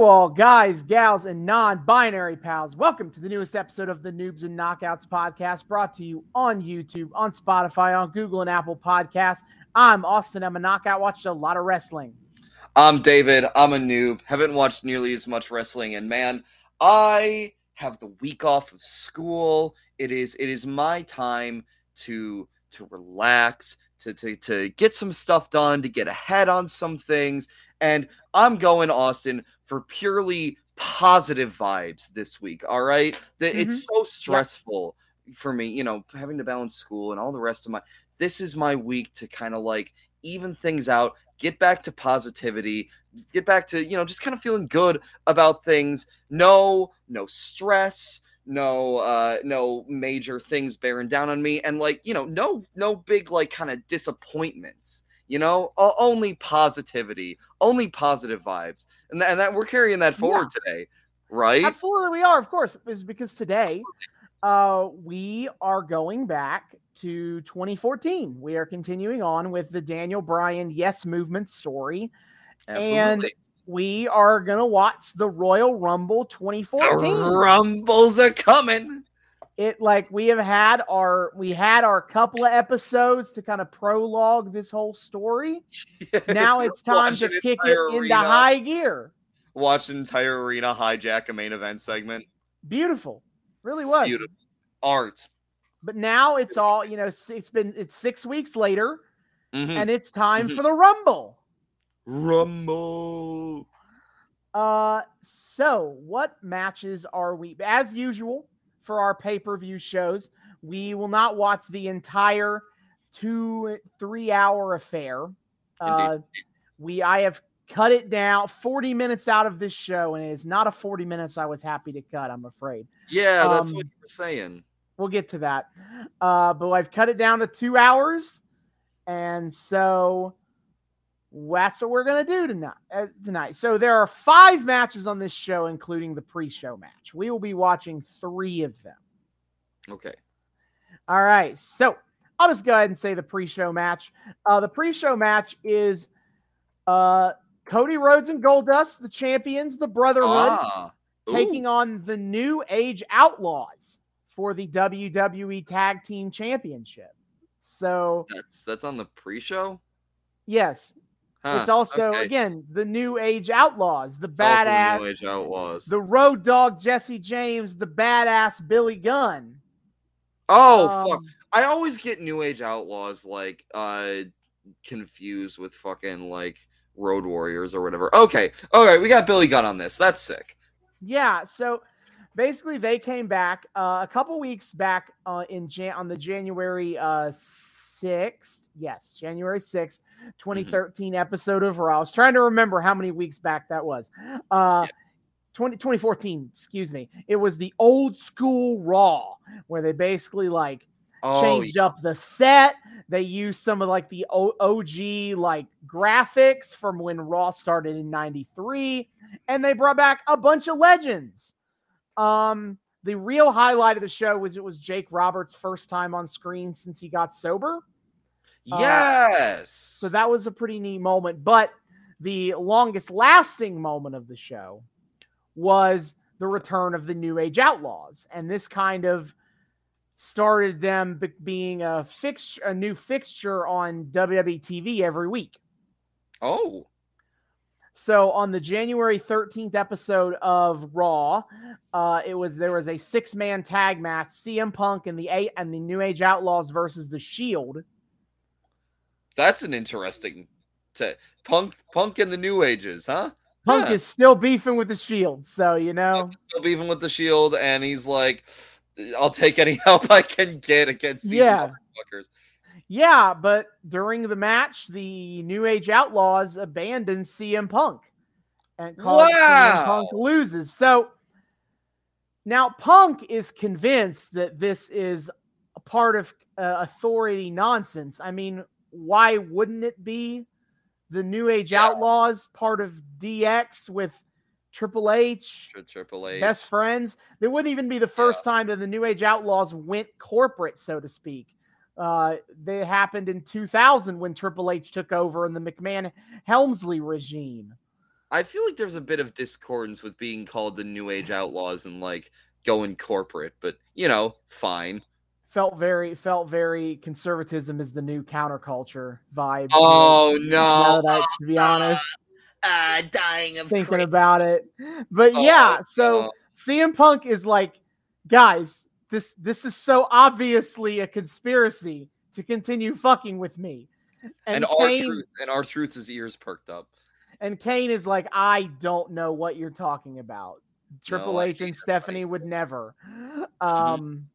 All guys, gals, and non binary pals. Welcome to the newest episode of the Noobs and Knockouts podcast, brought to you on YouTube, on Spotify, on Google, and Apple Podcasts. I'm Austin. I'm a knockout, watched a lot of wrestling. I'm David. I'm a noob. Haven't watched nearly as much wrestling, and man, I have the week off of school. It is it is my time to to relax, to to to get some stuff done, to get ahead on some things. And I'm going Austin for purely positive vibes this week. All right. That it's so stressful for me, you know, having to balance school and all the rest of my this is my week to kind of like even things out, get back to positivity, get back to, you know, just kind of feeling good about things. No, no stress, no uh no major things bearing down on me and like, you know, no no big like kind of disappointments. You know, only positivity, only positive vibes. And, that and that we're carrying that forward today, right? Absolutely, we are, of course, is because today uh, we are going back to 2014. We are continuing on with the Daniel Bryan Yes Movement story. Absolutely. We are going to watch the Royal Rumble The 2014. rumbles are coming. It like we have had our we had our couple of episodes to kind of prologue this whole story. Now it's time to kick it entire into arena. high gear. Watch an entire arena hijack a main event segment. Beautiful. Really was. Beautiful. Art. But now it's all, you know, it's been it's 6 weeks later Mhm. and it's time Mhm. for the Rumble. Rumble. Uh so what matches are we as usual for our pay-per-view shows, we will not watch the entire 2 3 hour affair. Uh we I have cut it down 40 minutes out of this show and it is not a 40 minutes I was happy to cut, I'm afraid. Yeah, that's um, what you were saying. We'll get to that. Uh but I've cut it down to 2 hours and so that's what we're going to do tonight. Uh, tonight. So there are 5 matches on this show including the pre-show match. We will be watching 3 of them. Okay. All right. So I'll just go ahead and say the pre-show match. Uh, the pre-show match is uh, Cody Rhodes and Goldust, the champions, the Brotherhood, Ah. Taking on the New Age Outlaws for the WWE Tag Team Championship. So that's that's on the pre-show. yes, Huh, it's also okay. again the New Age Outlaws, the It's badass, New Age Outlaws. the Road Dog Jesse James, the badass Billy Gunn. oh fuck! Um, I always get New Age Outlaws like uh confused with fucking like Road Warriors or whatever. Okay, all right, we got Billy Gunn on this. That's sick. Yeah, so basically they came back uh, a couple weeks back uh, in Jan- on the January uh, 6th. Yes, January 6th, 2013 episode of Raw. I was trying to remember how many weeks back that was. Uh, Yeah. 20, 2014, excuse me. It was the old school Raw where they basically like Oh, changed up the set. They used some of like the OG like graphics from when Raw started in 93 and they brought back a bunch of legends. Um the real highlight of the show was it was Jake Roberts' first time on screen since he got sober. Uh, yes. So that was a pretty neat moment, but the longest lasting moment of the show was the return of the New Age Outlaws and this kind of started them be- being a fix a new fixture on WWE TV every week. oh, So on the January 13th episode of Raw, uh, it was there was a six man tag match: CM Punk and the eight and the New Age Outlaws versus the Shield. that's an interesting. T- Punk, Punk, and the New Ages, huh? Punk is still beefing with the Shield, so you know, Still beefing with the Shield, and he's like, "I'll take any help I can get against these Yeah. motherfuckers." Yeah. But during the match, the New Age Outlaws abandoned CM Punk and caused CM Punk loses. So now Punk is convinced that this is a part of uh, authority nonsense. I mean, why wouldn't it be? The New Age Yeah. Outlaws, part of DX with Triple H, Triple H. best friends. It wouldn't even be the first time that the New Age Outlaws went corporate, so to speak. Uh, they happened in 2000 when Triple H took over in the McMahon Helmsley regime. I feel like there's a bit of discordance with being called the New Age Outlaws and like going corporate, but you know, fine. Felt very felt very conservatism is the new counterculture vibe. Oh no! that to be honest, Ah, dying of thinking about it. But Oh, yeah, so no. CM Punk is like, guys, this this is so obviously a conspiracy to continue fucking with me. and, And, R-Truth and R-Truth's ears perked up. and Kane is like, I don't know what you're talking about. Triple No, H and Stephanie would never. Mm-hmm. Um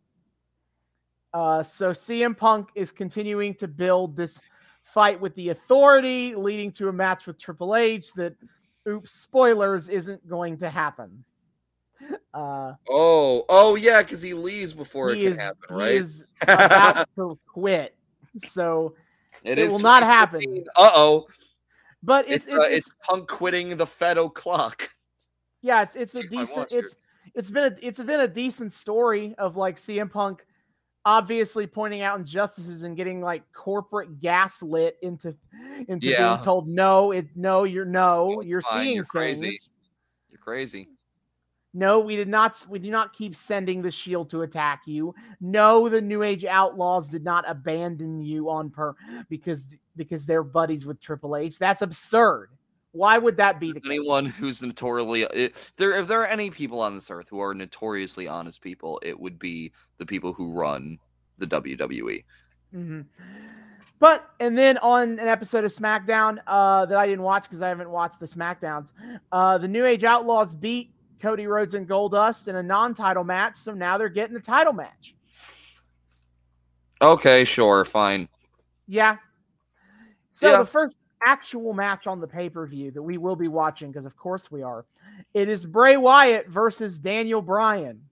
uh so CM Punk is continuing to build this fight with the authority, leading to a match with Triple H that oops, spoilers isn't going to happen. Uh Oh, oh yeah, because he leaves before it is, can happen, right? he is about to quit. So it it is will not happen. Uh oh, but it's it's uh, it's, it's, Punk quitting the Fed o'clock. yeah, it's it's a decent it's it's been a it's been a decent story of like CM Punk obviously pointing out injustices and getting like corporate gaslit into into Yeah. being told no, it no, you're no, No, it's you're fine, seeing you're crazy." You're crazy. No, we did not we do not keep sending the shield to attack you. No, the New Age Outlaws did not abandon you on per because because they're buddies with Triple H. That's absurd. Why would that be the case? Anyone who's notoriously if there if there are any people on this earth who are notoriously honest people, it would be the people who run the. WWE. hmm But and then on an episode of SmackDown uh, that I didn't watch because I haven't watched the SmackDowns, uh, the New Age Outlaws beat Cody Rhodes and Goldust in a non-title match, so now they're getting a title match. Okay, sure, fine. Yeah. So Yeah. the first actual match on the pay-per-view that we will be watching, because of course we are, it is Bray Wyatt versus Daniel Bryan.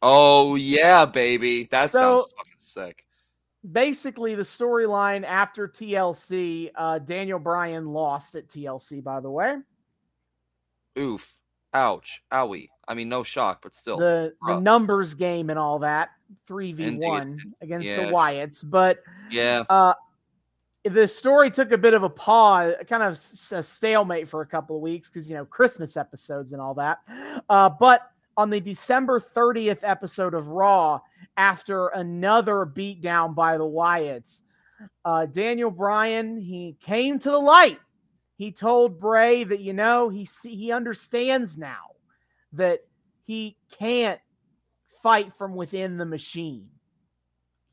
Oh yeah, baby. That So- sounds fucking sick. Basically, the storyline after TLC, uh, Daniel Bryan lost at TLC, by the way. Oof. Ouch. Owie. I mean, no shock, but still. the the numbers game and all that, three v one Indeed. against Yeah, the. Wyatts, but yeah. uh, the story took a bit of a pause, kind of a stalemate for a couple of weeks because you know Christmas episodes and all that. Uh, but on the December 30th episode of Raw, after another beatdown by the Wyatts, uh, Daniel Bryan he came to the light. He told Bray that you know he he understands now that he can't fight from within the machine.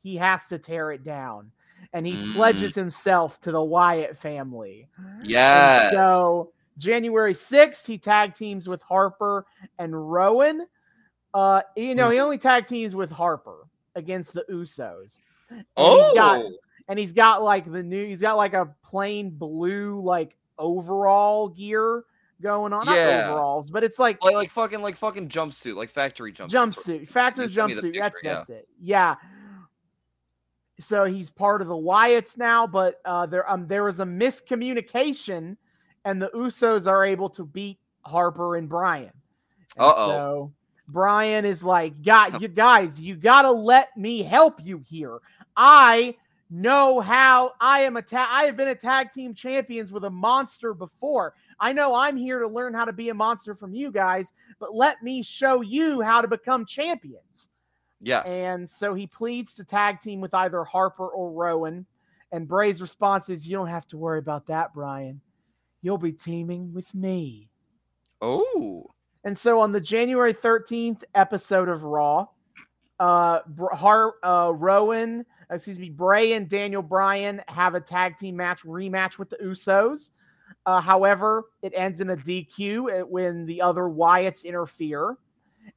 He has to tear it down. And he Mm. pledges himself to the Wyatt family. And Yes. So January 6th, he tag teams with Harper and Rowan. Uh, you know, he only tag teams with Harper against the Usos. And oh. he's got and he's got like the new he's got like a plain blue like overall gear going on. Yeah. Not overalls, but it's like like, like fucking like fucking jumpsuit, like factory jumpsuit. jumpsuit, factory You sent me jumpsuit. That's yeah. that's it. Yeah. So he's part of the Wyatts now, but uh, there um there was a miscommunication, and the Usos are able to beat Harper and Bryan. And Uh-oh. So Bryan is like, "God, you guys, you gotta let me help you here. I know how. I am a ta- I have been a tag team champions with a monster before. I know I'm here to learn how to be a monster from you guys, but let me show you how to become champions." Yes. And so he pleads to tag team with either Harper or Rowan. And Bray's response is, You don't have to worry about that, Bryan. You'll be teaming with me. oh. And so on the January 13th episode of Raw, uh, Har- uh, Rowan, excuse me, Bray and Daniel Bryan have a tag team match rematch with the Usos. Uh, however, it ends in a DQ uh, when the other Wyatts interfere.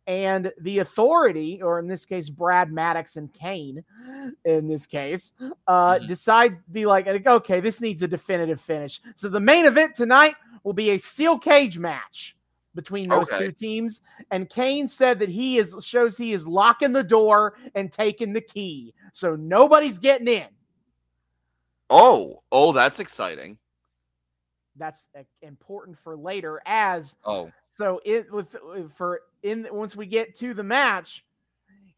And the authority, or in this case, Brad Maddox and Kane, in this case, uh, Mhm. decide be like, okay, this needs a definitive finish. So the main event tonight will be a steel cage match between those Okay. two teams. And Kane said that he is shows he is locking the door and taking the key. So nobody's getting in. Oh. Oh, that's exciting. That's uh, important for later as Oh. so it with for in once we get to the match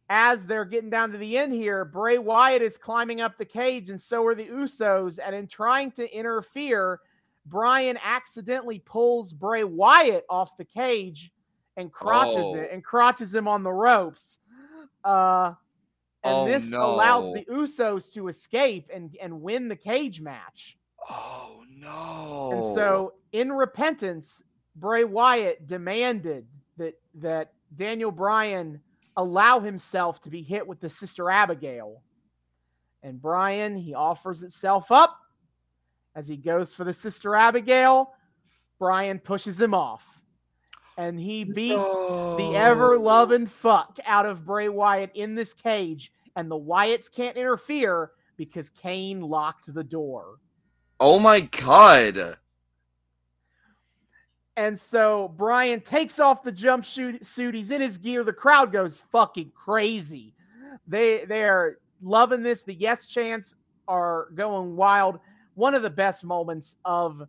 as they're getting down to the end here, Bray Wyatt is climbing up the cage, and so are the Usos. And in trying to interfere, Bryan accidentally pulls Bray Wyatt off the cage and crotches Oh. it and crotches him on the ropes. Uh, and Oh, this allows the Usos to escape and, and win the cage match. Oh no. And so, in repentance, Bray Wyatt demanded that that Daniel Bryan allow himself to be hit with the Sister Abigail. And Bryan, he offers itself up as he goes for the Sister Abigail. Bryan pushes him off. And he beats the ever loving fuck out of Bray Wyatt in this cage. And the Wyatts can't interfere because Kane locked the door. Oh my god. And so Bryan takes off the jump shoot suit. He's in his gear. The crowd goes fucking crazy. They they are loving this. The yes chants are going wild. One of the best moments of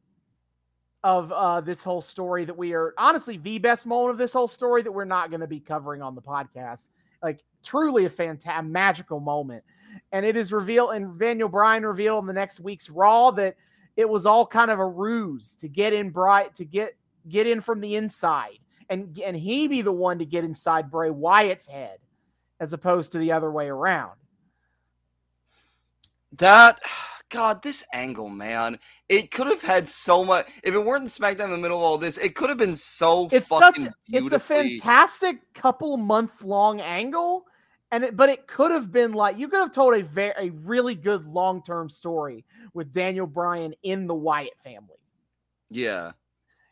of uh, this whole story that we are honestly the best moment of this whole story that we're not going to be covering on the podcast. Like truly a fantastic, magical moment. And it is revealed, and Daniel Bryan revealed in the next week's Raw that it was all kind of a ruse to get in bright to get get in from the inside and and he be the one to get inside Bray Wyatt's head as opposed to the other way around. That God, this angle, man. It could have had so much if it weren't SmackDown in the middle of all this, it could have been so It's such it's a fantastic couple month long angle and it, but it could have been like you could have told a very a really good long term story with Daniel Bryan in the Wyatt family. yeah.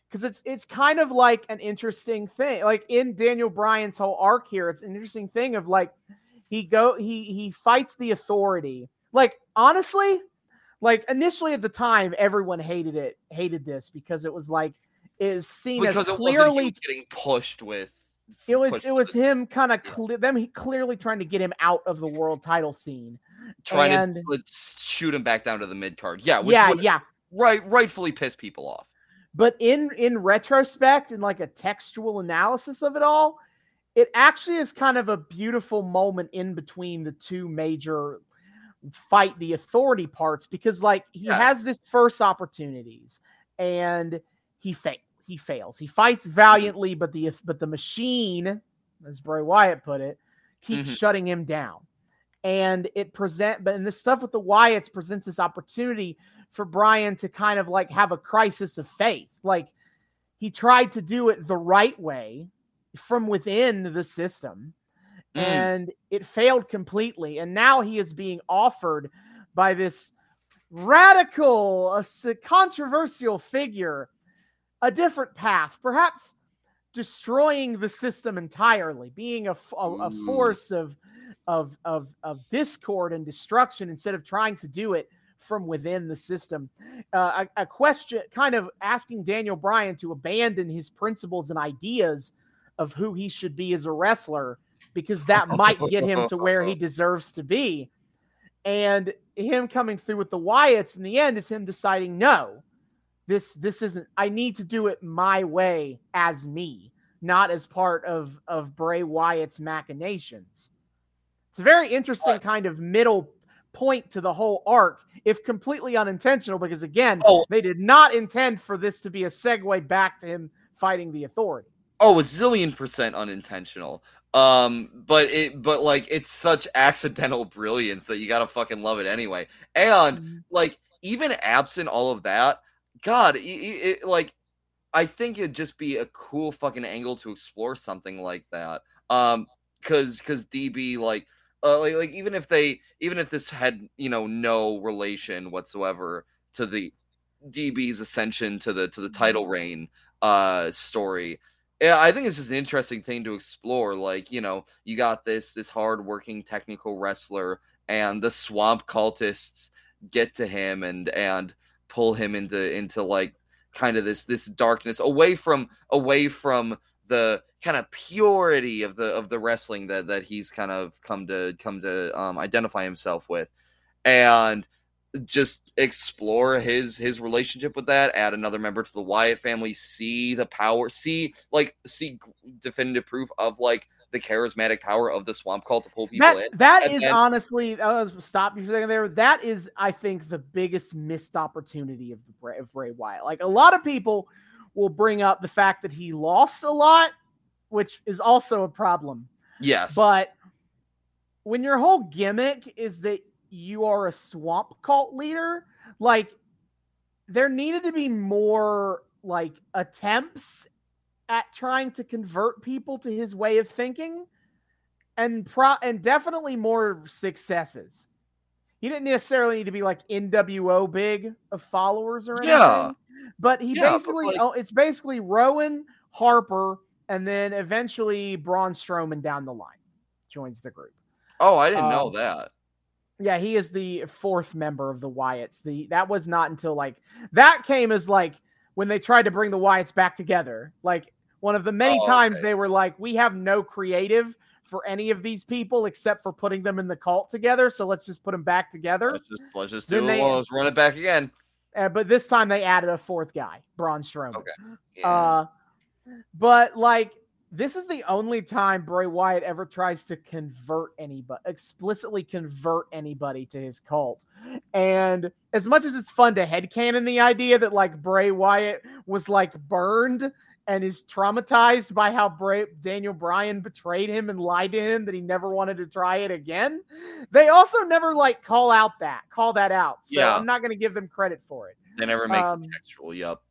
because it's it's kind of like an interesting thing like in daniel bryan's whole arc here it's an interesting thing of like he go he he fights the authority like honestly like initially at the time everyone hated it hated this because it was like is seen Because as clearly getting pushed with it was it was him kind of cle- them he clearly trying to get him out of the world title scene trying and- to shoot him back down to the mid card. Yeah, which yeah yeah right rightfully piss people off. But in in retrospect and like a textual analysis of it all, it actually is kind of a beautiful moment in between the two major fight the authority parts because like he Yeah. has this first opportunities and he fa- he fails. He fights valiantly, but the but the machine, as Bray Wyatt put it, keeps Mhm. shutting him down. And it present, but in this stuff with the Wyatts presents this opportunity for Bryan to kind of like have a crisis of faith. Like he tried to do it the right way from within the system Mm. and it failed completely. And now he is being offered by this radical, a controversial figure a different path, perhaps destroying the system entirely, being a Ooh. force of, of, of, of discord and destruction instead of trying to do it from within the system. Uh, a, a question kind of asking Daniel Bryan to abandon his principles and ideas of who he should be as a wrestler because that might get him to where he deserves to be. And him coming through with the Wyatts in the end is him deciding, no, this this isn't I need to do it my way as me, not as part of of Bray Wyatt's machinations. It's a very interesting kind of middle point to the whole arc, if completely unintentional, because again, Oh. they did not intend for this to be a segue back to him fighting the authority. Oh, a zillion percent unintentional. Um, but it, but like, it's such accidental brilliance that you gotta fucking love it anyway. And like, even absent all of that, God, it, it, like, I think it'd just be a cool fucking angle to explore something like that. Um, cause, cause DB, like, uh, like, like, even if they, even if this had, you know, no relation whatsoever to the DB's ascension to the to the title reign uh story yeah, I think it's just an interesting thing to explore. Like, you know, you got this this hardworking technical wrestler, and the swamp cultists get to him and and pull him into into like kind of this this darkness away from away from the kind of purity of the of the wrestling that that he's kind of come to come to um, identify himself with, and just explore his his relationship with that add another member to the wyatt family see the power see like see definitive proof of like the charismatic power of the swamp cult to pull people That in. that And is then- honestly. I was stop you for a second there. That is, I think, the biggest missed opportunity of the Bray, of Bray Wyatt. Like a lot of people will bring up the fact that he lost a lot, which is also a problem. Yes. But when your whole gimmick is that you are a swamp cult leader, like there needed to be more like attempts at trying to convert people to his way of thinking and pro and definitely more successes. He didn't necessarily need to be like NWO big of followers or anything. Yeah. But he Yeah, but, basically like- oh, it's basically Rowan, Harper, and then eventually Braun Strowman down the line joins the group. oh, I didn't know um, that. Yeah, he is the fourth member of the Wyatts. The that was not until like that came as like when they tried to bring the Wyatts back together. Like one of the many Oh, times okay. they were like, we have no creative for any of these people except for putting them in the cult together. So let's just put them back together. Let's just let's just do they- it. Let's run it back again. Uh, but this time they added a fourth guy, Braun Strowman. Okay. Yeah. Uh, but like this is the only time Bray Wyatt ever tries to convert anybody, explicitly convert anybody to his cult. And as much as it's fun to headcanon the idea that like Bray Wyatt was like burned and is traumatized by how Bray Daniel Bryan betrayed him and lied to him that he never wanted to try it again. They also never like call out that, call that out. So Yeah. I'm not going to give them credit for it. They never make um, it textual. Yup.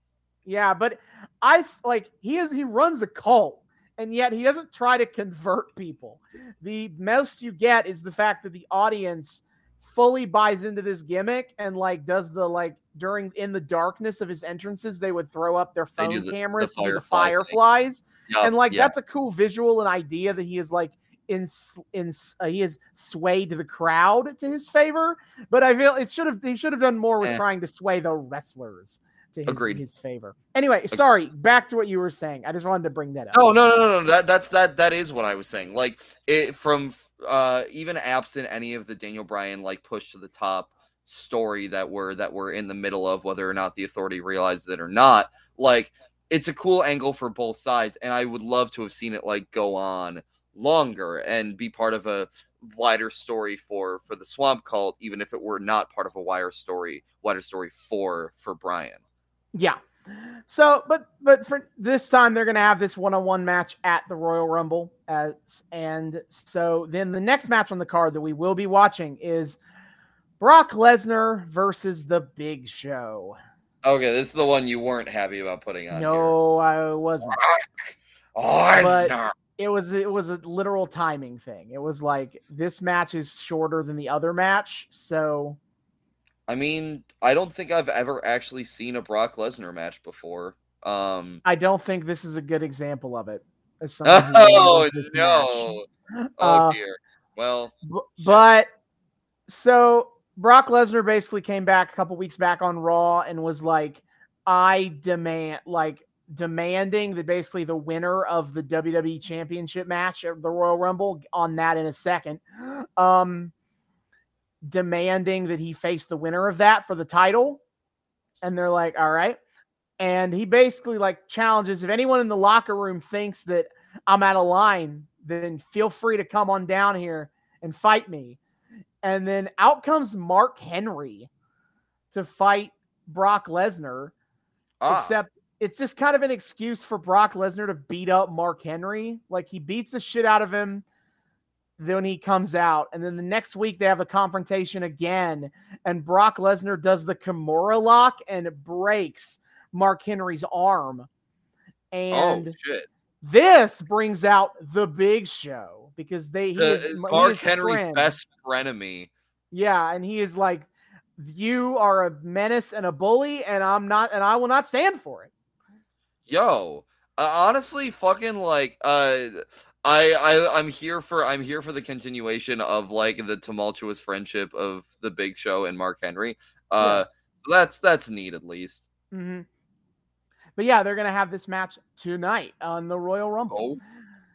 Yeah, but I like he is he runs a cult and yet he doesn't try to convert people. The most you get is the fact that the audience fully buys into this gimmick and like does the like during in the darkness of his entrances they would throw up their phone the- the cameras the firefly thing. fireflies Yup, and like yeah. that's a cool visual and idea that he is like in in uh, he has swayed the crowd to his favor but i feel it should have he should have done more with Eh. trying to sway the wrestlers to his, Agreed. his favor anyway sorry back to what you were saying i just wanted to bring that up Oh no, no, no, no. That that's that that is what I was saying. Like it from uh even absent any of the Daniel Bryan like push to the top story that we're that we're in the middle of, whether or not the authority realizes it or not. Like it's a cool angle for both sides, and I would love to have seen it like go on longer and be part of a wider story for for the swamp cult even if it were not part of a wider story wider story for for bryan yeah so but but for this time they're gonna have this one-on-one match at the royal rumble as and so then the next match on the card that we will be watching is brock lesnar versus the big show okay this is the one you weren't happy about putting on here. no i wasn't Lesnar. it was it was a literal timing thing. It was like this match is shorter than the other match, so I mean, I don't think I've ever actually seen a Brock Lesnar match before. Um, I don't think this is a good example of it. As someone who really oh match. no! Oh Uh, dear. Well, B- but so Brock Lesnar basically came back a couple weeks back on Raw and was like, I demand like demanding that basically the winner of the WWE championship match at the Royal Rumble on that in a second. Um demanding that he face the winner of that for the title. And they're like, all right. And he basically like challenges if anyone in the locker room thinks that I'm out of line, then feel free to come on down here and fight me. And then out comes Mark Henry to fight Brock Lesnar, ah, except it's just kind of an excuse for Brock Lesnar to beat up Mark Henry. Like he beats the shit out of him then he comes out. And then the next week they have a confrontation again. And Brock Lesnar does the Kimura lock and breaks Mark Henry's arm. And oh shit! this brings out the big show because they The, is, Mark Henry's friend. best frenemy. Yeah, and he is like, you are a menace and a bully, and I'm not, and I will not stand for it. Yo, uh, honestly, fucking like, uh, I, I, I'm here for, I'm here for the continuation of like the tumultuous friendship of the Big Show and Mark Henry. Uh, so that's that's neat at least. hmm But yeah, they're gonna have this match tonight on the Royal Rumble.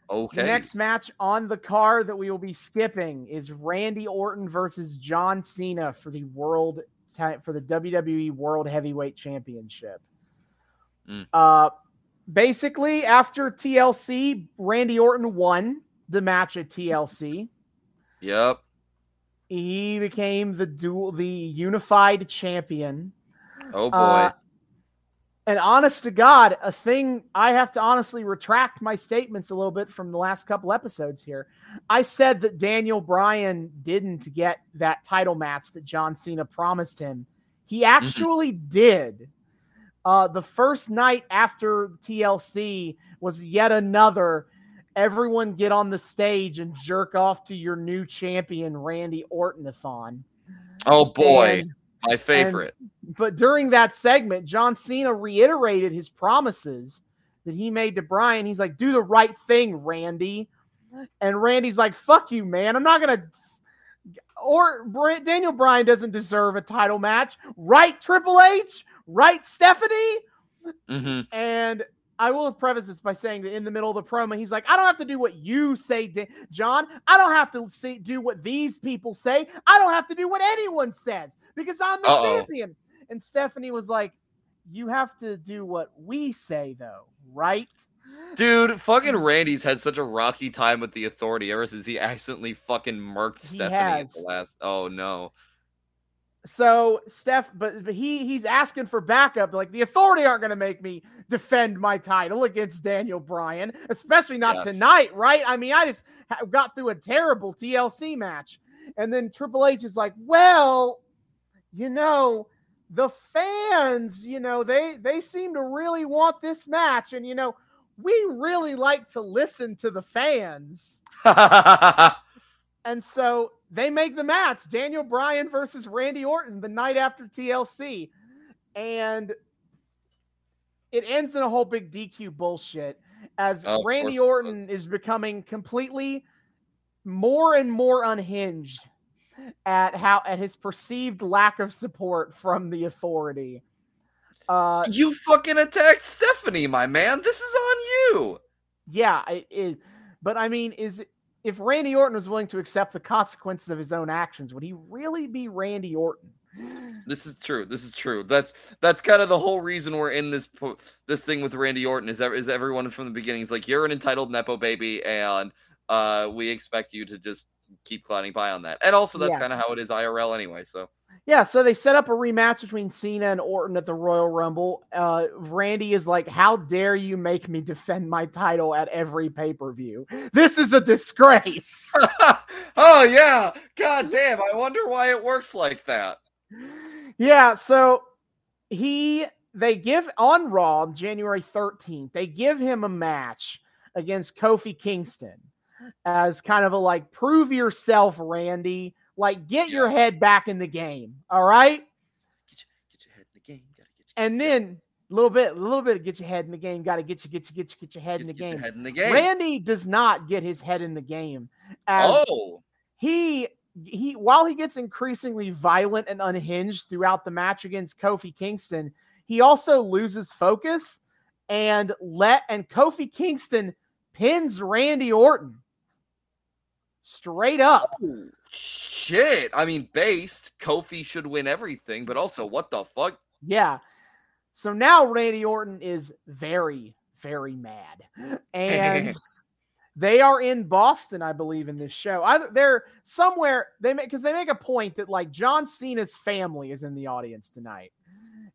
Oh, okay. Next match on the card that we will be skipping is Randy Orton versus John Cena for the world for the WWE World Heavyweight Championship. Mm. Uh, basically, after TLC, Randy Orton won the match at TLC. Yep. He became the dual, the unified champion. Oh boy. Uh, and honest to God, a thing I have to honestly retract my statements a little bit from the last couple episodes here. I said that Daniel Bryan didn't get that title match that John Cena promised him. He actually did. Uh, the first night after TLC was yet another everyone get on the stage and jerk off to your new champion, Randy Ortonathon. oh boy. And- My favorite. but during that segment, John Cena reiterated his promises that he made to Bryan. He's like, do the right thing, Randy. And Randy's like, fuck you, man. I'm not going to. Or Daniel Bryan doesn't deserve a title match. Right, Triple H? Right, Stephanie? hmm And I will preface this by saying that in the middle of the promo, he's like, I don't have to do what you say, John. I don't have to say, do what these people say. I don't have to do what anyone says because I'm the Uh-oh. champion. And Stephanie was like, You have to do what we say, though, right? Dude, fucking Randy's had such a rocky time with the authority ever since he accidentally fucking murked He Stephanie at the last. Oh no. So Steph, but, but he he's asking for backup. Like the authority aren't going to make me defend my title against Daniel Bryan, especially not Yes. tonight, right? I mean, I just got through a terrible TLC match, and then Triple H is like, "Well, you know, the fans, you know, they they seem to really want this match, and you know, we really like to listen to the fans." And so they make the match Daniel Bryan versus Randy Orton the night after TLC. And it ends in a whole big DQ bullshit as Oh, Randy course Orton is becoming completely more and more unhinged at how at his perceived lack of support from the authority. Uh you fucking attacked Stephanie, my man. This is on you. yeah, it is but I mean is if Randy Orton was willing to accept the consequences of his own actions, would he really be Randy Orton? This is true. This is true. That's that's kind of the whole reason we're in this this thing with Randy Orton is is everyone from the beginning is like you're an entitled nepo baby and uh we expect you to just keep gliding by on that. And also that's Yeah. kind of how it is IRL anyway. So Yeah, so they set up a rematch between Cena and Orton at the Royal Rumble. Uh, Randy is like, How dare you make me defend my title at every pay per view? This is a disgrace. oh yeah. God damn. I wonder why it works like that. yeah, so he, they give on Raw January 13th, they give him a match against Kofi Kingston as kind of a like, prove yourself, Randy. Like, get your head back in the game. All right. Get your, get your head in the game. Gotta get your, And then a little bit, a little bit of get your head in the game. Got to get you, get you, get you, get your head in the get game. head in the game. Randy does not get his head in the game oh. he he while he gets increasingly violent and unhinged throughout the match against Kofi Kingston, he also loses focus and let and Kofi Kingston pins Randy Orton straight up. Shit. I mean, based, Kofi should win everything, but also, what the fuck? Yeah. So now Randy Orton is very, very mad. And they are in Boston, I believe, in this show. I, they're somewhere they make because they make a point that like John Cena's family is in the audience tonight.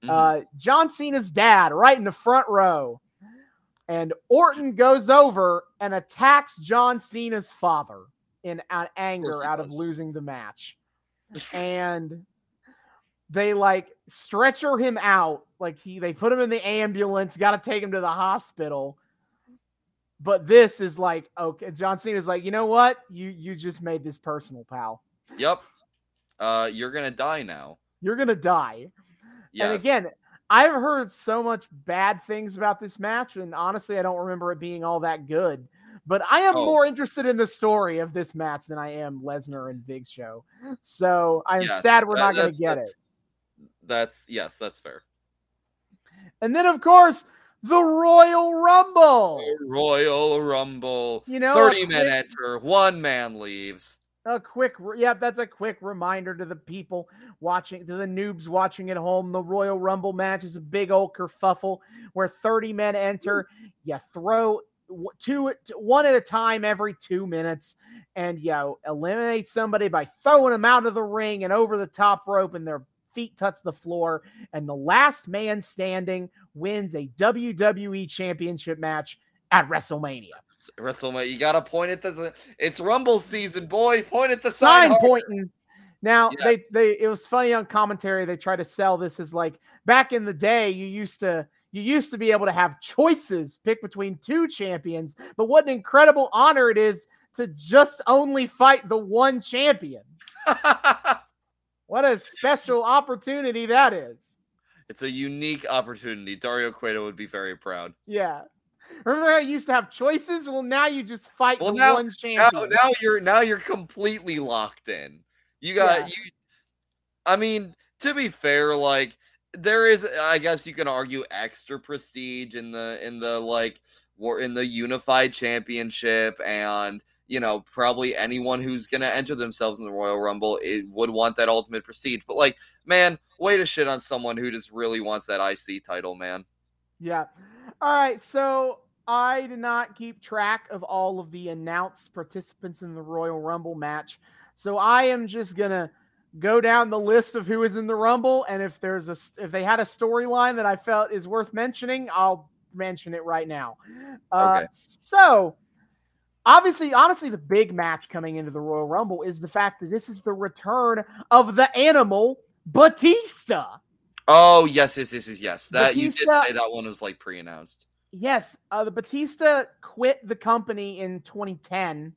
Mhm. Uh, John Cena's dad, right in the front row. And Orton goes over and attacks John Cena's father in anger out of losing the match. and they like stretcher him out. Like he they put him in the ambulance, got to take him to the hospital. But this is like okay, John Cena's like, you know what? You you just made this personal, pal. Yep. Uh, you're gonna die now. You're gonna die. Yes. And again, I've heard so much bad things about this match, and honestly, I don't remember it being all that good. But I am Oh. more interested in the story of this match than I am Lesnar and Big Show. So I'm Yes, sad we're that- not going to that's- get it. that's- That's yes, that's fair. And then, of course, the Royal Rumble. Royal Rumble. You know, 30 men enter, one man leaves. a quick yeah that's a quick reminder to the people watching to the noobs watching at home the royal rumble match is a big old kerfuffle where 30 men enter you throw two one at a time every two minutes, and you know eliminate somebody by throwing them out of the ring and over the top rope, and their feet touch the floor, and the last man standing wins a WWE Championship match at WrestleMania. WrestleMania, you gotta point at the. It's Rumble season, boy. Point at the sign. Sign pointing. Now Yeah. they they it was funny on commentary. They try to sell this as like back in the day you used to you used to be able to have choices pick between two champions, but what an incredible honor it is to just only fight the one champion. What a special opportunity that is. it's a unique opportunity. Dario Cueto would be very proud. Yeah. Remember how you used to have choices? Well, now you just fight Well, now- one Now, champion. now you're now you're completely locked in. You got Yeah. you. I mean, to be fair, like there is, I guess you can argue extra prestige in the in the like war in the unified championship, and you know probably anyone who's gonna enter themselves in the Royal Rumble it would want that ultimate prestige. But like, man, way to shit on someone who just really wants that IC title, man. Yeah. All right. So I did not keep track of all of the announced participants in the Royal Rumble match. So I am just gonna go down the list of who is in the Rumble, and if there's a if they had a storyline that I felt is worth mentioning, I'll mention it right now. Uh, Okay. So obviously, honestly, the big match coming into the Royal Rumble is the fact that this is the return of the animal Batista. Oh yes, yes, yes, yes, yes. That you did say that one was like pre-announced. Yes, uh, the Batista quit the company in 2010,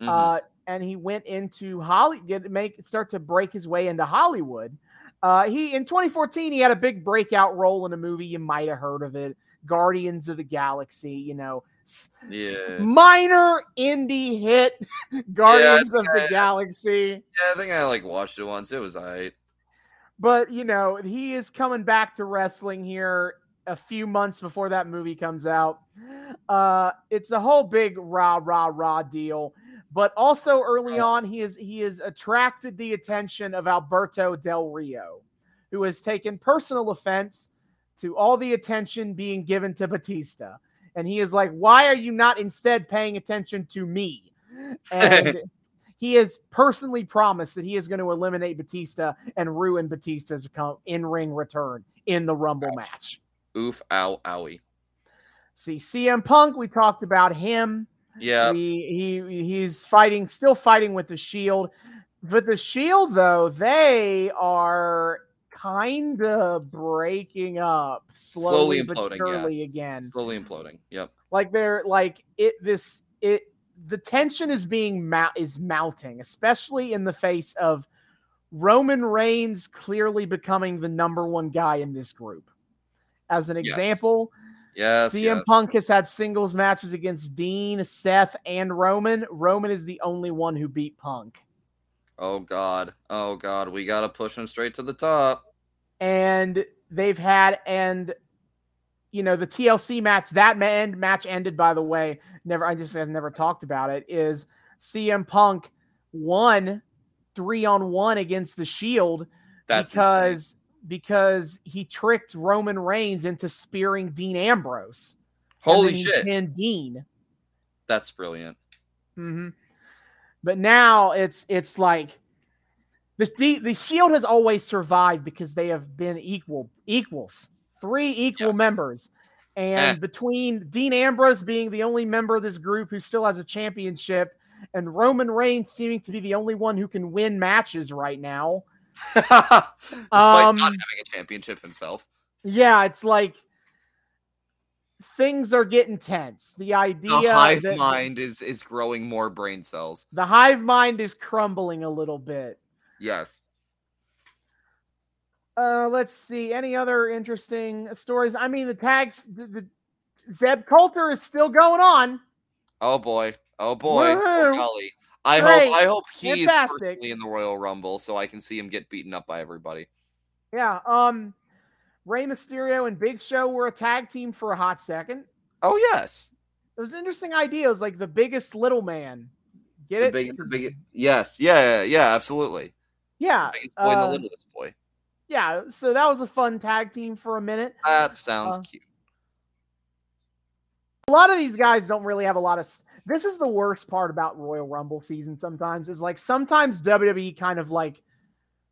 Mhm. uh, and he went into Holly get make start to break his way into Hollywood. Uh, he in 2014 he had a big breakout role in a movie you might have heard of it, Guardians of the Galaxy. You know, yeah. minor indie hit, Guardians of the yeah. Galaxy. Yeah, I think I like watched it once. It was alright. But you know, he is coming back to wrestling here a few months before that movie comes out. Uh, it's a whole big rah rah rah deal. But also early on, he is he has attracted the attention of Alberto Del Rio, who has taken personal offense to all the attention being given to Batista. And he is like, Why are you not instead paying attention to me? And he has personally promised that he is going to eliminate Batista and ruin Batista's in ring return in the Rumble match. Oof, ow, owie. See, CM Punk, we talked about him. Yeah, He, he he's fighting, still fighting with the Shield. But the Shield, though, they are kind of breaking up slowly, Slowly but imploding, surely yes. again. slowly imploding. Yep. like they're like it this it the tension is being mount is mounting especially in the face of roman reigns clearly becoming the number one guy in this group as an example Yes. Cm yes. punk has had singles matches against dean seth and roman roman is the only one who beat punk Oh god. Oh god. We gotta push him straight to the top. and they've had and you know the TLC match that end match ended by the way never I just has never talked about it is CM Punk won 3 on 1 against the Shield That's because because he tricked Roman Reigns into spearing Dean Ambrose. holy shit. And Dean. That's brilliant. hmm But now it's it's like the, the the Shield has always survived because they have been equal equals, three equal Yes. members, and Eh. between Dean Ambrose being the only member of this group who still has a championship, and Roman Reigns seeming to be the only one who can win matches right now. Despite Um, not having a championship himself. Yeah, it's like things are getting tense. The idea The hive that mind is is growing more brain cells. the hive mind is crumbling a little bit. Yes. Uh, let's see. Any other interesting stories? I mean, the tags, the, the Zeb Colter is still going on. Oh boy. Oh boy. Oh golly. I Great. hope I hope he's Fantastic. in the Royal Rumble so I can see him get beaten up by everybody. Yeah. Um, Rey Mysterio and Big Show were a tag team for a hot second. Oh yes. It was an interesting idea. It was like the biggest little man. Get The it? big, big, yes, yeah, yeah, yeah, absolutely. yeah. The boy uh, the littlest boy. yeah. So that was a fun tag team for a minute. That sounds uh, cute. a lot of these guys don't really have a lot of. This is the worst part about Royal Rumble season. Sometimes is like sometimes WWE kind of like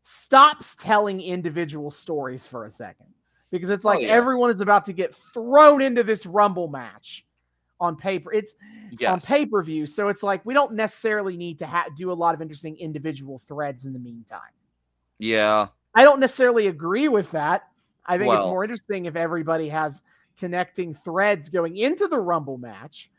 stops telling individual stories for a second because it's Oh, like yeah. everyone is about to get thrown into this Rumble match on paper. It's on pay per view, so it's like we don't necessarily need to ha- do a lot of interesting individual threads in the meantime. Yeah. I don't necessarily agree with that. I think it's more interesting if everybody has connecting threads going into the Rumble match.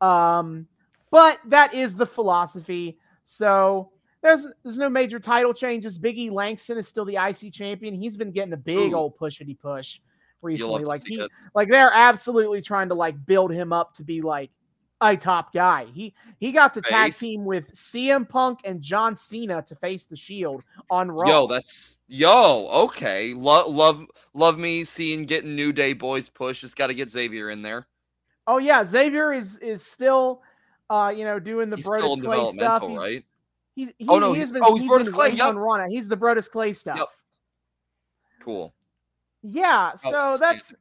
Um, but that is the philosophy. So there's there's no major title changes. Biggie Langston is still the IC champion. He's been getting a big Ooh. old pushity push recently. Like he it. like they're absolutely trying to like build him up to be like a top guy. He he got to tag team with CM Punk and John Cena to face the Shield on Raw. Yo, that's yo. Okay, love, love, love me seeing getting New Day boys push. Just got to get Xavier in there. Oh yeah, Xavier is is still, uh, you know, doing the He's Brodus Clay stuff. He's, right? he's he, Oh, no, he has been. oh, he's he's Brodus Clay, yep. on Raw. He's the Brodus Clay stuff. Cool. Yeah, so Outstanding. that's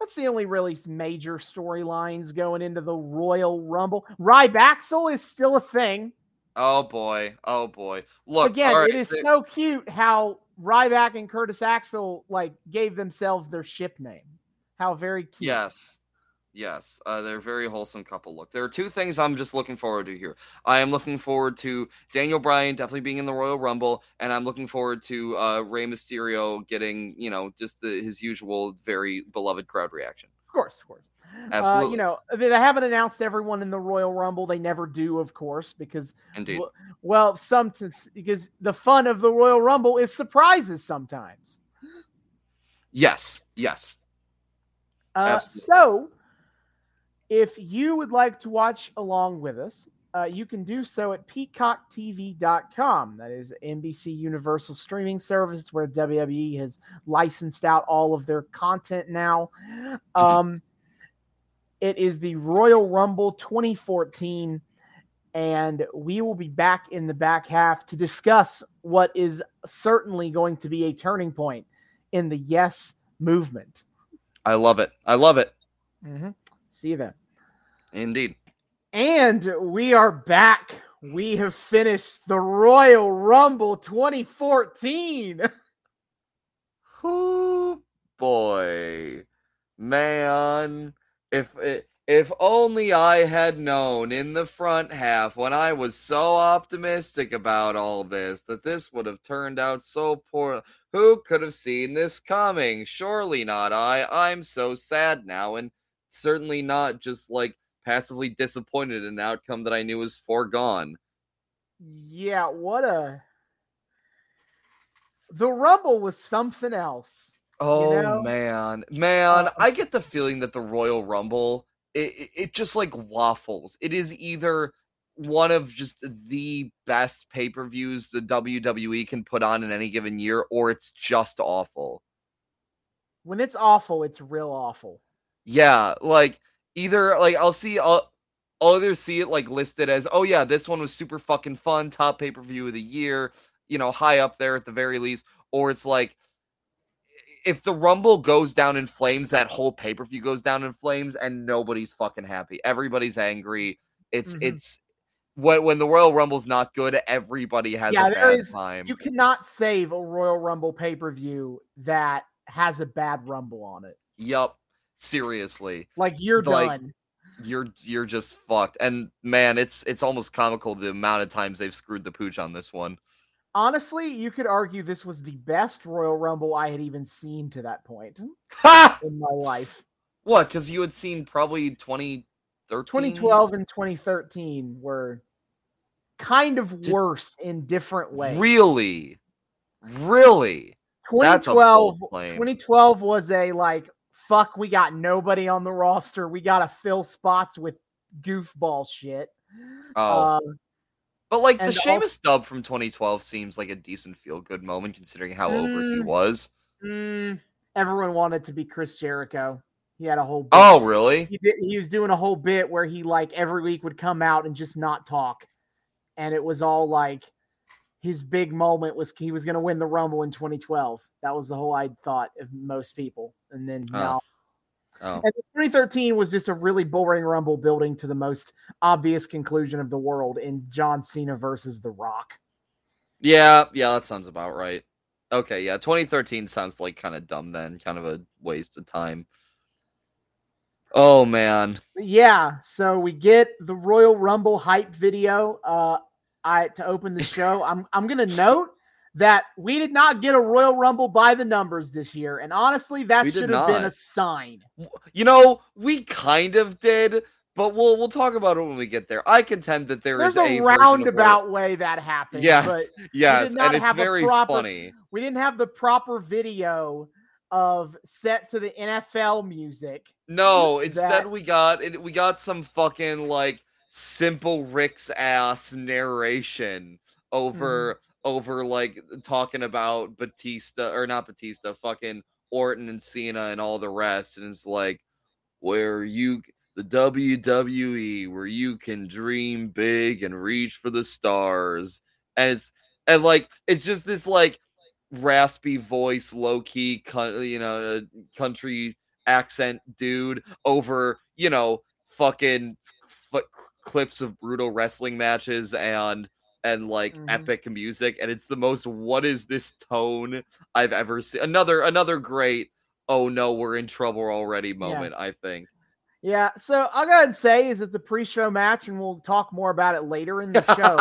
that's the only really major storylines going into the Royal Rumble. Rybaxel is still a thing. Oh boy. Oh boy. Look Again, right, it is so cute how Ryback and Curtis Axel like gave themselves their ship name. How very cute. Yes. Yes. Uh, they're a very wholesome couple. Look, there are two things I'm just looking forward to here. I am looking forward to Daniel Bryan definitely being in the Royal Rumble, and I'm looking forward to uh, Rey Mysterio getting, you know, just the, his usual very beloved crowd reaction. Of course, of course. Uh, Absolutely. you know, they haven't announced everyone in the Royal Rumble. They never do, of course, because Indeed. Well, well, some because the fun of the Royal Rumble is surprises sometimes. Yes. Yes. Uh, so, if you would like to watch along with us, uh, you can do so at peacocktv.com. That is NBC Universal streaming service where WWE has licensed out all of their content now. Um, it is the Royal Rumble 2014, and we will be back in the back half to discuss what is certainly going to be a turning point in the Yes movement. I love it. I love it. Mm-hmm. See you then. Indeed. And we are back. We have finished the Royal Rumble 2014. Whoo boy, man! If if only I had known in the front half when I was so optimistic about all this that this would have turned out so poor. Who could have seen this coming? Surely not I. I'm so sad now, and certainly not just like passively disappointed in an outcome that I knew was foregone. Yeah, what a. The Rumble was something else. Oh know? man, man! Uh, I get the feeling that the Royal Rumble, it, it, it just like waffles. It is either one of just the best pay per views the WWE can put on in any given year, or it's just awful. When it's awful, it's real awful. Yeah, like either like I'll see, I'll, I'll either see it like listed as, oh yeah, this one was super fucking fun, top pay per view of the year, you know, high up there at the very least, or it's like if the Rumble goes down in flames, that whole pay per view goes down in flames, and nobody's fucking happy. Everybody's angry. It's Mhm. it's when when the Royal Rumble's not good, everybody has Yeah, a there bad is- time. You cannot save a Royal Rumble pay per view that has a bad Rumble on it. Yup, seriously. Like you're Like, done. you're you're just fucked. And man, it's it's almost comical the amount of times they've screwed the pooch on this one. Honestly, you could argue this was the best Royal Rumble I had even seen to that point in my life. What? Because you had seen probably 2013? 2012 and 2013 were kind of Did- worse in different ways. Really? Really? That's a 2012 bold claim. 2012 was a like fuck we got nobody on the roster. We got to fill spots with goofball shit. Oh. Um, but like the Sheamus dub from 2012 seems like a decent feel good moment considering how over he Mm. was. mm, everyone wanted to be Chris Jericho. He had a whole bit- Oh, really? he did he was doing a whole bit where he like every week would come out and just not talk and it was all like his big moment was he was going to win the rumble in 2012 that was the whole i thought of most people and then Oh. no Oh. And 2013 was just a really boring Rumble building to the most obvious conclusion of the world in John Cena versus The Rock. Yeah, yeah, that sounds about right. Okay, yeah, 2013 sounds like kind of dumb then, kind of a waste of time. Oh man. Yeah, so we get the Royal Rumble hype video uh I to open the show. I'm I'm going to note that we did not get a Royal Rumble by the numbers this year and honestly that We should have been a sign. You know, we kind of did, but we'll we'll talk about it when we get there. I contend that there is There's a, a, of roundabout way that happened. Yes, But yes, and it's very proper- funny. we didn't have the proper video of set to the NFL music. No, instead that- we got we got some fucking like simple Rick's ass narration over Mm-hmm. over like talking about Batista or not Batista, fucking Orton and Cena and all the rest, and it's like where you the WWE where you can dream big and reach for the stars, and it's and like it's just this like raspy voice, low key, you know, uh, country accent dude over you know fucking clips of brutal wrestling matches and and like Mhm. epic music and it's the most what is this tone i've ever seen another another great oh no we're in trouble already moment i think Yeah, so I'll go ahead and say is that the pre-show match, and we'll talk more about it later in the show.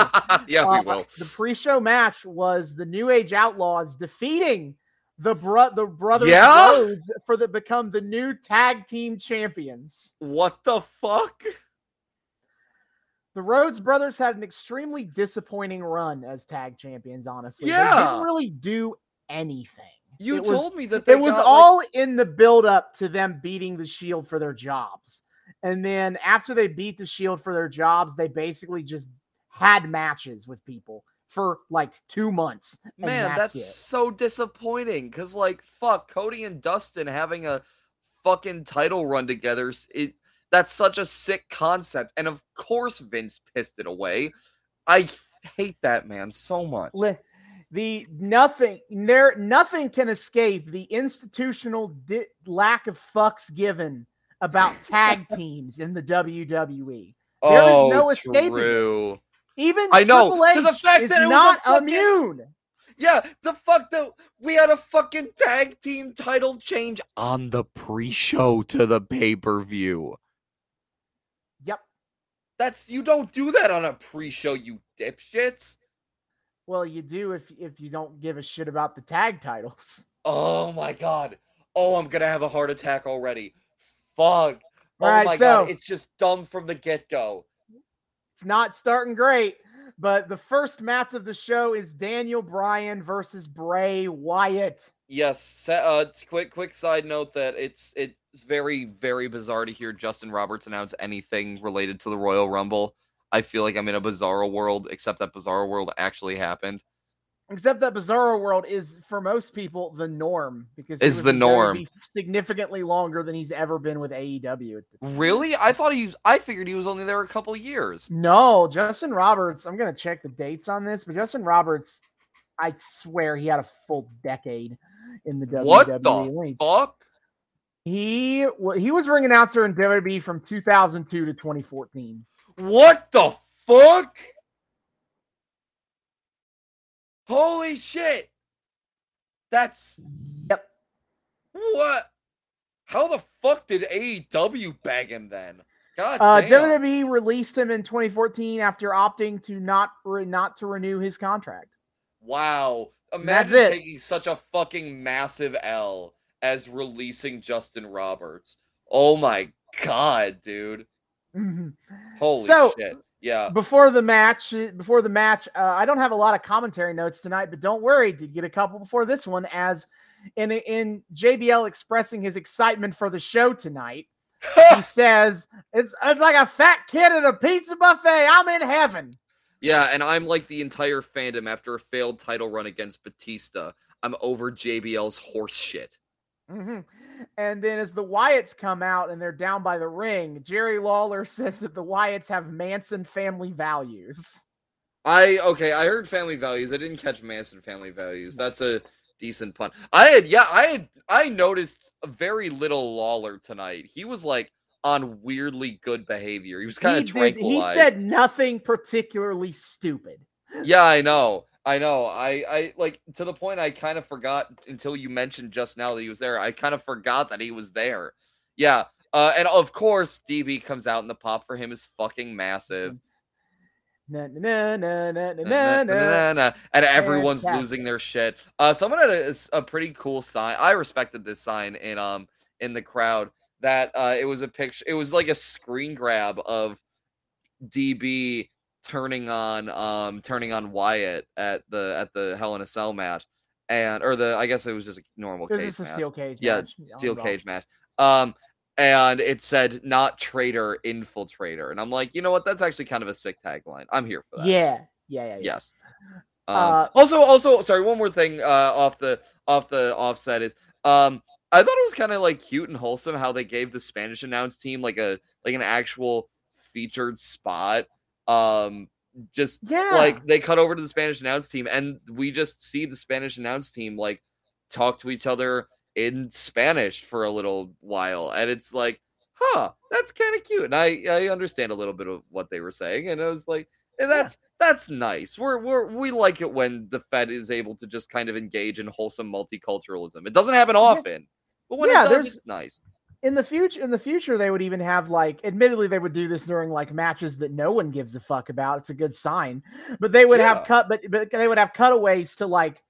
yeah Uh, we will The pre-show match was the New Age Outlaws defeating the bro- the brothers Yeah? Rhodes for the become the new tag team champions. what the fuck The Rhodes brothers had an extremely disappointing run as tag champions. Honestly, Yeah. they didn't really do anything. you It was- told me that they it was got, like- all in the build up to them beating the shield for their jobs and then after they beat the shield for their jobs they basically just had matches with people for like two months and Man, that's, that's, so disappointing. Cause like, fuck, Cody and Dustin having a fucking title run together. It that's such a sick concept, and of course Vince pissed it away. I hate that man so much. The nothing there nothing can escape the institutional di- lack of fucks given about tag teams in the WWE. There is oh, no escaping. Oh, true. Even I know, Triple H to the fact is that it not fucking- immune. Yeah, the fuck that we had a fucking tag team title change on the pre-show to the pay-per-view. That's you don't do that on a pre-show, you dipshits. Well, you do if if you don't give a shit about the tag titles. Oh my god. Oh, I'm gonna have a heart attack already. Fuck. Oh my so- god, it's just dumb from the get-go. It's not starting great, but the first match of the show is Daniel Bryan versus Bray Wyatt. Yes. Uh, quick, quick side note that it's it's very, very bizarre to hear Justin Roberts announce anything related to the Royal Rumble. I feel like I'm in a bizarro world, except that bizarro world actually happened. Except that Bizarro World is for most people the norm because Is the norm. Significantly longer than he's ever been with AEW. Really? I thought he. Was, I figured he was only there a couple years. No, Justin Roberts. I'm gonna check the dates on this, but Justin Roberts, I swear he had a full decade in the WWE. What the fuck? He he was ring announcer in WWE from 2002 to 2014. What the fuck? Holy shit! That's Yep. what? How the fuck did AEW bag him then? God Uh, damn. WWE released him in 2014 after opting to not re- not to renew his contract. Wow. Imagine taking such a fucking massive L as releasing Justin Roberts. Oh my god, dude. Mhm. Holy So- shit. Yeah. Before the match, before the match, uh, I don't have a lot of commentary notes tonight, but don't worry, did get a couple before this one. As in in JBL expressing his excitement for the show tonight, he says it's it's like a fat kid at a pizza buffet. I'm in heaven. yeah, and I'm like the entire fandom after a failed title run against Batista. I'm over JBL's horse shit. Mhm. And then as the Wyatts come out and they're down by the ring, Jerry Lawler says that the Wyatts have Manson family values. I okay, I heard family values. I didn't catch Manson family values. That's a decent pun. I had yeah, I had I noticed a very little Lawler tonight. He was like on weirdly good behavior. He was kind He, of did, he said nothing particularly stupid. Yeah, I know. I know. I I like to the point I kind of forgot until you mentioned just now that he was there. I kind of forgot that he was there. Yeah. Uh, and of course, DB comes out and the pop for him is fucking massive. Na, na, na, na, na, Na, na, na, and everyone's Fantastic. losing their shit. Uh, someone had a, a pretty cool sign. I respected this sign in um in the crowd that uh it was a picture. It was like a screen grab of DB turning on um turning on Wyatt at the at the Hell in a Cell match, and or the I guess it was just a normal It was cage just a match. steel cage. Yeah, match steel cage match. Um, and it said not traitor, infiltrator, and I'm like, you know what? That's actually kind of a sick tagline. I'm here for that. Yeah, yeah, yeah. yeah. Yes. Um, Uh, also, also, sorry, one more thing uh, off the off the offset is um, I thought it was kind of like cute and wholesome how they gave the Spanish announce team like a like an actual featured spot. Um, just Yeah. like they cut over to the Spanish announce team, and we just see the Spanish announce team like talk to each other in Spanish for a little while, and it's like, huh, that's kind of cute. And I I understand a little bit of what they were saying, and I was like, and that's that's nice. We're we're we like it when the Fed is able to just kind of engage in wholesome multiculturalism. It doesn't happen often, but when Yeah, it does, it's nice. In the future in the future they would even have like admittedly they would do this during like matches that no one gives a fuck about it's a good sign but they would Yeah. have cut but, but they would have cutaways to like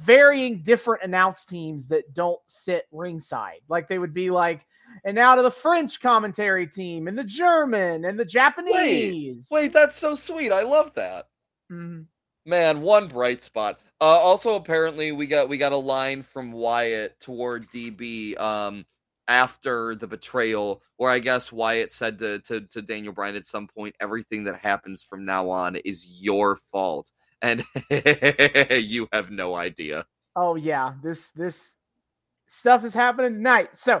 varying different announce teams that don't sit ringside like they would be like and now to the french commentary team and the german and the japanese Wait, that's so sweet. I love that. Mhm. Man, one bright spot. Uh, also, apparently, we got we got a line from Wyatt toward DB um, after the betrayal, where I guess Wyatt said to, to to Daniel Bryan at some point, "Everything that happens from now on is your fault," and you have no idea. oh yeah this this stuff is happening tonight so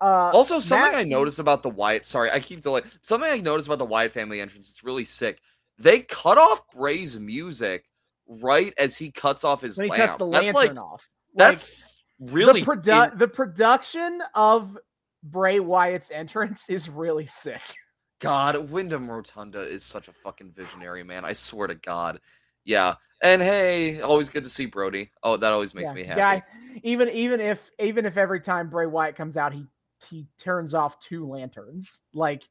uh Also, something Matt- I noticed about the Wyatt. Sorry, I keep delaying. Something I noticed about the Wyatt family entrance. It's really sick. They cut off Bray's music right as he cuts off his when he lamp. cuts the that's lantern like off Like, that's really the, produ- in- the production of Bray Wyatt's entrance is really sick. God. Wyndham Rotunda is such a fucking visionary, man. I swear to God. Yeah. And hey, always good to see Brodie. Oh, that always makes Yeah, me happy. Guy, even even if even if every time Bray Wyatt comes out, he he turns off two lanterns, like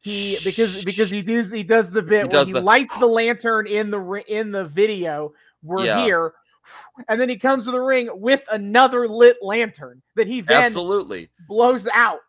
he because because he does he does the bit where he the- lights the lantern in the ri- in the video. We're Yeah. here, and then he comes to the ring with another lit lantern that he then Absolutely. blows out.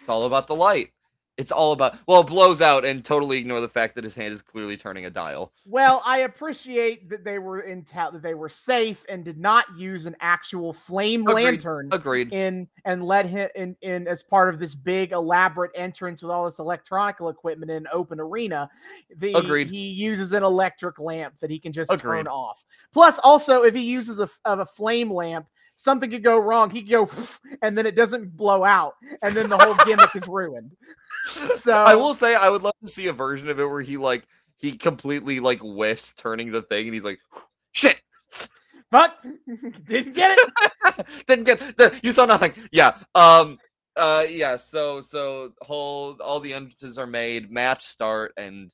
It's all about the light. It's all about well, it blows out and totally ignore the fact that his hand is clearly turning a dial. Well, I appreciate that they were in ta- that they were safe and did not use an actual flame Agreed. lantern Agreed. in and let him in, in as part of this big elaborate entrance with all this electronical equipment in an open arena. The, Agreed. He uses an electric lamp that he can just Agreed. turn off. Plus, also, if he uses a, of a flame lamp, something could go wrong. He could go and then it doesn't blow out, and then the whole gimmick is ruined. So I will say I would love to see a version of it where he like he completely like whiffs turning the thing and he's like shit fuck didn't get it. didn't get the, you saw nothing yeah um uh yeah so so whole all the entrances are made match start and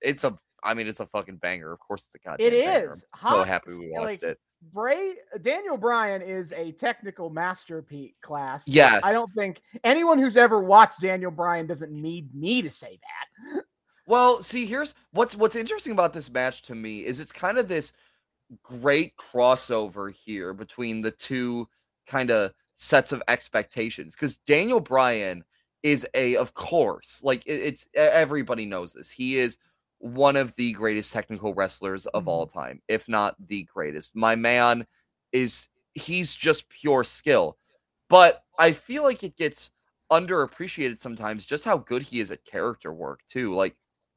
it's a i mean it's a fucking banger of course it's a goddamn It is. banger. I'm so happy we watched like, it Bray Daniel Bryan is a technical masterpiece class. Yes. I don't think anyone who's ever watched Daniel Bryan doesn't need me to say that. Well, see, here's what's what's interesting about this match to me is it's kind of this great crossover here between the two kind of sets of expectations because Daniel Bryan is a of course like it- it's everybody knows this he is one of the greatest technical wrestlers of all time if not the greatest. My man is he's just pure skill but i feel like it gets underappreciated sometimes just how good he is at character work too like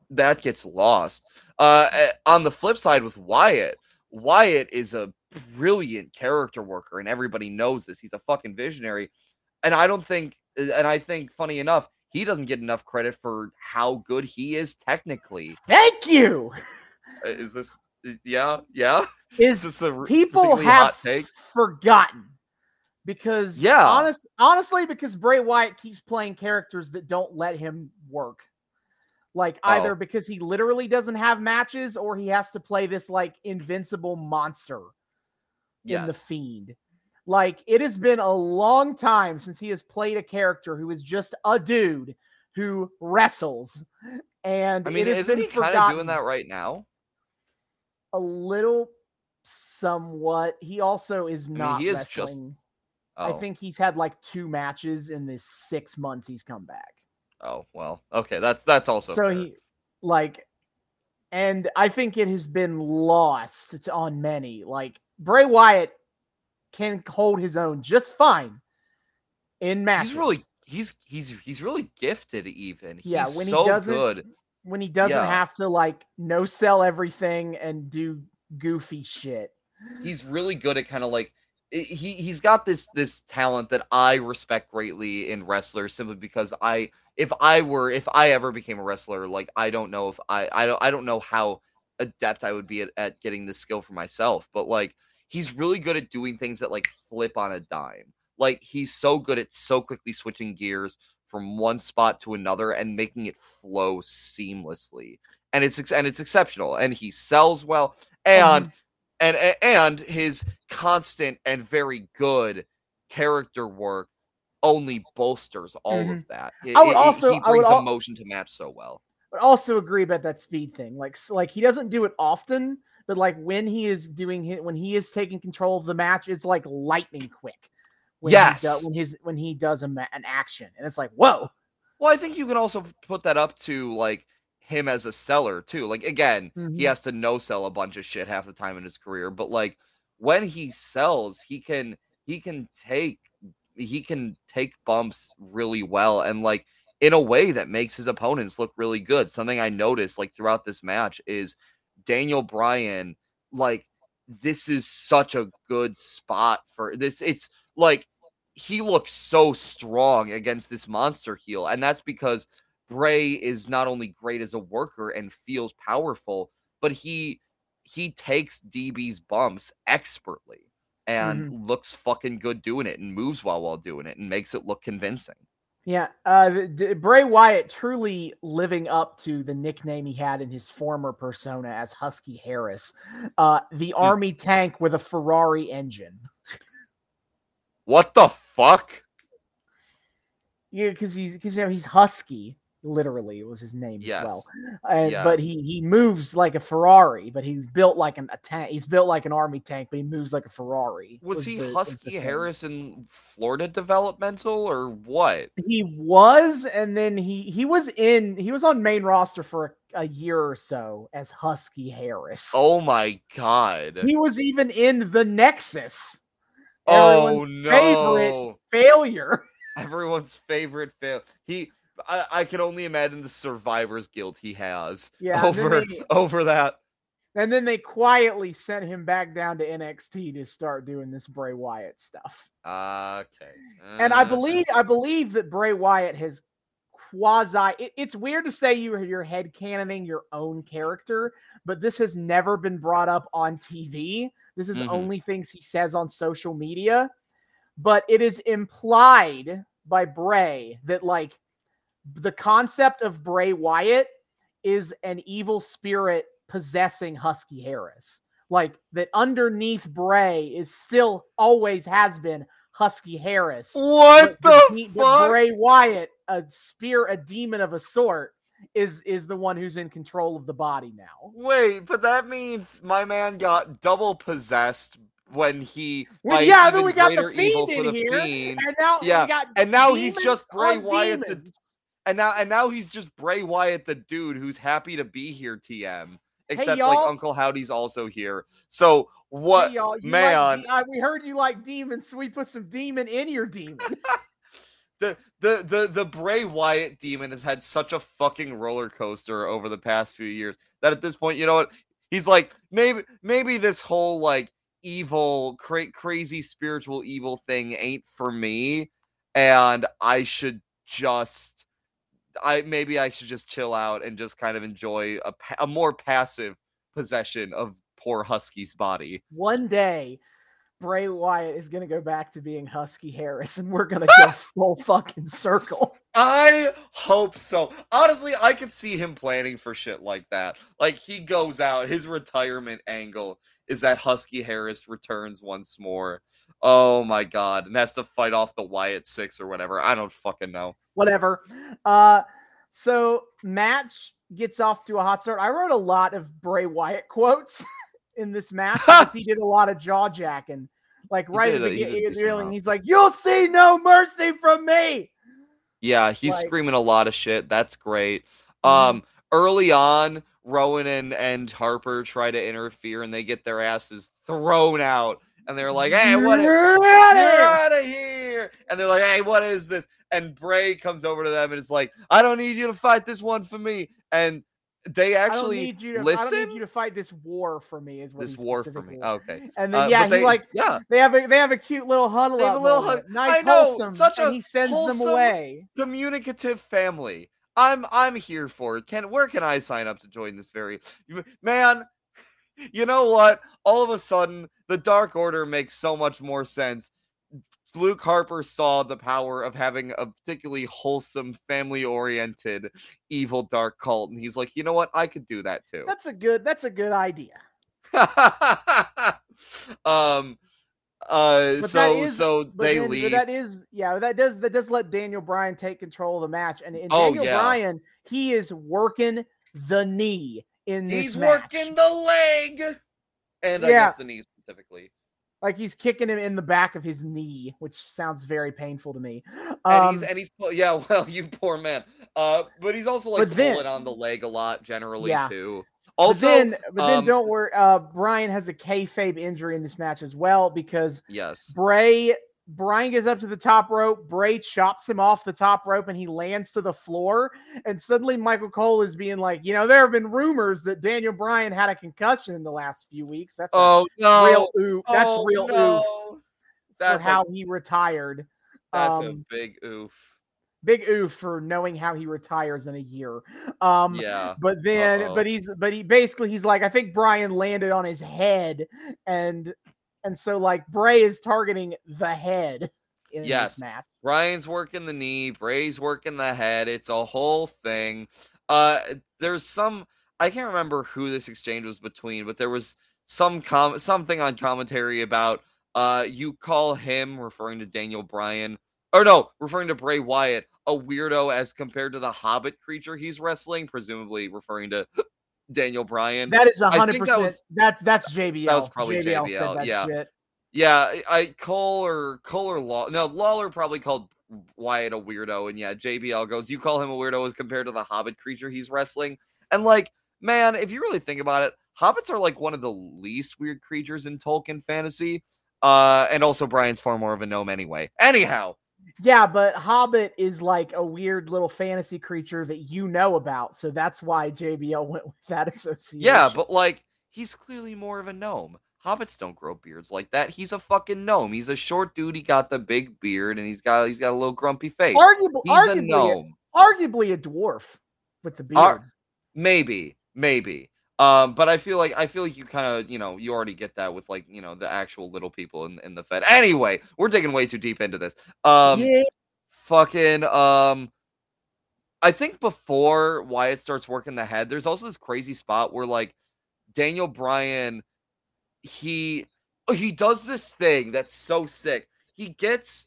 that gets lost. Uh eh, on the flip side with wyatt wyatt is a brilliant character worker and everybody knows this. He's a fucking visionary and i don't think and i think funny enough he doesn't get enough credit for how good he is technically Thank you. Uh, is this Yeah, yeah. Is Is this people have forgotten because Yeah. honest, honestly because bray wyatt keeps playing characters that don't let him work like either Oh. because he literally doesn't have matches or he has to play this like invincible monster in the fiend like it has been a long time since he has played a character who is just a dude who wrestles and I mean, it has isn't been he kind of doing that right now? a little somewhat he also is mean, not he is just- Oh, I think he's had like two matches in the six months he's come back. oh well. Okay, that's that's also so fair. he like, and I think it has been lost on many. Like Bray Wyatt can hold his own just fine in matches. he's really he's he's he's really gifted. Even he's Yeah, when he so doesn't- good. when he doesn't yeah. have to like no sell everything and do goofy shit. he's really good at kind of like he he's got this this talent that I respect greatly in wrestlers simply because I if I were if I ever became a wrestler like I don't know if I I don't I don't know how adept I would be at, at getting this skill for myself but like he's really good at doing things that like flip on a dime like he's so good at so quickly switching gears from one spot to another and making it flow seamlessly and it's and it's exceptional and he sells well and Mhm. and and his constant and very good character work only bolsters all of that. It- Mm-hmm. I would it- also- he I would brings al- emotion to match so well. but also agree about that speed thing. Like, like he doesn't do it often, but like when he is doing it, when he is taking control of the match, it's like lightning quick. When he Yes. when his when he does a an action, and it's like, whoa, Well, I think you can also put that up to like him as a seller too. Like again, Mhm. he has to no sell a bunch of shit half the time in his career, but like when he sells, he can he can take he can take bumps really well and like in a way that makes his opponents look really good. Something I noticed like throughout this match is Daniel Bryan like this is such a good spot for this it's like he looks so strong against this monster heel and that's because Bray is not only great as a worker and feels powerful but he he takes DB's bumps expertly and mm-hmm. looks fucking good doing it and moves well while doing it and makes it look convincing. Yeah. Uh, d- Bray Wyatt truly living up to the nickname he had in his former persona as Husky Harris, uh, the Hmm. army tank with a Ferrari engine. What the fuck? Yeah, because he's because you know he's husky. Literally, it was his name as well. And but he he moves like a Ferrari, but he's built like an a tank. He's built like an army tank, but he moves like a Ferrari. Was, he the- Husky thing. Harris in Florida Developmental or what? He was, and then he he was in he was on main roster for a, a year or so as Husky Harris. Oh my god. he was even in the Nexus. oh everyone's favorite no. failure. Everyone's favorite fail. He I, I can only imagine the survivor's guilt he has Yeah, over they- over that. And then they quietly sent him back down to NXT to start doing this Bray Wyatt stuff. Okay. And I Uh, believe I believe that Bray Wyatt has quasi it- it's weird to say you you're head canoning your own character, but this has never been brought up on TV. This is Mhm. only things he says on social media. But it is implied by Bray that like the concept of Bray Wyatt is an evil spirit possessing Husky Harris. Like that underneath Bray is still always has been Husky Harris. What But the but fuck? Bray Wyatt, a spear, a demon of a sort, is is the one who's in control of the body now. Wait, but that means my man got double possessed when he Well, yeah, then we got the fiend in the here, Fiend. and now Yeah, we got and now he's just Bray Wyatt the-. And now and now he's just Bray Wyatt the dude who's happy to be here TM. Except like. Uncle Howdy's also here. So what Hey, y'all, man Like, I- we heard you like demons, so we put some demon in your demon. the the the the Bray Wyatt demon has had such a fucking roller coaster over the past few years that at this point, you know what? He's like maybe maybe this whole like evil cra- crazy spiritual evil thing ain't for me and I should just I maybe I should just chill out and just kind of enjoy a a more passive possession of poor Husky's body. One day, Bray Wyatt is gonna go back to being Husky Harris, and we're gonna go full fucking circle. I hope so. Honestly, I could see him planning for shit like that. Like he goes out, his retirement angle is that Husky Harris returns once more. Oh my god, and has to fight off the Wyatt Six or whatever. I don't fucking know. Whatever. Uh, so match gets off to a hot start. I wrote a lot of Bray Wyatt quotes in this match because he did a lot of jaw jacking. Like right at the a- he did a beginning, decent really, amount. he's like, "You'll see no mercy from me." Yeah, he's Like- screaming a lot of shit. That's great. Mhm. Um, early on, Rowan and and Harper try to interfere, and they get their asses thrown out, and they're like, "Hey, what? i- You're out of here!" And they're like, "Hey, what is this?" And Bray comes over to them and is like, "I don't need you to fight this one for me." And they I actually need you to. I don't need you to fight this war for me. Is what this war for me. said. Okay. And then Uh, yeah, but they, he like yeah, they have a they have a cute little huddle They have up a little hug- nice I know, wholesome, such and a he sends them away. communicative family. I'm I'm here for it. Can where can I sign up to join this very man? You know what? All of a sudden, the Dark Order makes so much more sense. Luke Harper saw the power of having a particularly wholesome, family-oriented, evil dark cult, and he's like, you know what? I could do that too. That's a good. That's a good idea. um. Uh. But so is- so they then- leave. that is yeah. That does that does let Daniel Bryan take control of the match, and, and Oh, Daniel yeah. Bryan he is working the knee in this He's match. working the leg, and I Yeah. guess the knee specifically. like he's kicking him in the back of his knee, which sounds very painful to me. and Um, he's and he's yeah well you poor man uh but he's also like But then- pulling on the leg a lot generally Yeah. too but then, but then um, don't worry. Uh, Bryan has a kayfabe injury in this match as well because yes Bray Bryan gets up to the top rope. Bray chops him off the top rope and he lands to the floor. And suddenly Michael Cole is being like, you know, there have been rumors that Daniel Bryan had a concussion in the last few weeks. That's a oh no real oof. That's Oh, real oof that's for how he retired. that's um, a big oof Big oof for knowing how he retires in a year. Um, yeah but then, Uh-oh. but he's, but he basically, he's like, I think Bryan landed on his head, and and so like Bray is targeting the head in Yes. this match. Bryan's working the knee, Bray's working the head. It's a whole thing. Uh there's some I can't remember who this exchange was between, but there was some com something on commentary about uh you call him referring to Daniel Bryan or no, referring to Bray Wyatt, a weirdo as compared to the hobbit creature he's wrestling, presumably referring to Daniel Bryan. That is hundred percent. That's that's JBL. That was probably JBL, JBL, said that yeah. shit. Yeah, I- I Cole or Cole or Law. No, Lawler probably called Wyatt a weirdo, and yeah, JBL goes, "You call him a weirdo as compared to the Hobbit creature he's wrestling." And like, man, if you really think about it, hobbits are like one of the least weird creatures in Tolkien fantasy. Uh, and also Bryan's far more of a gnome anyway. Anyhow, Yeah, but Hobbit is like a weird little fantasy creature that you know about, so that's why JBL went with that association. yeah, but like, he's clearly more of a gnome. Hobbits don't grow beards like that. He's a fucking gnome. He's a short dude. He got the big beard, and he's got he's got a little grumpy face. arguably, He's a arguably, gnome. arguably a dwarf with the beard. Ar- Maybe, maybe. Um, but I feel like I feel like you kind of you know you already get that with like you know the actual little people in, in the Fed. Anyway, we're digging way too deep into this. Um, yeah, fucking um, I think before Wyatt starts working the head, there's also this crazy spot where like Daniel Bryan, he he does this thing that's so sick. He gets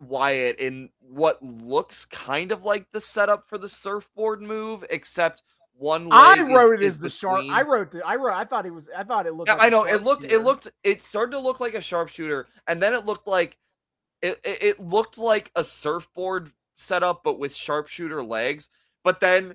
Wyatt in what looks kind of like the setup for the surfboard move, except one. I leg is- wrote it is as the sharp. I wrote the. I wrote. I thought it was. I thought it looked. Yeah, like I a know it looked. It looked. It started to look like a sharpshooter, and then it looked like it. It, it looked like a surfboard setup, but with sharpshooter legs. But then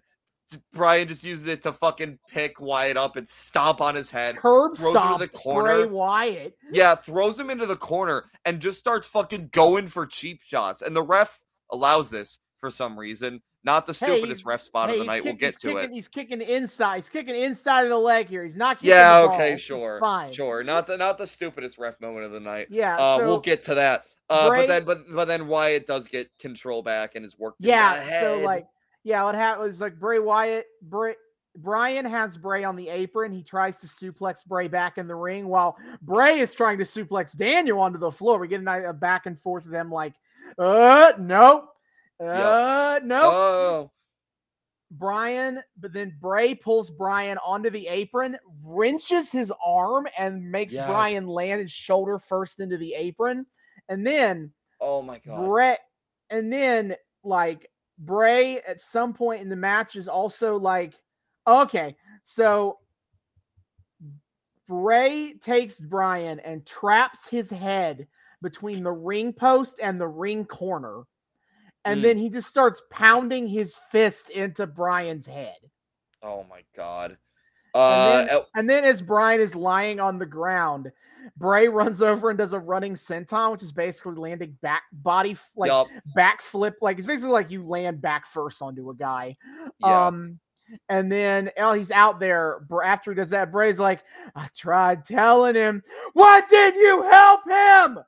Bryan just uses it to fucking pick Wyatt up and stomp on his head. curb throws him to stomp. the Bray corner. Wyatt. Yeah, throws him into the corner and just starts fucking going for cheap shots. And the ref allows this for some reason. Not the Hey, stupidest ref spot Hey, of the night. We'll get to kicking, it. He's kicking inside. He's kicking inside of the leg here. He's not kicking. Yeah, okay, It's sure. fine. Sure. Not the not the stupidest ref moment of the night. Yeah. Uh, so, we'll get to that. Uh, Bray- but then, but but then Wyatt does get control back and is working. Yeah. So like, yeah, what happened was like Bray Wyatt. Bray. Bryan has Bray on the apron. He tries to suplex Bray back in the ring while Bray is trying to suplex Daniel onto the floor. We get a, a back and forth of them like, uh, nope, uh, nope. Oh, Bryan, but then Bray pulls Bryan onto the apron, wrenches his arm, and makes Yes. Bryan land his shoulder first into the apron. And then oh my god. Bray, and then like Bray at some point in the match is also like, okay, so Bray takes Bryan and traps his head between the ring post and the ring corner. And Mm. then he just starts pounding his fist into Bryan's head. Oh my god. And Uh, then, and then as Brian is lying on the ground, Bray runs over and does a running senton, which is basically landing back body like yup, backflip. Like it's basically like you land back first onto a guy. yeah. Um, and then oh, he's out there. After he does that, Bray's like, I tried telling him, why did you help him?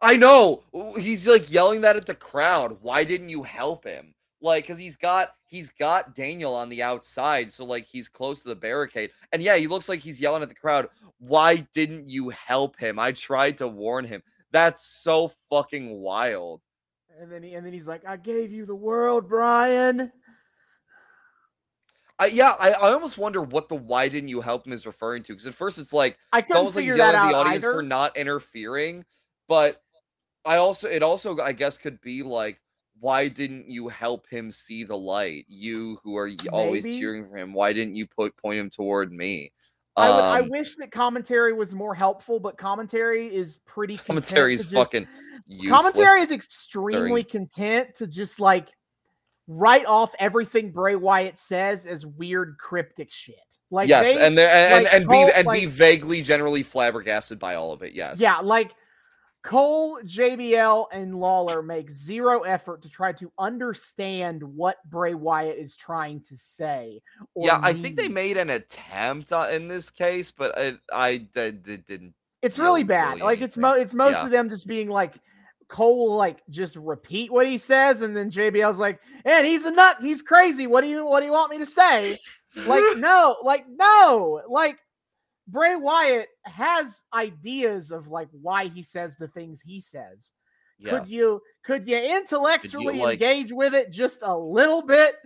I know. He's like yelling that at the crowd. Why didn't you help him? Like, cause he's got he's got Daniel on the outside, so like he's close to the barricade. And yeah, he looks like he's yelling at the crowd. Why didn't you help him? I tried to warn him. That's so fucking wild. And then he and then he's like, I gave you the world, Bryan. I, yeah, I, I almost wonder what the why didn't you help him is referring to. Because at first it's like I it's couldn't almost like that yelling at the audience either. for not interfering. But I also it also I guess could be like why didn't you help him see the light? You who are y- always cheering for him, why didn't you put point him toward me? I, would, I Um, wish that commentary was more helpful, but commentary is pretty commentary is just- fucking useless. commentary is extremely content to just like write off everything Bray Wyatt says as weird cryptic shit. Like yes, they, and and, like, and be Cole, and be vaguely generally flabbergasted by all of it. Yes. yeah, like Cole, JBL, and Lawler make zero effort to try to understand what Bray Wyatt is trying to say. Yeah, I think they made an attempt uh, in this case, but I I that didn't. It's really bad. really like it's mo it's most Yeah. of them just being like Cole will like just repeat what he says, and then JBL's like, and he's a nut, he's crazy. What do you what do you want me to say? Like, no, like, no, like Bray Wyatt has ideas of like why he says the things he says. yeah. Could you could you intellectually like- engage with it just a little bit?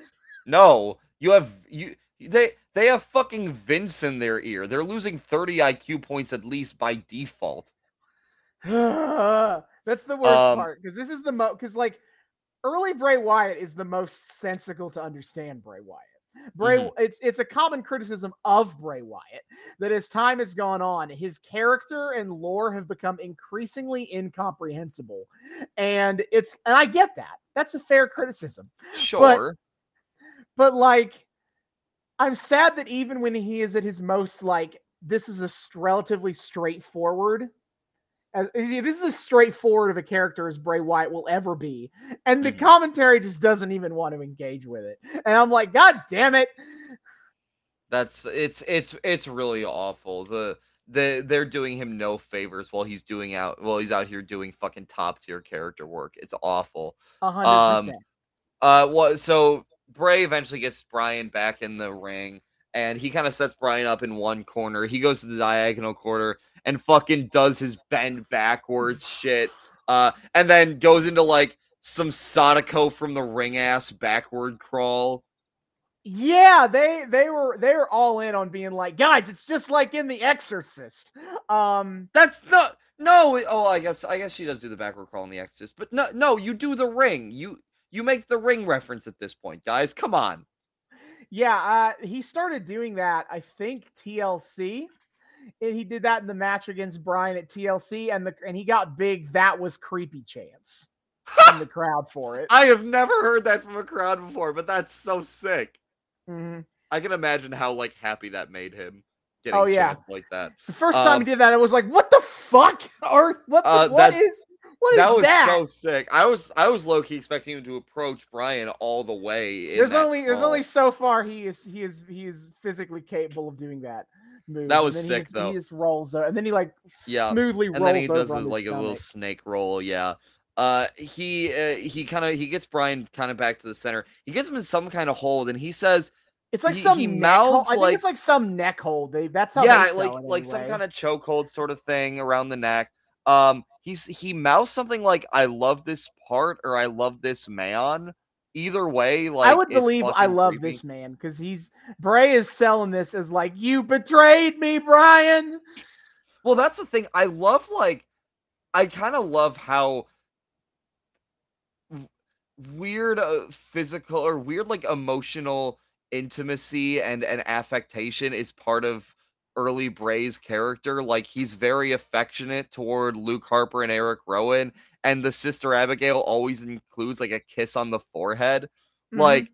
No, you have you they they have fucking Vince in their ear. They're losing 30 IQ points at least by default. That's the worst Um, part because this is the most because like early Bray Wyatt is the most sensical to understand Bray Wyatt. Bray, Mhm. it's it's a common criticism of Bray Wyatt that as time has gone on, his character and lore have become increasingly incomprehensible, and it's and I get that. That's a fair criticism, Sure. but like, I'm sad that even when he is at his most like this is a relatively straightforward. As, this is as straightforward of a character as Bray Wyatt will ever be, and the Mhm. commentary just doesn't even want to engage with it. And I'm like, God damn it! That's it's it's it's really awful. The the they're doing him no favors while he's doing out well he's out here doing fucking top tier character work. It's awful. Hundred Um, percent. Uh, what? So Bray eventually gets Bryan back in the ring, and he kind of sets Bryan up in one corner. He goes to the diagonal corner and fucking does his bend backwards shit. Uh, and then goes into like some Sadako from the ring ass backward crawl. Yeah, they they were they were all in on being like, guys, it's just like in The Exorcist. Um, That's not no. Oh, I guess I guess she does do the backward crawl in the Exorcist, but no, no, you do the ring. You you make the ring reference at this point, guys. Come on. Yeah, uh, he started doing that. I think TLC. And he did that in the match against Bryan at TLC, and the and he got big. That was creepy chance in the crowd for it. I have never heard that from a crowd before, but that's so sick. Mhm. I can imagine how like happy that made him getting Oh, yeah. like that. The first time Um, he did that, I was like, "What the fuck?" Or what? The, Uh, what is what is that was that? so sick. I was I was low key expecting him to approach Bryan all the way. there's only there's only so far he is he is he is physically capable of doing that move. That was then he sick, just, though. He just rolls o- and then he like Yeah, smoothly rolls and then he over does his, like a little snake roll. Yeah. Uh, he uh, he kind of he gets Bryan kind of back to the center. He gets him in some kind of hold, and he says It's like He- some he neck hold. mouths I think like- it's like some neck hold. They that's how yeah, like like some kind of chokehold sort of thing around the neck. Um, he's he mouths something like "I love this part" or "I love this man." Either way, like I would believe I love creepy. this man because he's Bray is selling this as like you betrayed me, Bryan. Well, that's the thing. I love like I kind of love how weird uh, physical or weird like emotional intimacy and and affectation is part of early Bray's character. Like he's very affectionate toward Luke Harper and Eric Rowan, and the sister Abigail always includes like a kiss on the forehead. Mhm. Like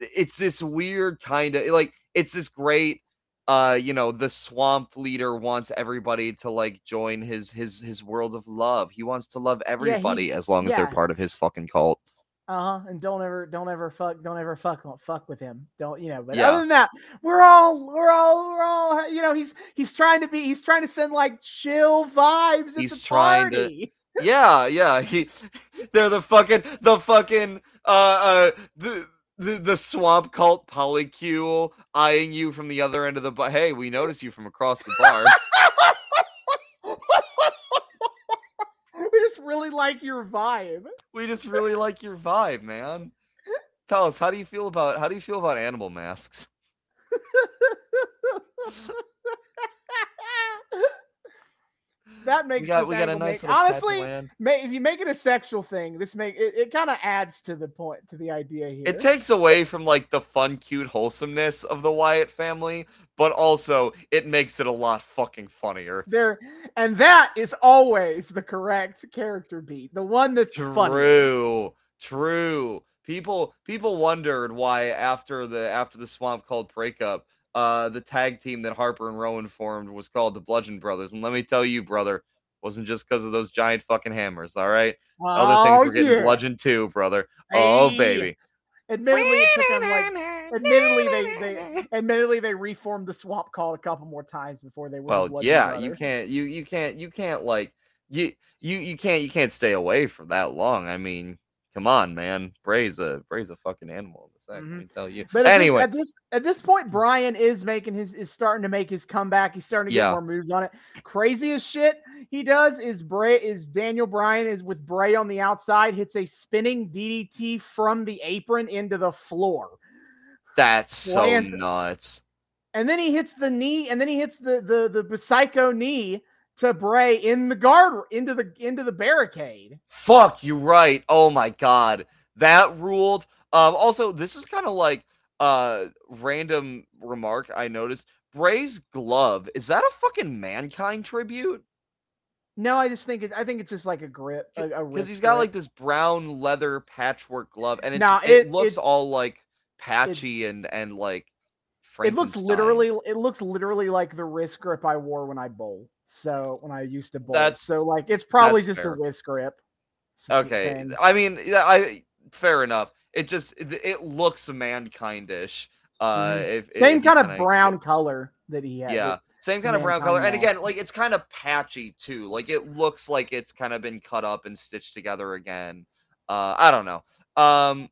it's this weird kind of like it's this great uh you know the swamp leader wants everybody to like join his his his world of love he wants to love everybody as long as they're part of his fucking cult Uh huh. And don't ever, don't ever fuck, don't ever fuck, fuck with him. Don't you know? But Yeah. other than that, we're all, we're all, we're all. You know, he's he's trying to be, he's trying to send like chill vibes He's the trying to- yeah yeah he they're the fucking the fucking uh uh the the, the swamp cult polycule eyeing you from the other end of the bar. Hey, we notice you from across the bar. we just really like your vibe. we just really like your vibe, man. Tell us, how do you feel about how do you feel about animal masks? that makes we got we got a nice make- honestly. land. ma- if you make it a sexual thing, this make it, it kind of adds to the point to the idea here. It takes away from like the fun, cute wholesomeness of the Wyatt family, but also it makes it a lot fucking funnier. there, and that is always the correct character beat, the one that's funny. True, true. People people wondered why after the after the Swamp called breakup, uh, the tag team that Harper and Rowan formed was called the Bludgeon Brothers. And let me tell you, brother, wasn't just because of those giant fucking hammers. All right, other things were getting Oh, yeah. bludgeoned too, brother. Oh baby. Admittedly, it took them like admittedly they, they admittedly they reformed the swamp call a couple more times before they were. the well Bludgeon yeah you can't you you can't you can't like you you you can't you can't stay away for that long i mean come on man bray's a bray's a fucking animal in the sack, Mhm. let me tell you But at this- anyway at this at this point, Bryan is making his is starting to make his comeback. He's starting to get Yeah. more moves on it. Craziest shit he does is Bray is Daniel Bryan is with Bray on the outside, hits a spinning DDT from the apron into the floor. That's so nuts. And then he hits the knee, and then he hits the the the psycho knee to Bray in the guard into the into the barricade. fuck you right. Oh my god. That ruled. Um also this is kind of like uh random remark i noticed. Bray's glove is that a fucking mankind tribute? No, I just think it, I think it's just like a grip, because he's got grip. like this brown leather patchwork glove, and it's, Nah, it, it- looks all like patchy and and like. it looks literally it looks literally like the wrist grip I wore when I bowl. So when I used to bowl, That's- so like it's probably just fair. a wrist grip. okay. I mean, yeah, I fair enough. It just it, it looks mankindish. Uh, Mhm. if, Same if kind of brown color that he had. Yeah, same kind of brown color, and again, like it's kind of patchy too. Like it looks like it's kind of been cut up and stitched together again. Uh, I don't know. Um,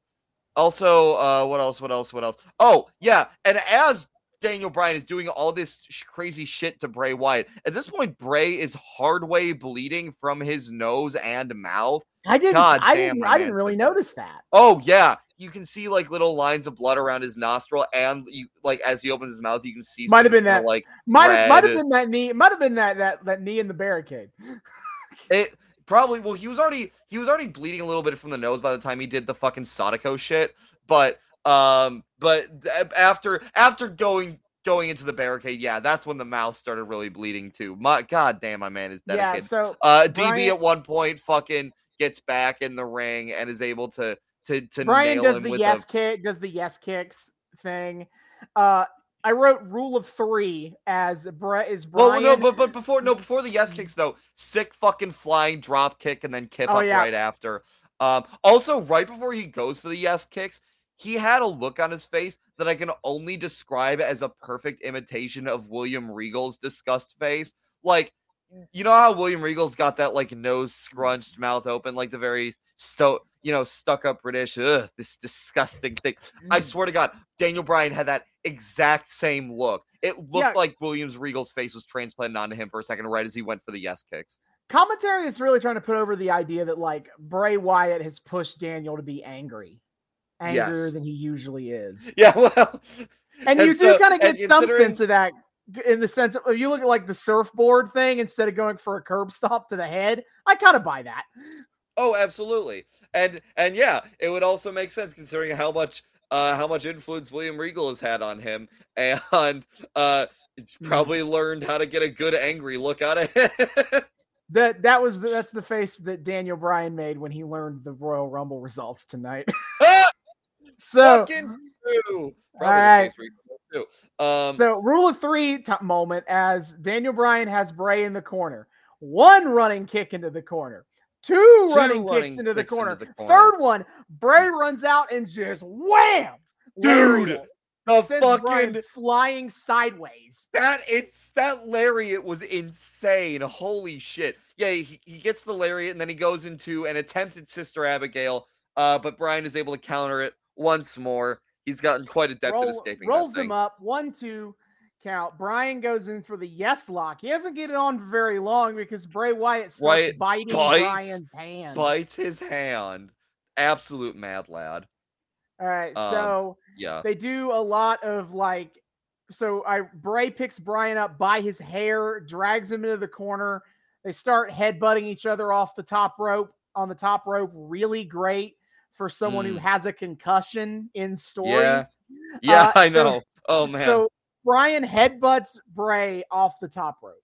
also, uh, what else? What else? What else? Oh, yeah, and as Daniel Bryan is doing all this sh- crazy shit to Bray Wyatt, at this point, Bray is hard way bleeding from his nose and mouth. I didn't. God I damn, didn't. I didn't really notice that. Oh yeah, you can see like little lines of blood around his nostril, and you like as he opens his mouth, you can see Might have been that. like Might have, might have been that knee. Might have been that that that knee in the barricade. It probably well, he was already he was already bleeding a little bit from the nose by the time he did the fucking Sadako shit. But um, but after after going going into the barricade, yeah, that's when the mouth started really bleeding too. My god damn, my man is Yeah. So uh, DB Bryan- at one point fucking gets back in the ring and is able to to to Bryan nail does the yes a, kick, does the yes kicks thing. Uh, I wrote rule of three as Brett is Bryan. Well, no, but but before no before the yes kicks though, sick fucking flying drop kick and then kip Oh, up yeah. right after. Um, also right before he goes for the yes kicks, he had a look on his face that I can only describe as a perfect imitation of William Regal's disgust face. Like, you know how William Regal's got that like nose scrunched, mouth open, like the very sto you know, stuck up British, ugh, this disgusting thing. I Mm. swear to God, Daniel Bryan had that exact same look. It looked Yeah. like Williams Regal's face was transplanted onto him for a second, right as he went for the yes kicks. commentary is really trying to put over the idea that like Bray Wyatt has pushed Daniel to be angry, angrier Yes. than he usually is, Yeah, well, and, you do kind of get some considering- sense of that in the sense of if you look at like the surfboard thing instead of going for a curb stomp to the head. I kind of buy that. Oh, absolutely. And and yeah, it would also make sense considering how much uh how much influence William Regal has had on him and uh Mm. probably learned how to get a good angry look out of it. That that was the, that's the face that Daniel Bryan made when he learned the Royal Rumble results tonight. so Fucking true. Probably the face too. Um So rule of three t- moment as Daniel Bryan has Bray in the corner. One running kick into the corner. Two, Two running, running kicks into the kicks into corner. the corner. Third one, Bray runs out and just wham! Dude, the fucking flying sideways. That it's that lariat was insane. Holy shit. Yeah, he, he gets the lariat and then he goes into an attempted Sister Abigail. Uh, but Bryan is able to counter it once more. He's gotten quite adept at escaping. rolls that thing. him up. One, two count. Bryan goes in for the yes lock. He doesn't get it on for very long because Bray Wyatt starts Wyatt biting bites, Bryan's hand. Bites his hand. Absolute mad lad. All right, Um, so Yeah. they do a lot of like so I Bray picks Bryan up by his hair, drags him into the corner. They start headbutting each other off the top rope on the top rope. Really great for someone who Mm. has a concussion in story. Yeah. Yeah, Uh, I so- know. oh man. So Bryan headbutts Bray off the top rope,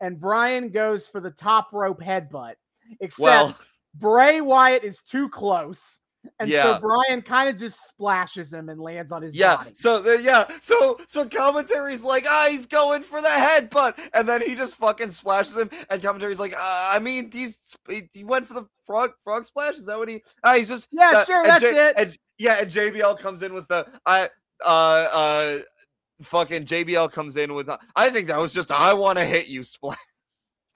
and Bryan goes for the top rope headbutt. Except well, Bray Wyatt is too close. And Yeah. so Bryan kind of just splashes him and lands on his yeah. body. So the, yeah. So so commentary's like, ah, he's going for the headbutt, and then he just fucking splashes him, and commentary's like, uh, I mean, he's he, went for the frog frog splash. Is that what he? Ah, he's just Yeah, uh, sure, that's J- it. And, yeah, and JBL comes in with the I uh uh fucking JBL comes in with I think that was just I want to hit you splash.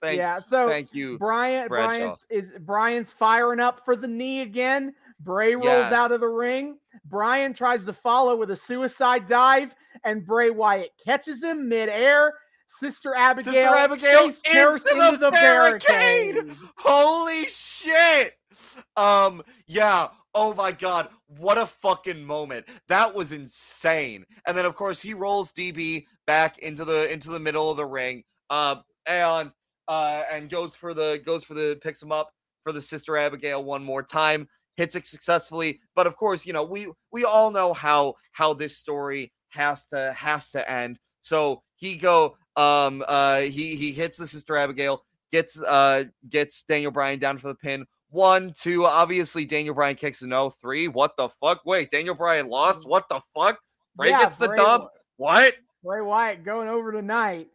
Thank, yeah, so thank you. Brian Bradshaw. Bryan's is Bryan's firing up for the knee again. Bray rolls out of the ring. Bryan tries to follow with a suicide dive, and Bray Wyatt catches him midair. Sister Abigail, Sister Abigail into into the the barricade. barricade. Holy shit! Um, yeah. Oh my god, what a fucking moment. That was insane. And then of course he rolls DB back into the into the middle of the ring. Uh and uh and goes for the goes for the picks him up for the sister Abigail one more time. Hits it successfully, but of course, you know, we we all know how how this story has to has to end. So he go um uh he he hits the sister Abigail, gets uh gets Daniel Bryan down for the pin. One, two, obviously Daniel Bryan kicks a no. Three, what the fuck? Wait, Daniel Bryan lost? What the fuck? Bray Yeah, gets the Bray dub? What? Bray Wyatt going over tonight.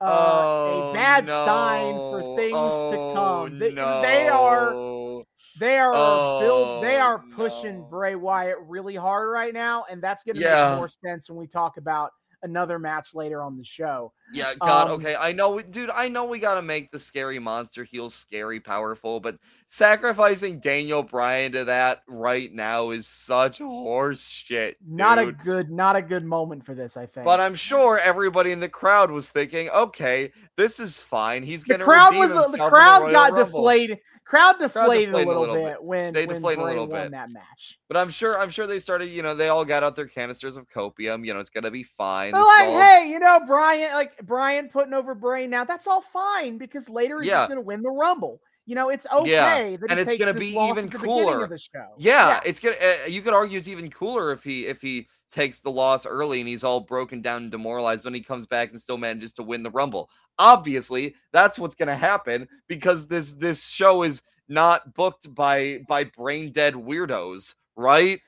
Uh, oh, a bad sign for things oh, to come. They, they are they are build they Oh, are pushing no. Bray Wyatt really hard right now, and that's going to Yeah. make more sense when we talk about another match later on the show. Yeah, God, Um, okay. I know, we- dude. I know we gotta make the scary monster heel scary, powerful, but sacrificing Daniel Bryan to that right now is such horse shit. Not a good not a good moment for this, I think. But I'm sure everybody in the crowd was thinking, okay, this is fine. He's gonna crowd was the crowd got Rumble. deflated. Crowd deflated, deflated a little, bit, when They when deflated a little bit. that match. But I'm sure, I'm sure they started. You know, they all got out their canisters of copium. You know, it's gonna be fine. They're like, all- hey, you know, Bryan, like Bryan putting over Bray now, that's all fine because later he's Yeah. gonna win the Rumble. You know, it's okay Yeah, that and it's takes gonna be even the cooler. of the show. Yeah, it's gonna. Uh, you could argue it's even cooler if he if he takes the loss early and he's all broken down and demoralized when he comes back and still manages to win the rumble. Obviously, that's what's gonna happen because this this show is not booked by by brain dead weirdos, right?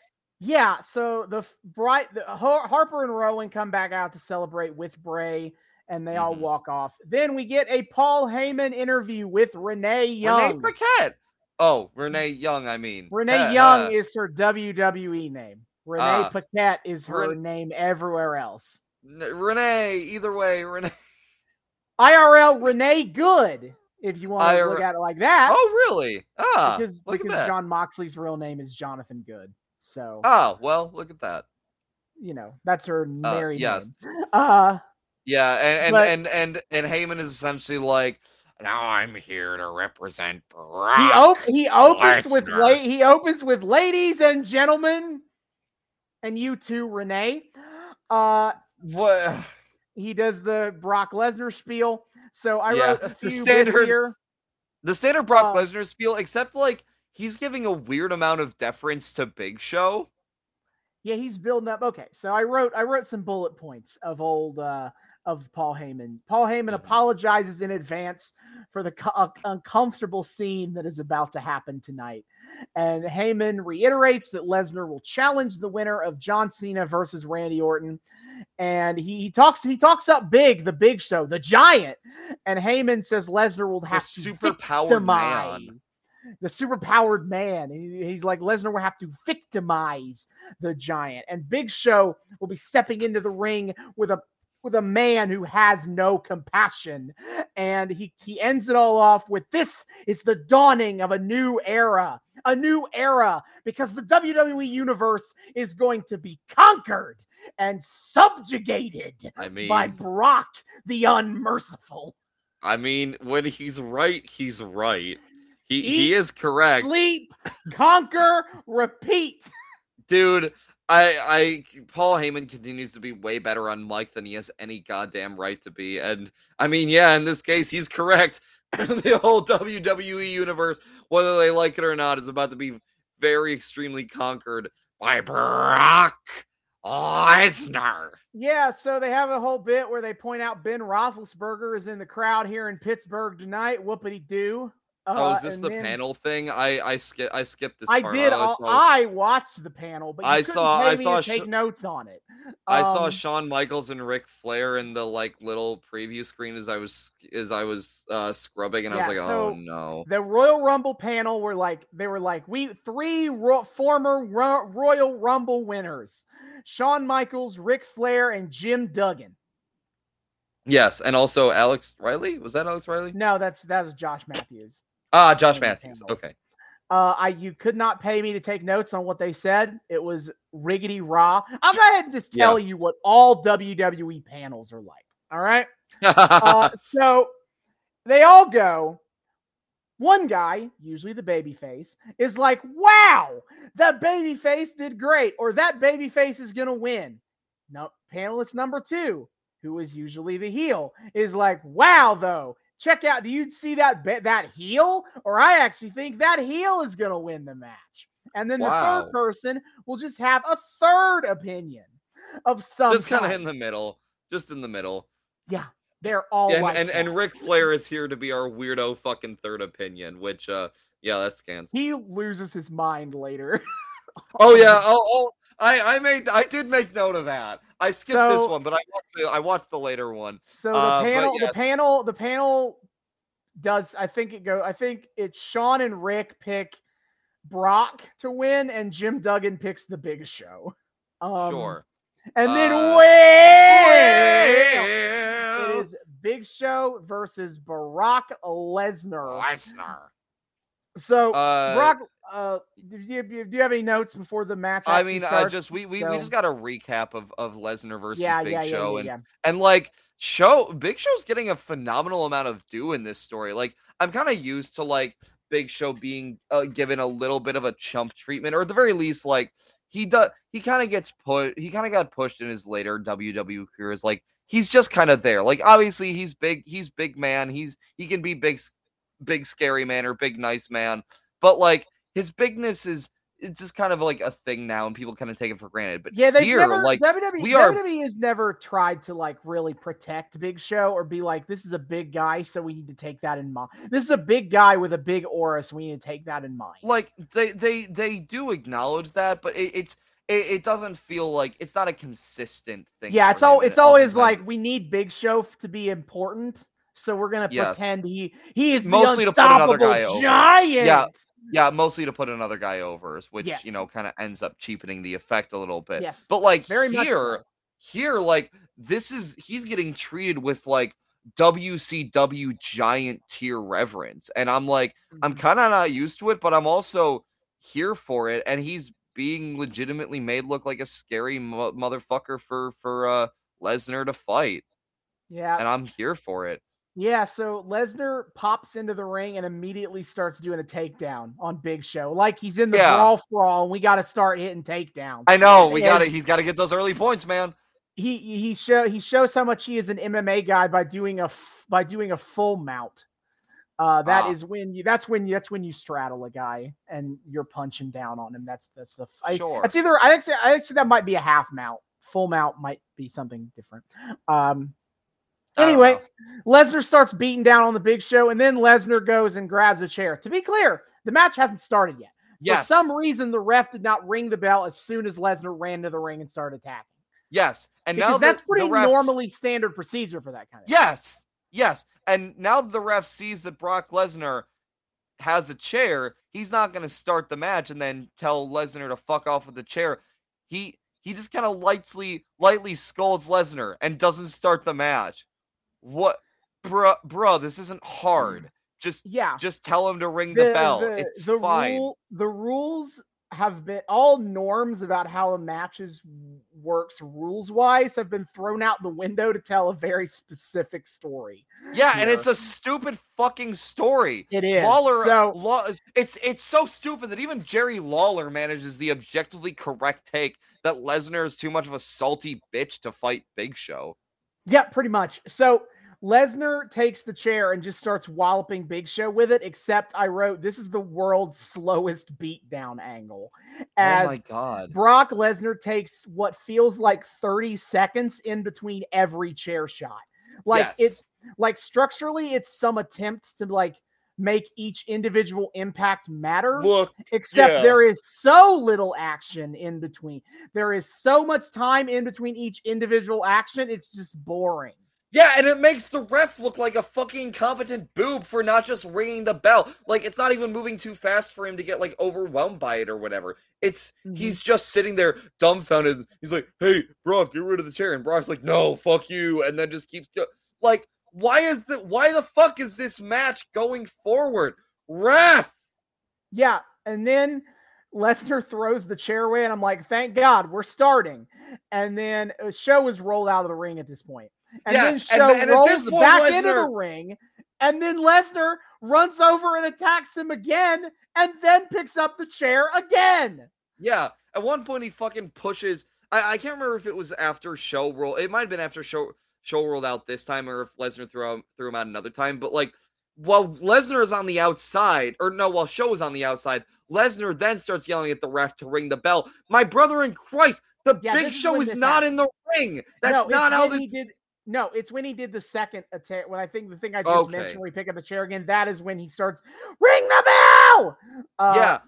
Yeah, so the bright the Harper and Rowan come back out to celebrate with Bray, and they all Mhm. walk off. Then we get a Paul Heyman interview with Renee Young. Renee Paquette. Oh, Renee Young. I mean, Renee Uh, Young uh, is her WWE name. Renee Ah. Paquette is her Ren- name everywhere else. Renee. Either way, Renee. IRL Renee Good if you want to look at it like that. Oh, really? Ah, because look because. Jon Moxley's real name is Jonathan Good. So Oh, well, look at that. you know that's her married yes. name. Uh, Yeah, and and, But- and and and Heyman is essentially like, now I'm here to represent Brock. he op- he opens with la- he opens with ladies and gentlemen, and you too, Renee. Uh, what? he does the Brock Lesnar spiel. So I Yeah, wrote a few bits standard- here. The standard Brock Uh, Lesnar spiel, except like he's giving a weird amount of deference to Big Show. Yeah, he's building up. Okay, so I wrote I wrote some bullet points of old uh of Paul Heyman. Paul Heyman Mhm. apologizes in advance for the co- uh, uncomfortable scene that is about to happen tonight. And Heyman reiterates that Lesnar will challenge the winner of John Cena versus Randy Orton. And he, he talks he talks up big, the big show, the giant. And Heyman says Lesnar will The have to super powered victimize man. the super powered man. He- He's like Lesnar will have to victimize the giant, and Big Show will be stepping into the ring with a with a man who has no compassion. And he he ends it all off with this is the dawning of a new era, a new era, because the WWE universe is going to be conquered and subjugated I mean, by Brock the Unmerciful. I mean, when he's right, he's right. He he is correct, Sleep, conquer, repeat. dude. I I Paul Heyman continues to be way better on mic than he has any goddamn right to be, and I mean, yeah, in this case, he's correct. the whole WWE universe, whether they like it or not, is about to be very extremely conquered by Brock Lesnar. Yeah, so they have a whole bit where they point out Ben Roethlisberger is in the crowd here in Pittsburgh tonight. Whoopity doo. Oh, is this the panel thing? I I skip I skipped this. I part. did. all- thought- I watched the panel, but you I saw- I saw sh- take notes on it. I saw Um, Shawn Michaels and Ric Flair in the like little preview screen as I was as I was uh scrubbing, and I was like, so- oh no. the Royal Rumble panel were like they were like we three ro- former Ro- Royal Rumble winners: Shawn Michaels, Ric Flair, and Jim Duggan. Yes, and also Alex Riley was that Alex Riley? No, that's that was Josh Matthews. Ah, Josh Matthews. Okay. Uh, I you could not pay me to take notes on what they said. It was riggedy raw. I'll go ahead and just Yeah. tell you what all WWE panels are like. All right. Uh, so they all go. One guy, usually the baby face, is like, "Wow, that baby face did great," or "That baby face is gonna win." No, panelist number two, who is usually the heel, is like, "Wow, though, check out. Do you see that that heel? Or I actually think that heel is gonna win the match." And then the third person will just have a third opinion of some just kind of in the middle. Just in the middle. Yeah, they're all and and, and Ric Flair is here to be our weirdo fucking third opinion, which uh yeah, that scans. he loses his mind later. Oh yeah, oh, oh I I made I did make note of that. I skipped this one, but I watched the, I watched the later one. So the Uh, panel, yes. the panel, the panel does. I think it go. I think it's Shawn and Ric pick Brock to win, and Jim Duggan picks the Big Show. Um, sure. And then Uh! Well, It is Big Show versus Brock Lesnar. Lesnar. So Uh, Brock, uh, do you, do you have any notes before the match? I mean, I just we we, we just got a recap of of Lesnar versus yeah, Big yeah, Show, yeah, and and like show Big Show's getting a phenomenal amount of due in this story. Like I'm kind of used to like Big Show being uh, given a little bit of a chump treatment, or at the very least, like he does. He kind of gets put. He kind of got pushed in his later WWE career as like he's just kind of there. Like obviously he's big. He's big man. He's he can be big, big scary man or big nice man. But like his bigness is it's just kind of like a thing now, and people kind of take it for granted. But Yeah, they here, never like WWE. we are- WWE has never tried to like really protect Big Show or be like, this is a big guy, so we need to take that in mind. This is a big guy with a big aura, so we need to take that in mind. like they they they do acknowledge that, but it, it's it, it doesn't feel like it's not a consistent thing. yeah, it's all it's always like we need Big Show to be important, so we're gonna Yes. pretend he he is Mostly the to put another guy over. giant. yeah, mostly to put another guy over, which Yes. you know kind of ends up cheapening the effect a little bit. Yes, But like very here, so. here, like this is he's getting treated with like WCW giant tier reverence. And I'm like, I'm Mm-hmm. kind of not used to it, but I'm also here for it. And he's being legitimately made look like a scary mo- motherfucker for for uh Lesnar to fight, Yeah. and I'm here for it. Yeah, so Lesnar pops into the ring and immediately starts doing a takedown on Big Show. Like he's in the Yeah. brawl sprawl and we got to start hitting takedowns. I know we got to He's got to get those early points, man. he he show he shows how much he is an MMA guy by doing a by doing a full mount. Uh, that Ah. is when you that's when you that's when you straddle a guy and you're punching down on him. That's that's the I, Sure. That's either I actually I actually that might be a half mount. Full mount might be something different. Um, anyway. Lesnar starts beating down on the Big Show, and then Lesnar goes and grabs a chair. To be clear, the match hasn't started yet. yes, For some reason, the ref did not ring the bell as soon as Lesnar ran to the ring and started attacking. yes, and now Because that that's pretty refs- normally standard procedure for that kind of. Yes, yes, and now the ref sees that Brock Lesnar has a chair. He's not going to start the match and then tell Lesnar to fuck off with the chair. He he just kind of lightly lightly scolds Lesnar and doesn't start the match. What, bruh, bruh, this isn't hard. Mm. Just Yeah, just tell him to ring the, bell. The, it's the fine. rule, the rules have been all norms about how a matches works rules wise have been thrown out the window to tell a very specific story. yeah, and it's a stupid fucking story. It is Lawler, so. Law, it's it's so stupid that even Jerry Lawler manages the objectively correct take that Lesnar is too much of a salty bitch to fight Big Show. Yeah, pretty much. So Lesnar takes the chair and just starts walloping Big Show with it. Except I wrote this is the world's slowest beatdown angle, as oh my god! Brock Lesnar takes what feels like 30 seconds in between every chair shot. Like Yes. it's like structurally, it's some attempt to like make each individual impact matter. Look, Except yeah. there is so little action in between. There is so much time in between each individual action. It's just boring. yeah, and it makes the ref look like a fucking competent boob for not just ringing the bell. Like it's not even moving too fast for him to get like overwhelmed by it or whatever. It's Mhm. he's just sitting there dumbfounded. He's like, "Hey, Brock, get rid of the chair," and Brock's like, "No, fuck you," and then just keeps like. Why is the why the fuck is this match going forward? Ref! Yeah. And then Lesnar throws the chair away, and I'm like, thank God we're starting. And then Show is rolled out of the ring at this point. And Yeah, then Show th- and rolls point, back into the ring. And then Lesnar runs over and attacks him again, and then picks up the chair again. Yeah. At one point he fucking pushes I, I can't remember if it was after show roll. It might have been after show show rolled out this time or if Lesnar threw him threw him out another time. But like while Lesnar is on the outside, or no, while Show is on the outside, Lesnar then starts yelling at the ref to ring the bell. My brother in Christ, the Yeah, Big Show is is not happened. in the ring. That's No, not how this. he did. No, it's when he did the second attack. When I think the thing I just Okay. mentioned, where he picked up the chair again, that is when he starts ring the bell. Uh, yeah,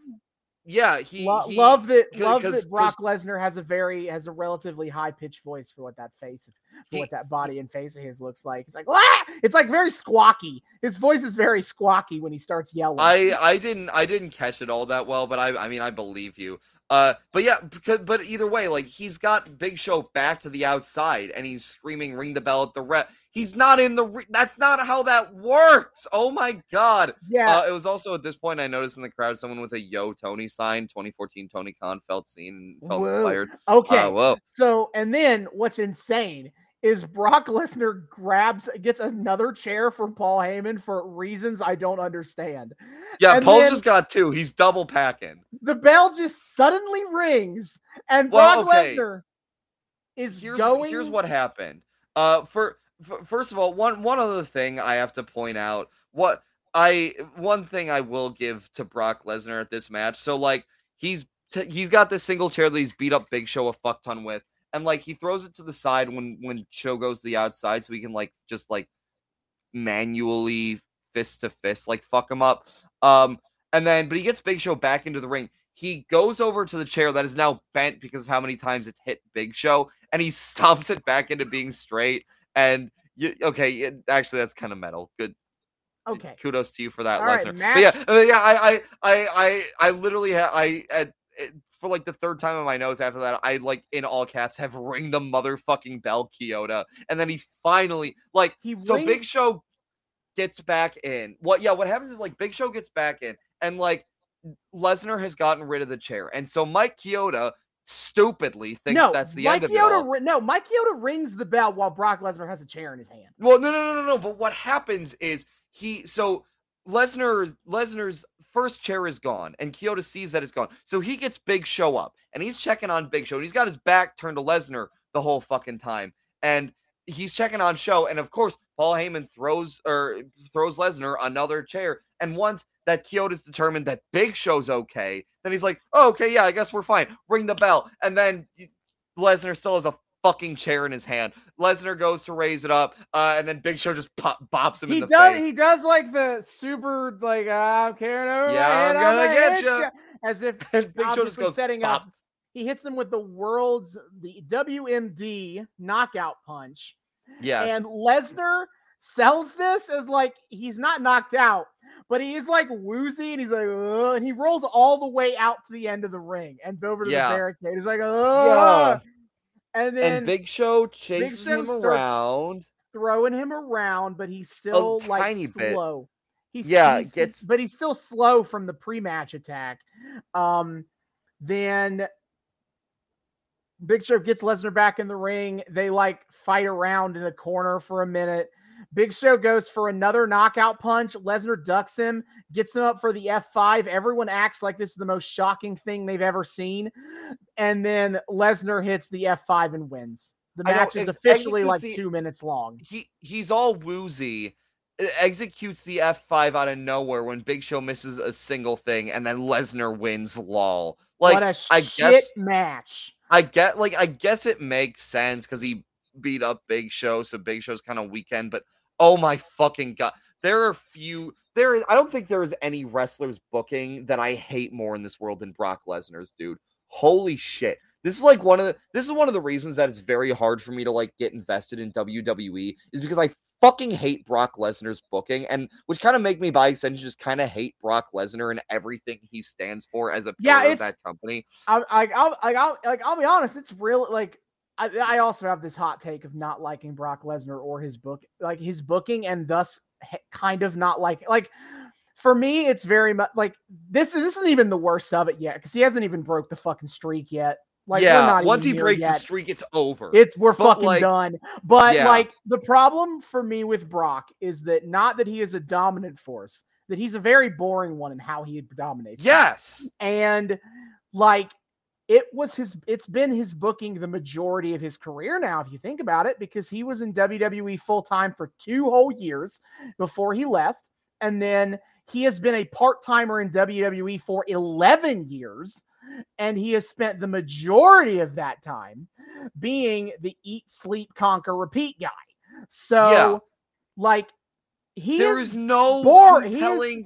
yeah. He, Lo- he love that. Love that Brock Lesnar has a very has a relatively high pitched voice for what that face, for He- what that body and face of his looks like. It's like ah! It's like very squawky. His voice is very squawky when he starts yelling. I I didn't I didn't catch it all that well, but I I mean I believe you. Uh, but yeah, because but either way, like he's got Big Show back to the outside, and he's screaming, "Ring the bell!" at the ref. He's not in the. Re- that's not how that works. Oh my god! yeah, Uh, it was also at this point I noticed in the crowd someone with a "Yo Tony" sign, 2014 Tony Khan felt seen and felt Whoa. inspired. okay. Uh, whoa! So, and then what's insane is Brock Lesnar grabs, gets another chair for Paul Heyman for reasons I don't understand. Yeah, and Paul's just got two. He's double packing. The bell just suddenly rings, and Well, Brock okay. Lesnar is here's going. here's what happened. Uh, for, f first of all, one one other thing I have to point out. What I one thing I will give to Brock Lesnar at this match. So like he's t- he's got this single chair that he's beat up Big Show a fuck ton with, and like he throws it to the side when when Show goes to the outside, so he can like just like manually fist to fist like fuck him up. Um, and then but he gets Big Show back into the ring. He goes over to the chair that is now bent because of how many times it's hit Big Show, and he stomps it back into being straight. And you, okay, it- actually, that's kind of metal. Good, okay. kudos to you for that, All right, Lesnar. But yeah, uh, yeah, I, I, I, I, I literally, ha- I, at for like the third time in my notes after that, I like in all caps have ring the motherfucking bell, Chioda. And then he finally like He so ring- Big Show gets back in. What yeah, what happens is like Big Show gets back in and like Lesnar has gotten rid of the chair. And so Mike Chioda stupidly thinks no, that's the Mike end of it. No, Mike Chioda rings the bell while Brock Lesnar has a chair in his hand. Well, no, no, no, no, no. But what happens is he so Lesnar Lesnar's first chair is gone, and Chioda sees that it's gone. So he gets Big Show up, and he's checking on Big Show, and he's got his back turned to Lesnar the whole fucking time, and he's checking on Show, and of course Paul Heyman throws or throws Lesnar another chair, and once that Chioda's determined that Big Show's okay, then he's like, oh, okay, yeah, I guess we're fine. Ring the bell, and then Lesnar still has a fucking chair in his hand. Lesnar goes to raise it up, uh, and then Big Show just pop, bops him He in the does. face. He does like the super like I don't care no. Yeah, I'm gonna get hit ya." ya," As if and Big Show just goes setting pop. up. He hits him with the world's the WMD knockout punch, Yes. and Lesnar sells this as like he's not knocked out, but he is like woozy and he's like, Ugh, and he rolls all the way out to the end of the ring and over to Yeah. the barricade. He's like, oh, and then and Big Show chases Show him around. throwing him around, but he's still like tiny bit. slow. He's, Yeah, he's- gets- but he's still slow from the pre-match attack. Um, then Big Show gets Lesnar back in the ring. They like fight around in a corner for a minute. Big Show goes for another knockout punch. Lesnar ducks him, gets him up for the F5. Everyone acts like this is the most shocking thing they've ever seen. And then Lesnar hits the F5 and wins. The match is officially like the- two minutes long. He he's all woozy. Executes the F5 out of nowhere when Big Show misses a single thing, and then Lesnar wins. Lol. Like what a I shit guess- match. I get like I guess it makes sense because he beat up Big Show, so Big Show's kind of weekend. But oh my fucking god, there are few. There is. I don't think there is any wrestlers booking that I hate more in this world than Brock Lesnar's, dude. Holy shit. This is like one of the. This is one of the reasons that it's very hard for me to like get invested in WWE is because I fucking hate Brock Lesnar's booking, and which kind of make me by extension just kind of hate Brock Lesnar and everything he stands for as a Yeah, pillar of it's- that company. I, I, I, I'll, like, I'll be honest. It's real. Like, I, I also have this hot take of not liking Brock Lesnar or his book, like his booking, and thus kind of not like, like, for me, it's very much like this. Is this isn't even the worst of it yet because he hasn't even broke the fucking streak yet. Like, yeah, not once he breaks yet. the streak, it's over. It's we're But, fucking like- done. But Yeah. like the problem for me with Brock is that not that he is a dominant force, that he's a very boring one in how he dominates. yes, and like it was his it's been his booking the majority of his career now if you think about it because he was in WWE full time for 2 whole years before he left and then he has been a part-timer in WWE for 11 years and he has spent the majority of that time being the eat sleep conquer repeat guy so Yeah. like he there is is no bored. He is-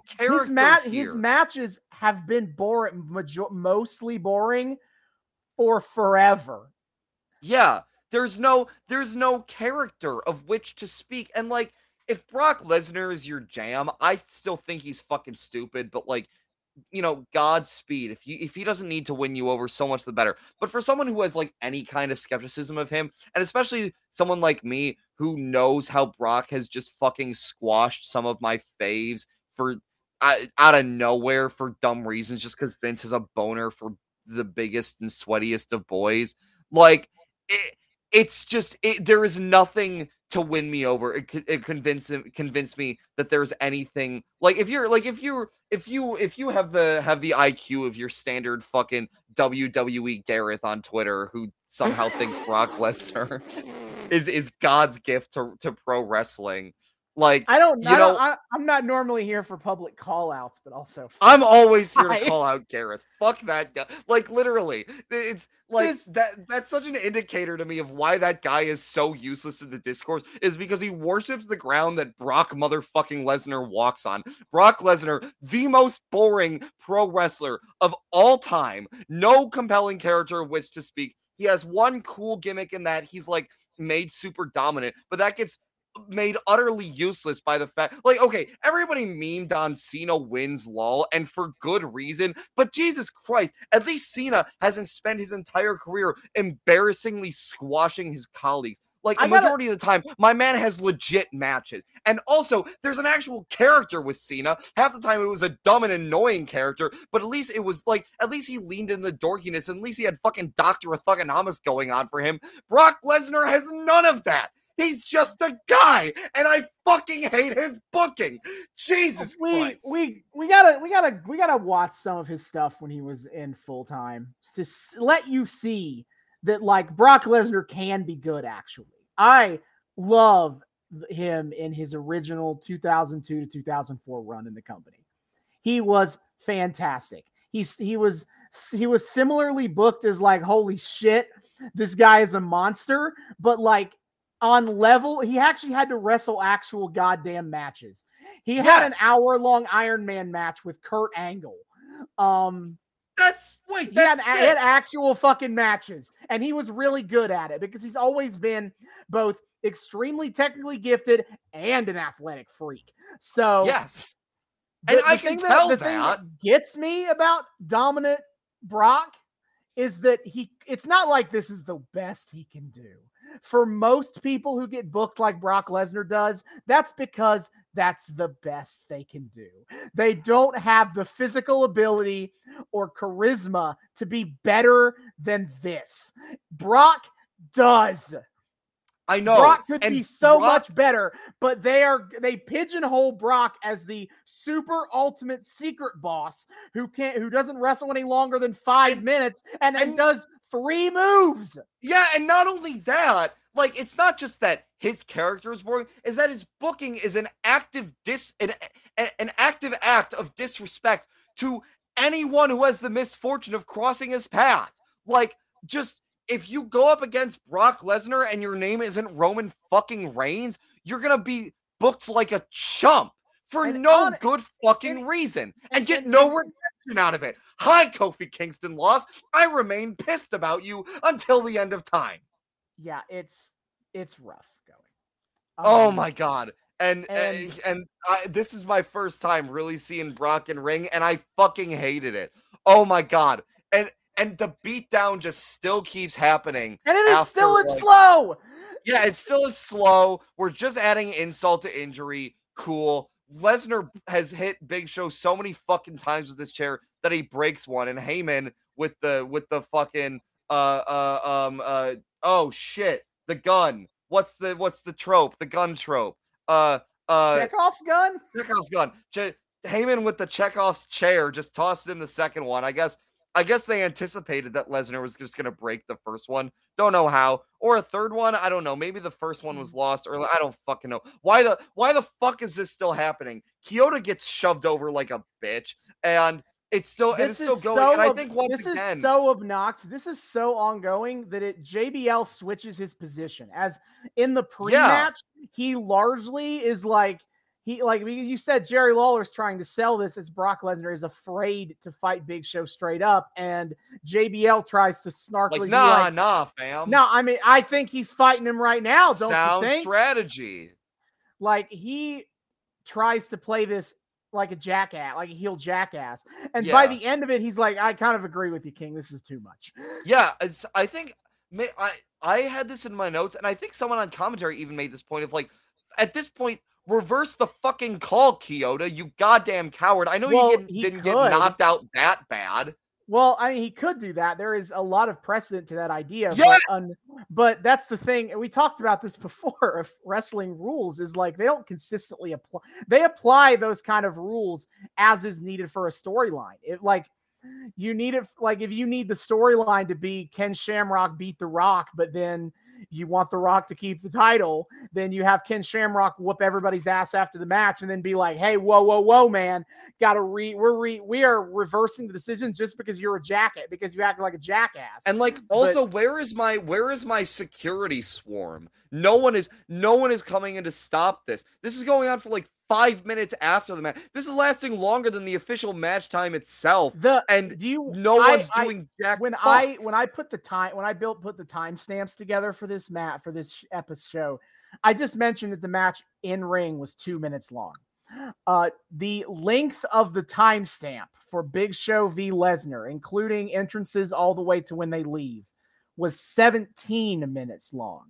character his here. his matches have been boring major- mostly boring for forever Yeah, there's no there's no character of which to speak. And like if Brock Lesnar is your jam, I still think he's fucking stupid, but like you know, Godspeed. If you if he doesn't need to win you over, so much the better. But for someone who has like any kind of skepticism of him, and especially someone like me who knows how Brock has just fucking squashed some of my faves for uh, out of nowhere for dumb reasons, just because Vince has a boner for the biggest and sweatiest of boys. Like it, it's just it, there is nothing to win me over. It, it convinced him, convinced me that there's anything like if you're like if you're if you if you have the have the IQ of your standard fucking WWE Gareth on Twitter who somehow thinks Brock Lesnar is is God's gift to to pro wrestling. Like i don't You i don't know- I, i'm not normally here for public call outs but also I'm always here to call out Gareth. Fuck that guy. Like literally, it's like This- that. That's such an indicator to me of why that guy is so useless in the discourse. Is because he worships the ground that Brock motherfucking Lesnar walks on. Brock Lesnar, the most boring pro wrestler of all time. No compelling character of which to speak. He has one cool gimmick in that he's like made super dominant, but that gets made utterly useless by the fact like okay everybody memed on Cena wins lol and for good reason but Jesus Christ at least Cena hasn't spent his entire career embarrassingly squashing his colleagues. Like a gotta- majority of the time my man has legit matches. And also there's an actual character with Cena. Half the time it was a dumb and annoying character but at least it was like at least he leaned in the dorkiness and at least he had fucking Dr. Thuganomics going on for him. Brock Lesnar has none of that He's just a guy, and I fucking hate his booking. Jesus we Christ. we we gotta we gotta we gotta watch some of his stuff when he was in full time to s- let you see that like Brock Lesnar can be good. Actually, I love him in his original 2002 to 2004 run in the company. He was fantastic. He's he was he was similarly booked as like holy shit, this guy is a monster, but like on level, he actually had to wrestle actual goddamn matches. He had an hour long Iron Man match with Kurt Angle. Um, that's wait, he had, that's he had actual fucking matches, and he was really good at it because he's always been both extremely technically gifted and an athletic freak. So yes. And I can thing tell the thing that. gets me about dominant Brock is that he it's not like this is the best he can do. For most people who get booked like Brock Lesnar does, that's because that's the best they can do. They don't have the physical ability or charisma to be better than this. Brock does. I know. Brock could and be so Brock- much better, but they are they pigeonhole Brock as the super ultimate secret boss who can't who doesn't wrestle any longer than five And- minutes and, then and- does three moves. Yeah, and not only that, like it's not just that his character is boring, is that his booking is an active dis an, an, active act of disrespect to anyone who has the misfortune of crossing his path. Like, just if you go up against Brock Lesnar and your name isn't Roman fucking Reigns, you're gonna be booked like a chump for And no good fucking and- reason and, and- get and- out of it. Hi, Kofi Kingston lost. I remain pissed about you until the end of time. Yeah, it's it's rough going. Oh Um, my god. And and, and- and I, this is my first time really seeing Brock and ring and I fucking hated it. Oh my god. And and the beatdown just still keeps happening. And it is still as like- slow. Yeah, it's still slow. We're just adding insult to injury. Cool. Lesnar has hit Big Show so many fucking times with this chair that he breaks one, and Heyman with the with the fucking uh uh um uh oh shit the gun. What's the what's the trope? The gun trope. Uh uh Chekhov's gun. Chekhov's gun. Che- Heyman with the Chekhov's chair just tossed him the second one. I guess I guess they anticipated that Lesnar was just gonna break the first one. Don't know how. Or a third one. I don't know. Maybe the first one was mm. lost or I don't fucking know. Why the why the fuck is this still happening? Chioda gets shoved over like a bitch and it's still and it's still going. so and I think once this again is so obnoxious. This is so ongoing that it JBL switches his position. As in the pre-match, he largely is like he like you said Jerry Lawler's trying to sell this as Brock Lesnar is afraid to fight Big Show straight up, and JBL tries to snarkily like be nah, like, nah, fam. no, I mean I think he's fighting him right now, don't Sound you think? strategy. like he tries to play this like a jackass, like a heel jackass. And by the end of it, he's like, I kind of agree with you, King. This is too much. Yeah, it's, I think I I had this in my notes, and I think someone on commentary even made this point of like, at this point, reverse the fucking call, Chioda, you goddamn coward. I know Well, you didn't, didn't get knocked out that bad. Well, I mean, he could do that. There is a lot of precedent to that idea. Yes! But, un- but that's the thing. and We talked about this before of wrestling rules is like they don't consistently apply. They apply those kind of rules as is needed for a storyline. It like you need it like if you need the storyline to be Ken Shamrock beat The Rock, but then you want The Rock to keep the title, then you have Ken Shamrock whoop everybody's ass after the match and then be like, "Hey, whoa, whoa, whoa, man, gotta re we're re we are reversing the decision just because you're a jacket because you act like a jackass." And like, also, where is my where is my security swarm? No one is no one is coming in to stop this. This is going on for like five minutes after the match. This is lasting longer than the official match time itself, the and do you no I- one's I- doing jack. when fuck. I when I put the time when I built put the timestamps together for this mat for this episode show, I just mentioned that the match in ring was two minutes long. Uh, the length of the timestamp for Big Show v Lesnar, including entrances all the way to when they leave, was 17 minutes long.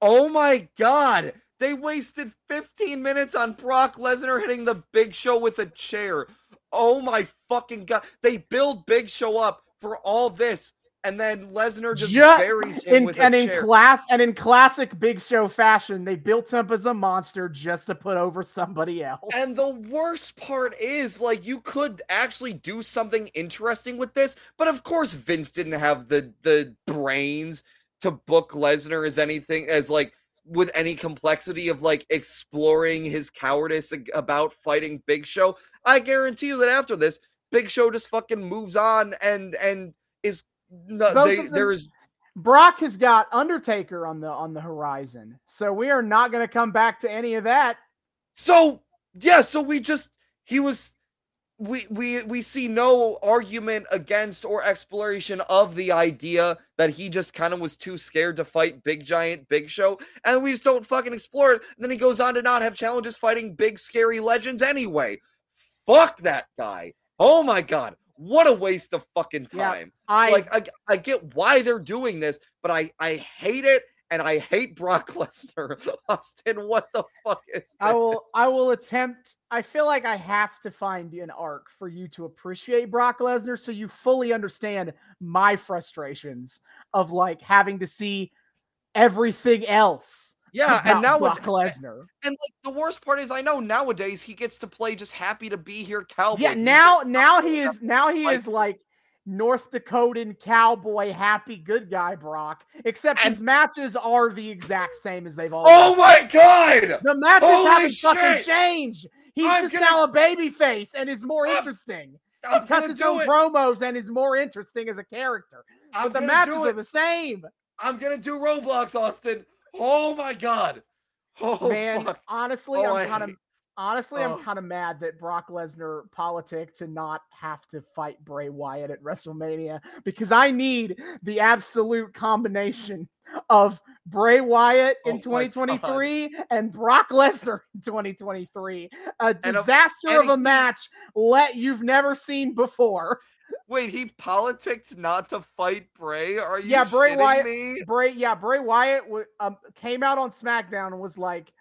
Oh my god! They wasted 15 minutes on Brock Lesnar hitting the Big Show with a chair. Oh my fucking god! They build Big Show up for all this, and then Lesnar just, Ju- buries him in, with and a in chair. class and in classic Big Show fashion, they built him up as a monster just to put over somebody else. And the worst part is, like, you could actually do something interesting with this, but of course, Vince didn't have the the brains to book Lesnar as anything as like with any complexity of like exploring his cowardice about fighting Big Show. I guarantee you that after this, Big Show just fucking moves on and and is no, they, there is Brock has got Undertaker on the on the horizon, so we are not going to come back to any of that. So yeah, so we just he was we we we see no argument against or exploration of the idea that he just kind of was too scared to fight big giant big show and we just don't fucking explore it. And then he goes on to not have challenges fighting big scary legends anyway. Fuck that guy. Oh my god. What a waste of fucking Yeah, time. I like I, I get why they're doing this but i i hate it and i hate brock lesnar austin what the fuck is I will I will attempt. I feel like I have to find an arc for you to appreciate Brock Lesnar so you fully understand my frustrations of like having to see everything else. Yeah, and now Brock Lesnar. and like the worst part is, I know nowadays he gets to play just happy to be here, cowboy. Yeah, now now he is now he like- is like North Dakotan cowboy happy good guy Brock. Except And- his matches are the exact same as they've always. Oh my god! The matches Holy haven't fucking changed. He's I'm just gonna- now a baby face and is more I'm- interesting. I'm he cuts his own it. promos and is more interesting as a character. I'm but the matches are the same. I'm gonna do Roblox, Austin. Oh my god! Oh Man, fuck! honestly, Oh, I'm kind of honestly, Oh. I'm kind of mad that Brock Lesnar politic to not have to fight Bray Wyatt at WrestleMania because I need the absolute combination of Bray Wyatt in Oh 2023 and Brock Lesnar in 2023. A a- disaster and of a he- match let you've never seen before. Wait, he politicked not to fight Bray? Are you Yeah, Bray Wyatt- me? Bray, yeah, Bray Wyatt w- um, came out on SmackDown and was like,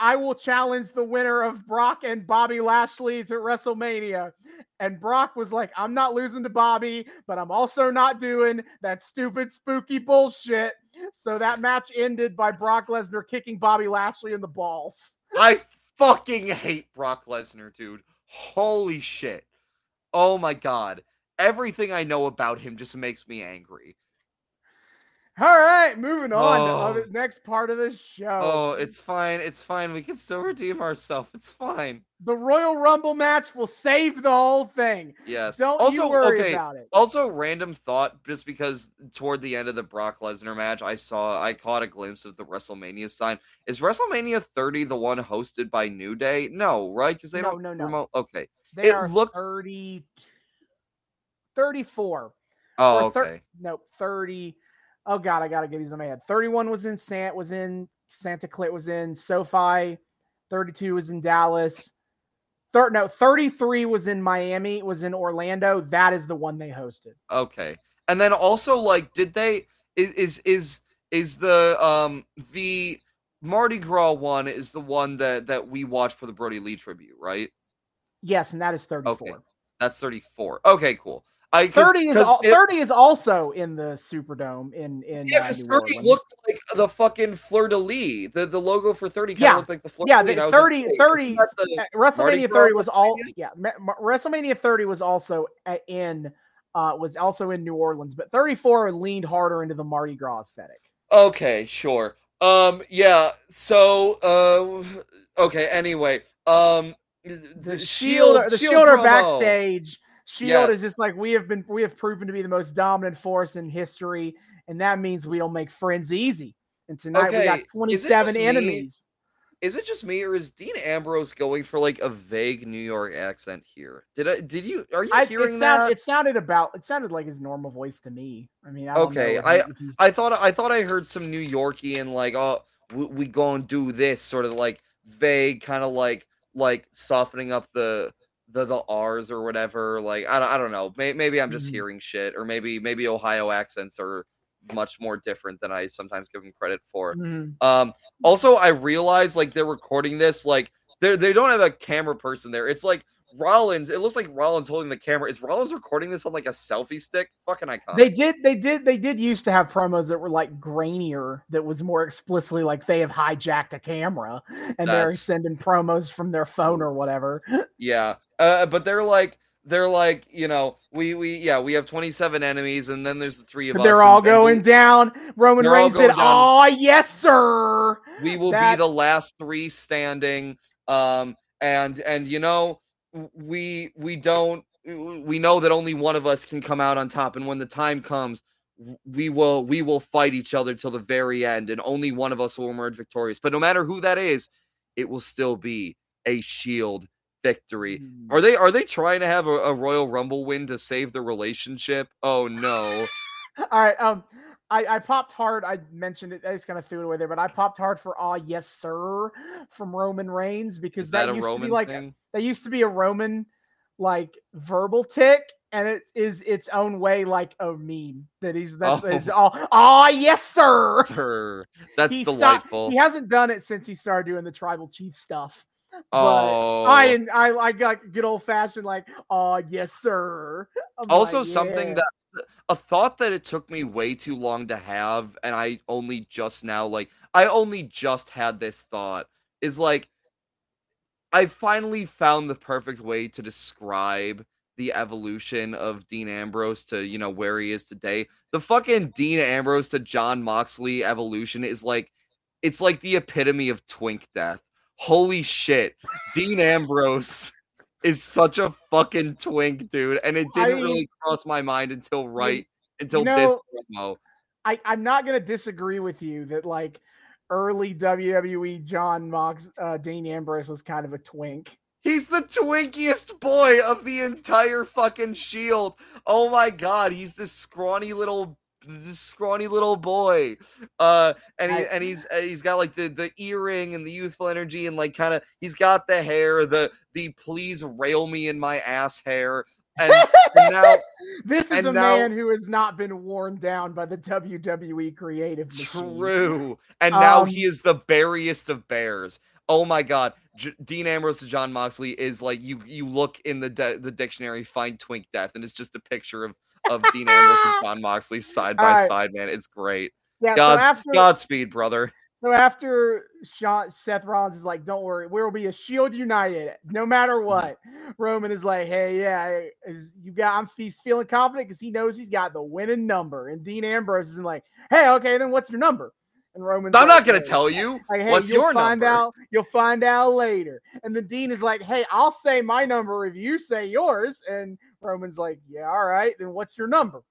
I will challenge the winner of Brock and Bobby Lashley to WrestleMania. And Brock was like, I'm not losing to Bobby, but I'm also not doing that stupid, spooky bullshit. So that match ended by Brock Lesnar kicking Bobby Lashley in the balls. I fucking hate Brock Lesnar, dude. Holy shit. Oh my god. Everything I know about him just makes me angry. All right, moving on to Oh. other, next part of the show. Oh, it's fine. It's fine. We can still redeem ourselves. It's fine. the Royal Rumble match will save the whole thing. Yes. Don't also, you worry okay. about it. Also, random thought, just because toward the end of the Brock Lesnar match, I saw, I caught a glimpse of the WrestleMania sign. Is WrestleMania 30 the one hosted by New Day? No, right? Because they No, don't no, no. promote. Okay. They it are looks- 30, 34. Oh, thir- okay. no, 30. Oh god, I gotta get these in my head. 31 was in Sant was in Santa Clit was in SoFi. 32 was in Dallas. Thir- no, 33 was in Miami, was in Orlando. That is the one they hosted. Okay. And then also like did they is is is is the um the Mardi Gras one is the one that that we watched for the Brodie Lee tribute, right? Yes, and that is 34. That's 34. Okay, cool. I 30 is al- it- 30 is also in the Superdome in in Yeah, uh, because New 30 Orleans. looked like the fucking fleur de lis. The the logo for 30 kind of Yeah. looked like the fleur Yeah, de the and I was like, 30 30 the- Uh, WrestleMania 30 was all yeah. Ma- Ma- WrestleMania 30 was also uh, in uh was also in New Orleans, but 34 leaned harder into the Mardi Gras aesthetic. Okay, sure. Um, yeah. So, uh, okay. Anyway, um, The Shield, the Shield, are backstage. Shield Yes. is just like we have been we have proven to be the most dominant force in history, and that means we'll make friends easy. And tonight we Okay, got is it 27 me? enemies. Is it just me, or is Dean Ambrose going for like a vague New York accent here? Did I? Did you? Are you I, it, hearing sound, that? it sounded about it sounded like his normal voice to me. I mean, I don't Okay, I- he- I thought I thought I heard some New Yorkian like, oh, we, we gonna do this sort of like vague kind of like like softening up the the the R's or whatever. Like I don't, I don't know. Maybe, maybe I'm just Mhm. hearing shit, or maybe maybe Ohio accents are much more different than I sometimes give them credit for. Mhm. Um, also, I realize like they're recording this like they they don't have a camera person there. It's like Rollins. It looks like Rollins holding the camera. Is Rollins recording this on like a selfie stick? Fucking iconic. They did, they did, they did used to have promos that were like grainier, that was more explicitly like they have hijacked a camera and they're sending promos from their phone or whatever. Yeah. Uh, but they're like they're like, you know, we we yeah, we have 27 enemies and then there's the three of But us. they're all going we, down. Roman They're Reigns said. "Oh yes, sir." we will that- be the last three standing. Um and and you know, we we don't we know that only one of us can come out on top and when the time comes we will we will fight each other till the very end and only one of us will emerge victorious. But no matter who that is, it will still be a shield victory. Mm. Are they are they trying to have a, a Royal Rumble win to save the relationship? Oh no. All right. Um, I, I popped hard. I mentioned it. I just kind of threw it away there, but I popped hard for "Ah yes, sir" from Roman Reigns because Is that, that, used to be like thing? that used to be a Roman like verbal tick, and it is its own way like a meme that he's that's Oh. it's all "Ah yes, sir." Sir, That's He stopped- delightful. He hasn't done it since he started doing the tribal chief stuff. Oh, I I I got good old fashioned like, "Oh yes, sir." I'm also like, something "Yeah." that a thought that it took me way too long to have, and I only just now like I only just had this thought is like I finally found the perfect way to describe the evolution of Dean Ambrose to you know where he is today. The fucking Dean Ambrose to Jon Moxley evolution is like it's like the epitome of twink death. Holy shit. Dean Ambrose is such a fucking twink, dude. And it didn't I- really cross my mind until right until this promo. I, I'm not gonna disagree with you that like early WWE Jon Mox uh, Dean Ambrose was kind of a twink. He's the twinkiest boy of the entire fucking shield. Oh my god, he's this scrawny little this scrawny little boy. Uh and he and he's he's got like the the earring and the youthful energy and like kind of he's got the hair, the the please rail me in my ass hair. And, and now This is a now- man who has not been worn down by the WWE creative machine. True. And now Um, he is the beariest of bears. Oh my god. J- Dean Ambrose to Jon Moxley is like you you look in the de- the dictionary find twink death and it's just a picture of of Dean Ambrose and Jon Moxley side by Alright. side man. It's great. Yeah, God's, so after Godspeed, brother. so after Sean, Seth Rollins is like, "Don't worry, we will be a Shield United, no matter mm. what." Roman is like, "Hey, yeah, is you got? I'm he's feeling confident because he knows he's got the winning number." And Dean Ambrose is like, "Hey, okay, then what's your number?" And Roman's I'm like, not gonna "Hey, tell you. Like, hey, What's you'll your find number? out. You'll find out later. And the Dean is like, "Hey, I'll say my number if you say yours." And Roman's like, "Yeah, all right. Then what's your number?"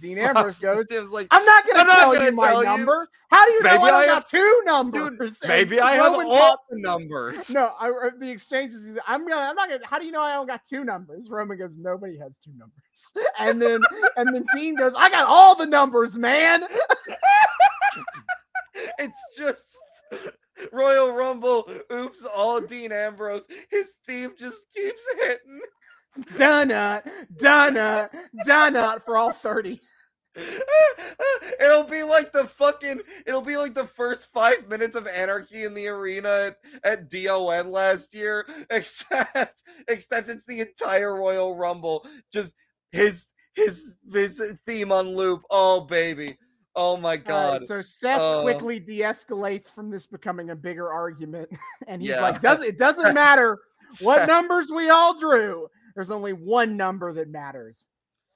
Dean Ambrose goes, like "I'm not gonna I'm not tell gonna you my tell you. number. How do you know I, don't I have- got two numbers?" And maybe I have all pop- the numbers. no, I, uh, the exchanges. is, I'm gonna. I'm not gonna. How do you know I don't got two numbers? Roman goes, nobody has two numbers. And then, and then Dean goes, I got all the numbers, man. It's just Royal Rumble. Oops, all Dean Ambrose. His theme just keeps hitting. Donut, donut, donut for all thirty. it'll be like the fucking it'll be like the first five minutes of anarchy in the arena at, at DON last year, except except it's the entire Royal Rumble. Just his his his theme on loop. Oh baby. Oh my All right, god. so Seth Uh, quickly de-escalates from this becoming a bigger argument, and he's Yeah. like, "Does it doesn't matter what numbers we all drew? There's only one number that matters.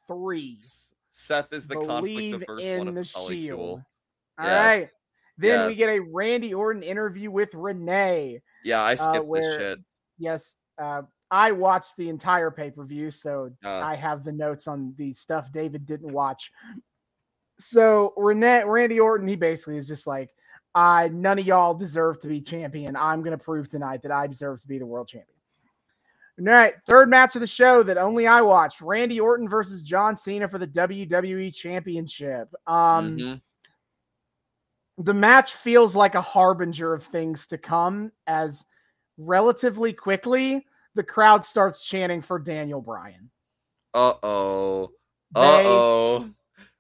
Three. Seth is the conflict Believe the first in one of the shield. All right. Yes. Then we get a Randy Orton interview with Renee. Yeah, I Uh, skipped this shit. Yes, uh, I watched the entire pay per view, so Uh, I have the notes on the stuff David didn't watch. So Renee, Randy Orton, he basically is just like, I none of y'all deserve to be champion. I'm gonna prove tonight that I deserve to be the world champion. All right, third match of the show that only I watched: Randy Orton versus John Cena for the WWE Championship. Um, mhm. the match feels like a harbinger of things to come as relatively quickly the crowd starts chanting for Daniel Bryan. Uh oh. Uh oh.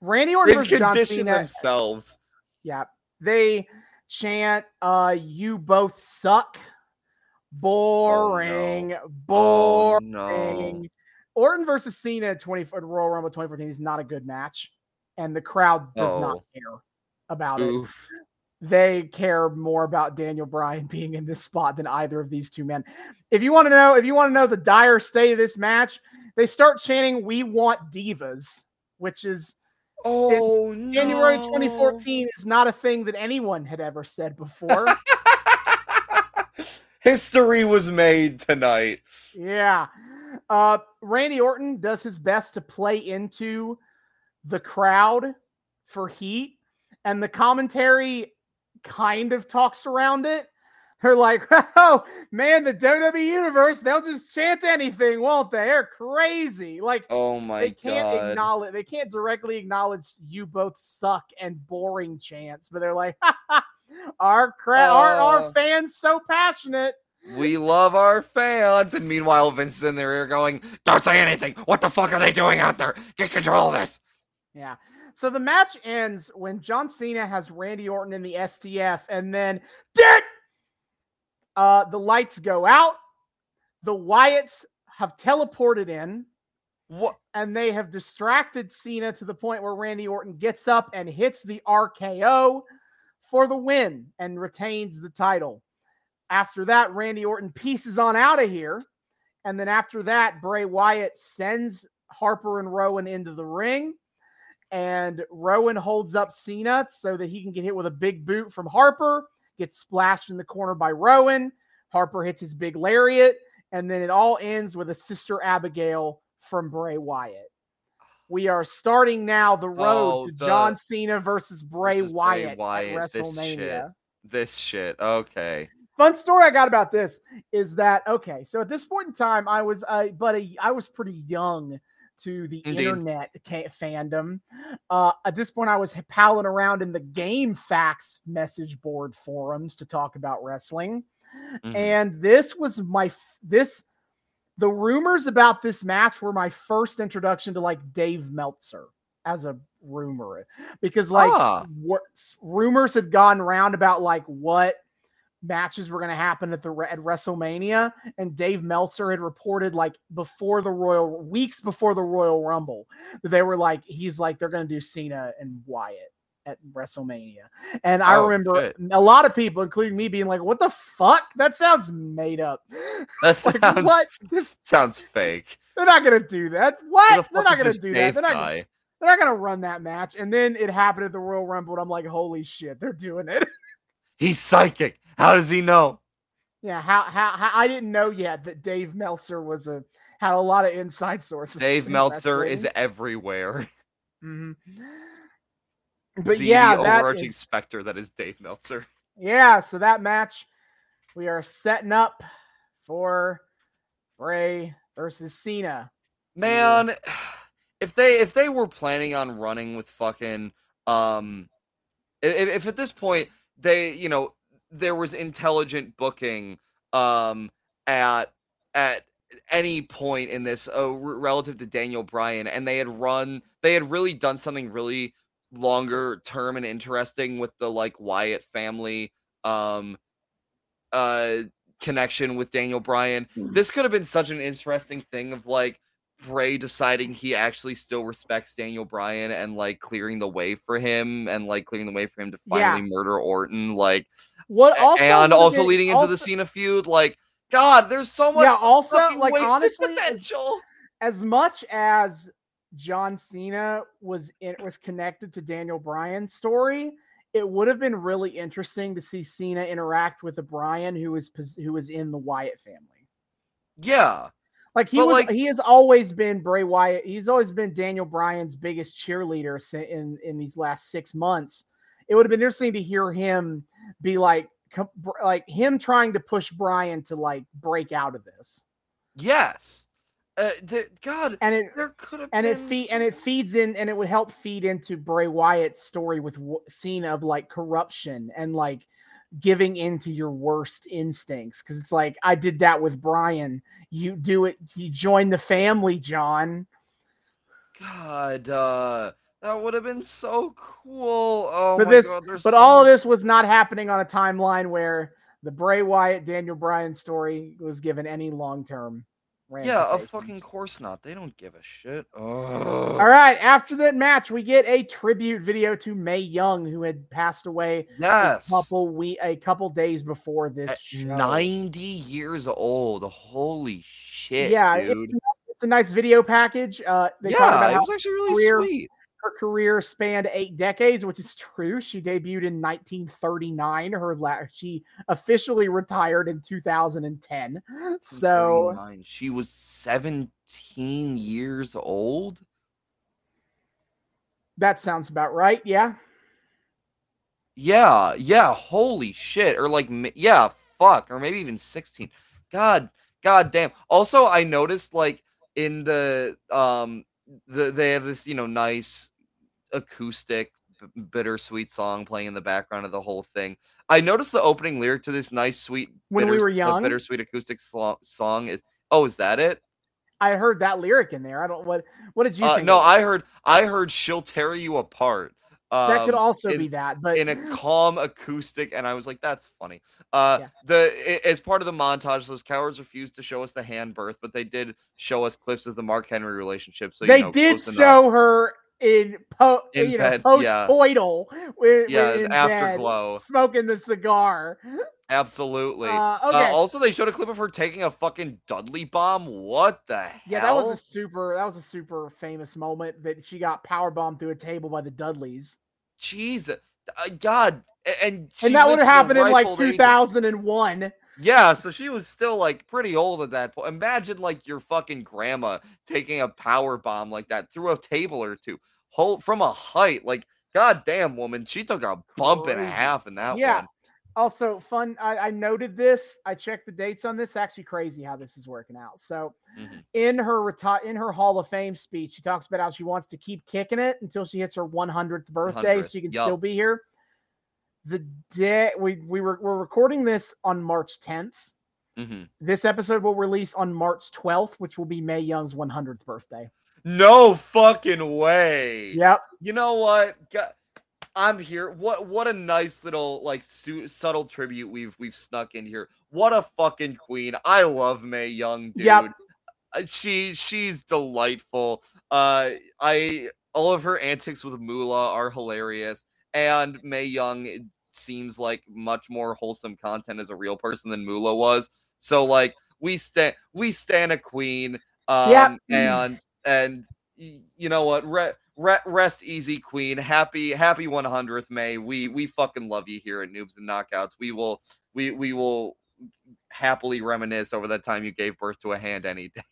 Randy Orton They versus John condition Cena. themselves. Yeah. They chant, uh, you both suck. Boring. Oh, Boring. no. Orton versus Cena at 20 at Royal Rumble 2014 is not a good match. And the crowd does not Oh. care about it. They care more about Daniel Bryan being in this spot than either of these two men. If you want to know, if you want to know the dire state of this match, they start chanting, We want divas, which is Oh no. January 2014 is not a thing that anyone had ever said before. History was made tonight. yeah. Uh, Randy Orton does his best to play into the crowd for heat, and the commentary kind of talks around it. They're like, oh man, the WWE universe, they'll just chant anything, won't they? They're crazy. Like, Oh my they can't god. acknowledge they can't directly acknowledge you both suck and boring chants, but they're like, our crowd, our, our Uh. fans so passionate. we love our fans. And meanwhile, Vince is in their ear going, Don't say anything. What the fuck are they doing out there? Get control of this. Yeah. So the match ends when John Cena has Randy Orton in the STF, and then dick. Uh, the lights go out. The Wyatts have teleported in, What and they have distracted Cena to the point where Randy Orton gets up and hits the RKO for the win and retains the title. After that, Randy Orton pieces on out of here. And then after that, Bray Wyatt sends Harper and Rowan into the ring. And Rowan holds up Cena so that he can get hit with a big boot from Harper, gets splashed in the corner by Rowan. Harper hits his big lariat. And then it all ends with a sister Abigail from Bray Wyatt. We are starting now the road Oh, to the- John Cena versus Bray versus Bray Wyatt, Wyatt, at this WrestleMania. shit. this shit. Okay. Fun story I got about this is that okay, so at this point in time, I was uh, but a, I was pretty young to the Indeed. internet fandom. Uh, at this point, I was palling around in the GameFAQs message board forums to talk about wrestling. Mhm. And this was my this the rumors about this match were my first introduction to like Dave Meltzer as a rumor because like Ah. rumors had gone around about like what matches were going to happen at the at WrestleMania and Dave Meltzer had reported like before the Royal weeks before the Royal Rumble that they were like he's like they're going to do Cena and Wyatt at WrestleMania. And I Oh, remember shit. a lot of people including me being like what the fuck that sounds made up. That like sounds what? There's- sounds fake. they're not going to do that. What? the They're not going to this do that. They're not, they're not going to run that match. And then it happened at the Royal Rumble and I'm like holy shit, they're doing it. He's psychic. How does he know? Yeah, how, how how I didn't know yet that Dave Meltzer was a had a lot of inside sources. Dave Meltzer is everywhere. Mhm. But the, yeah, overarching is- specter that is Dave Meltzer. yeah. So that match, we are setting up for Bray versus Cena. Man, if they if they were planning on running with fucking um if, if at this point they, you know, there was intelligent booking um at at any point in this uh, r- relative to Daniel Bryan and they had run they had really done something really longer term and interesting with the like Wyatt family um uh connection with Daniel Bryan. This could have been such an interesting thing of like Bray deciding he actually still respects Daniel Bryan and like clearing the way for him and like clearing the way for him to Yeah. finally murder Orton like What also and also leading into the also- Cena feud like god there's so much Yeah, also like honestly, as, potential. as much as John Cena was in, was connected to Daniel Bryan's story, it would have been really interesting to see Cena interact with a Bryan who is who is in the Wyatt family. yeah Like he But, was, like- he has always been Bray Wyatt. He's always been Daniel Bryan's biggest cheerleader in in these last six months. It would have been interesting to hear him be like, like him trying to push Bryan to like break out of this. yes Uh, the, God, and it there could have and been... it feed and it feeds in and it would help feed into Bray Wyatt's story with w- scene of like corruption and like giving into your worst instincts because it's like I did that with Bryan. You do it. You join the family, John. God, uh, that would have been so cool. Oh But my this- god, But so all of this was not happening on a timeline where the Bray Wyatt Daniel Bryan story was given any long term. Yeah, of fucking course not. They don't give a shit. Ugh. All right. After that match, we get a tribute video to Mae Young, who had passed away Yes. a couple we a couple days before this At show. 90 years old. Holy shit, Yeah, it- dude. It's a nice video package. Uh, they talk yeah, about it was actually really career- sweet. Her career spanned eight decades, which is true. She debuted in 1939. Her la- she officially retired in 2010. So she was 17 years old. that sounds about right. Yeah. Yeah, yeah, holy shit. Or like yeah, fuck, or maybe even 16. God, god damn. Also, I noticed like in the um the they have this, you know, nice acoustic b- bittersweet song playing in the background of the whole thing. I noticed the opening lyric to this nice sweet When we were uh, young? bittersweet acoustic slo- song is Oh, is that it? I heard that lyric in there. I don't what what did you Uh, think? no. I heard I heard she'll tear you apart. that could um, also in- be that, but in a calm acoustic and i was like that's funny uh Yeah. the i- as part of the montage those cowards refused to show us the hand birth but they did show us clips of the mark henry relationship so they you know, did show her in po In you bed, know yeah. post-coital with, Yeah, with in afterglow. smoking the cigar. absolutely Uh, Uh, okay. also they showed a clip of her taking a fucking dudley bomb what the hell Yeah, that was a super that was a super famous moment that she got power bombed through a table by the Dudleys. jesus uh, god and she and that would have happened in like ripe old age of 2001. Yeah, so she was still like pretty old at that point. Imagine like your fucking grandma taking a power bomb like that through a table or two, hold from a height. Like, goddamn woman, she took a bump and a half in that Yeah. one. Also, fun. I, I noted this. I checked the dates on this. Actually, crazy how this is working out. So, Mhm. in her reti- in her Hall of Fame speech, she talks about how she wants to keep kicking it until she hits her 100th birthday, 100th, so she can yup. still be here. The day we we were we're recording this on March 10th. Mhm. This episode will release on March 12th, which will be Mae Young's 100th birthday. No fucking way. Yep. You know what? Go- I'm here. What what a nice little like su- subtle tribute we've we've snuck in here. What a fucking queen. I love Mae Young, dude. Yep. Uh, She she's delightful. Uh I all of her antics with Moolah are hilarious and Mae Young seems like much more wholesome content as a real person than Moolah was. So like we stand we stand a queen um Yep. and and you know what re- re- rest easy queen happy happy 100th Mae we we fucking love you here at noobs and knockouts we will we we will happily reminisce over that time you gave birth to a hand any day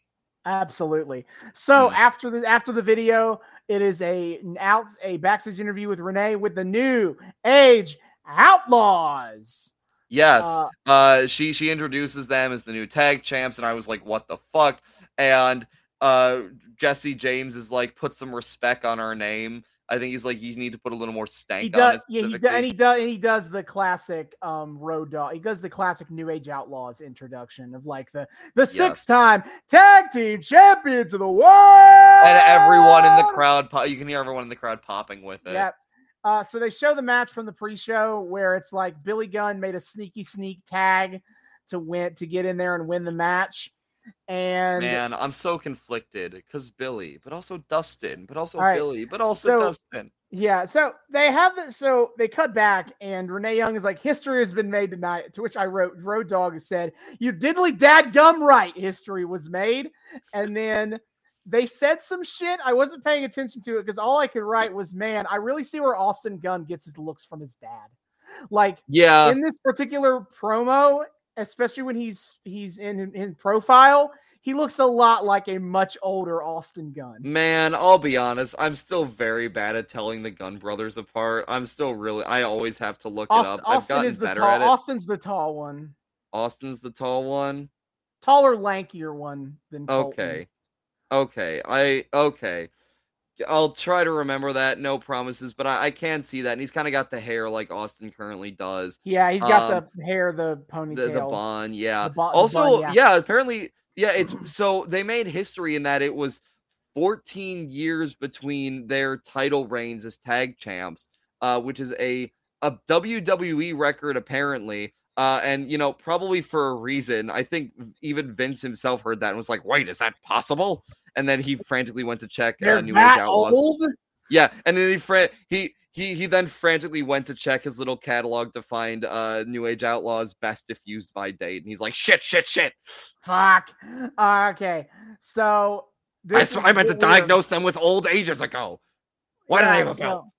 Absolutely. So Mm. after the after the video, it is a out a backstage interview with Renee with the new Age Outlaws. yes Uh, uh she she introduces them as the new tag champs and i was like what the fuck and uh jesse james is like put some respect on our name i think he's like you need to put a little more stank he on does, it yeah, he does, and he does, and he does the classic um road dog. He does the classic New Age Outlaws introduction of like the the Yes. six time tag team champions of the world, and everyone in the crowd you can hear everyone in the crowd popping with it Yep. Uh, so they show the match from the pre-show where it's like Billy Gunn made a sneaky sneak tag to win to get in there and win the match, and Man, I'm so conflicted because Billy, but also Dustin, but also right, Billy, but also so- Dustin. Yeah, so they have this. So they cut back, and Renee Young is like, "History has been made tonight." To which I wrote, "Road Dog said, you diddly dad gum right. History was made." And then they said some shit. I wasn't paying attention to it because all I could write was, "Man, I really see where Austin Gunn gets his looks from his dad." Like Yeah, in this particular promo, especially when he's he's in in profile, he looks a lot like a much older Austin Gunn. man, I'll be honest. I'm still very bad at telling the Gunn Brothers apart. I'm still really, I always have to look it Austin, up. I've Austin gotten is the tall. Austin's the tall one. Austin's the tall one. taller, lankier one than Colton. Okay. Okay, I okay. I'll try to remember that. No promises, but I, I can see that, and he's kind of got the hair like Austin currently does. Yeah, he's got Um, the hair, the ponytail. The the bun, yeah. The also, bun, yeah. apparently, yeah. It's so they made history in that it was 14 years between their title reigns as tag champs, uh, which is a a WWE record apparently. Uh, and you know, probably for a reason. I think even Vince himself heard that and was like, "Wait, is that possible?" And then he frantically went to check uh, New Age that Outlaws. old. Yeah, and then he he he he then frantically went to check his little catalog to find uh New Age Outlaws best if used by date, and he's like, "Shit, shit, shit! Fuck. Uh, okay, so I, sw- I meant to diagnose them with old ages ago. What do they have a belt?" so-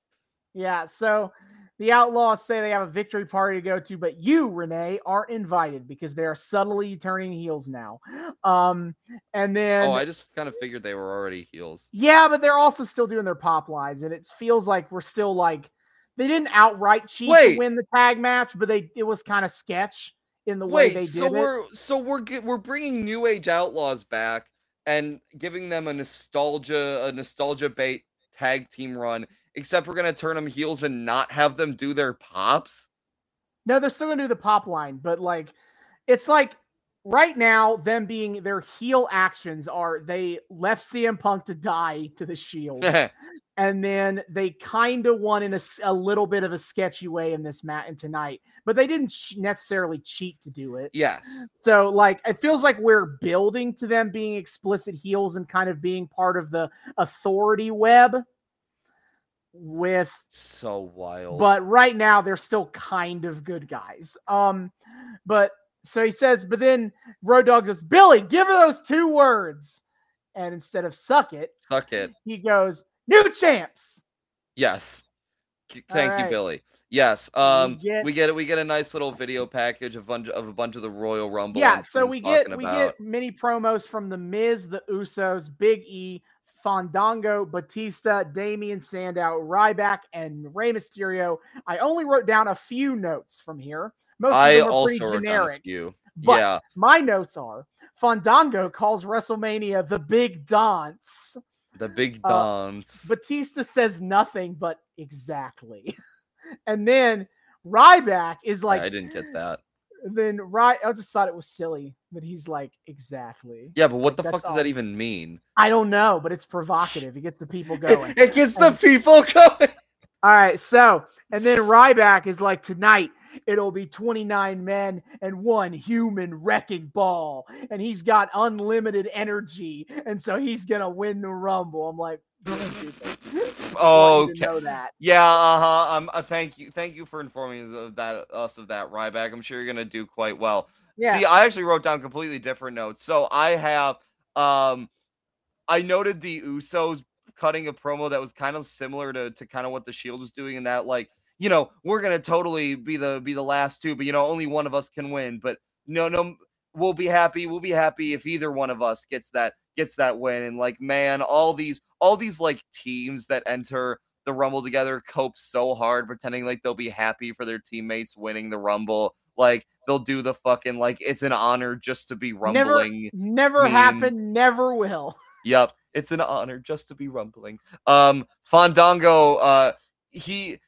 Yeah, so the Outlaws say they have a victory party to go to, but you, Renee, aren't invited because they are subtly turning heels now. Um, and then Oh, I just kind of figured they were already heels. yeah, but they're also still doing their pop lines, and it feels like we're still like they didn't outright cheat Wait. to win the tag match, but they it was kind of sketch in the way they did so it. we're so we're we're bringing New Age Outlaws back and giving them a nostalgia a nostalgia bait tag team run. Except we're gonna turn them heels and not have them do their pops. No, they're still gonna do the pop line, but like it's like right now, them being their heel actions are they left CM Punk to die to the Shield, and then they kind of won in a, a little bit of a sketchy way in this mat and tonight, but they didn't necessarily cheat to do it. Yeah. So like it feels like we're building to them being explicit heels and kind of being part of the authority web with So wild. but right now they're still kind of good guys. Um, but so he says, but then Road Dog says, Billy, give her those two words. And instead of suck it, Suck it. he goes, New champs. Yes. Thank you. Billy. Yes. Um get- we get it, we get a nice little video package of bunch of a bunch of the Royal Rumble. yeah, so we get we about- get mini promos from the Miz, the Usos, Big E, Fandango, Batista, Damien Sandow, Ryback, and Rey Mysterio. I only wrote down a few notes from here. Most of I are also pretty wrote down a generic. But yeah. My notes are Fandango calls WrestleMania the big dance. The big uh, dance. Batista says nothing but exactly. and then Ryback is like, I didn't get that. then Ry, I just thought it was silly that he's like, exactly. Yeah, but what Like, the fuck does all. that even mean? I don't know, but it's provocative. It gets the people going. It gets the people going. All right, so and then Ryback is like tonight it'll be 29 men and one human wrecking ball, and he's got unlimited energy, and so he's gonna win the rumble. I'm like, stupid. Oh, Want know that. Yeah, uh-huh. Um, uh, thank you, thank you for informing us of that us of that, Ryback. I'm sure you're gonna do quite well. Yeah, See, I actually wrote down completely different notes. So I have, um, I noted the Usos cutting a promo that was kind of similar to to kind of what the Shield was doing, in that like, you know, we're gonna totally be the be the last two, but you know, only one of us can win. But no, no, we'll be happy. We'll be happy if either one of us gets that gets that win. And like, man, all these all these like teams that enter the Rumble together cope so hard, pretending like they'll be happy for their teammates winning the Rumble. Like they'll do the fucking like it's an honor just to be rumbling. never meme. happened, never will. Yep, it's an honor just to be rumbling. Um, Fandango, uh, he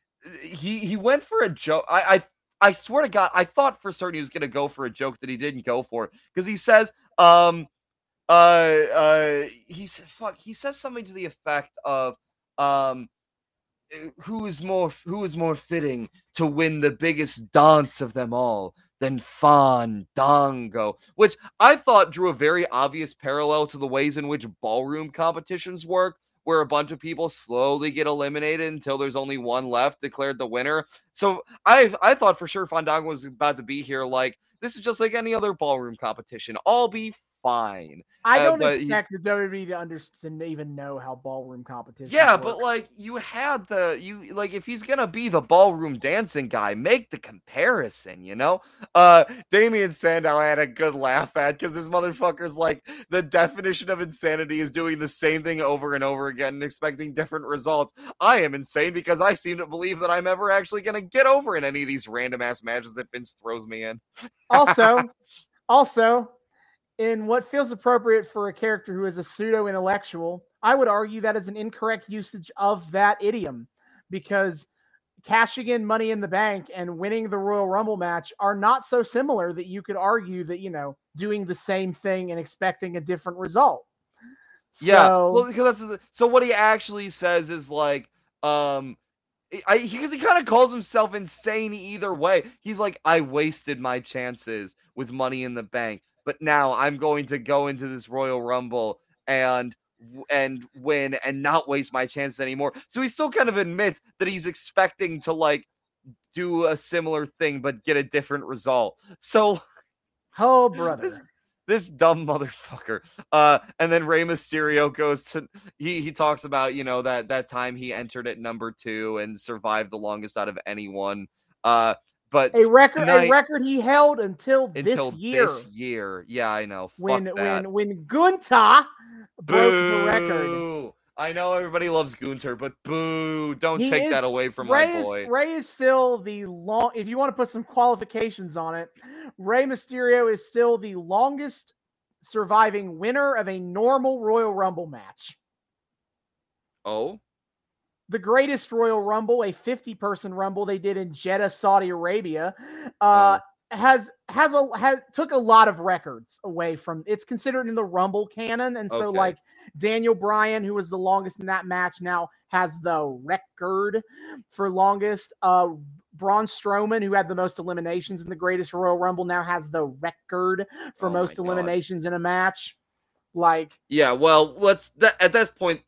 he he went for a joke. I I I swear to God, I thought for certain he was gonna go for a joke that he didn't go for because he says, um, uh, uh, he's fuck. He says something to the effect of, um, who is more who is more fitting to win the biggest dance of them all than Fandango, which I thought drew a very obvious parallel to the ways in which ballroom competitions work, where a bunch of people slowly get eliminated until there's only one left declared the winner. So I I thought for sure Fandango was about to be here. Like this is just like any other ballroom competition. I'll be fine. I Uh, don't he- expect the WWE to understand, to even know how ballroom competition. Yeah, but like you had the you like if he's gonna be the ballroom dancing guy, make the comparison, you know? Uh Damien Sandow I had a good laugh at because this motherfucker's like the definition of insanity is doing the same thing over and over again and expecting different results. I am insane because I seem to believe that I'm ever actually gonna get over in any of these random ass matches that Vince throws me in. also, also, in what feels appropriate for a character who is a pseudo intellectual, I would argue that is an incorrect usage of that idiom because cashing in money in the bank and winning the Royal Rumble match are not so similar that you could argue that, you know, doing the same thing and expecting a different result. Yeah. So, Well, because that's so what he actually says is like, um, I because he kind of calls himself insane either way. He's like, I wasted my chances with money in the bank, but now I'm going to go into this Royal Rumble and and win and not waste my chance anymore. So he still kind of admits that he's expecting to like do a similar thing but get a different result. So oh, brother. this this dumb motherfucker. Uh, and then Rey Mysterio goes to he he talks about you know that that time he entered at number two and survived the longest out of anyone. Uh, but a record, a record he held until, until this year this year, yeah, I know. Fuck when that. when when Gunther broke the record. I know everybody loves Gunther, but boo! Don't He take that away from Ray my is, boy. Rey is still the long. If you want to put some qualifications on it, Rey Mysterio is still the longest surviving winner of a normal Royal Rumble match. Oh, The greatest Royal Rumble, a 50 person Rumble they did in Jeddah, Saudi Arabia, uh, has has a has took a lot of records away from. It's considered in the Rumble canon, and so Okay. like Daniel Bryan, who was the longest in that match, now has the record for longest. Uh, Braun Strowman, who had the most eliminations in the greatest Royal Rumble, now has the record for Oh most eliminations in a match. Like yeah. Well, let's that, at this point.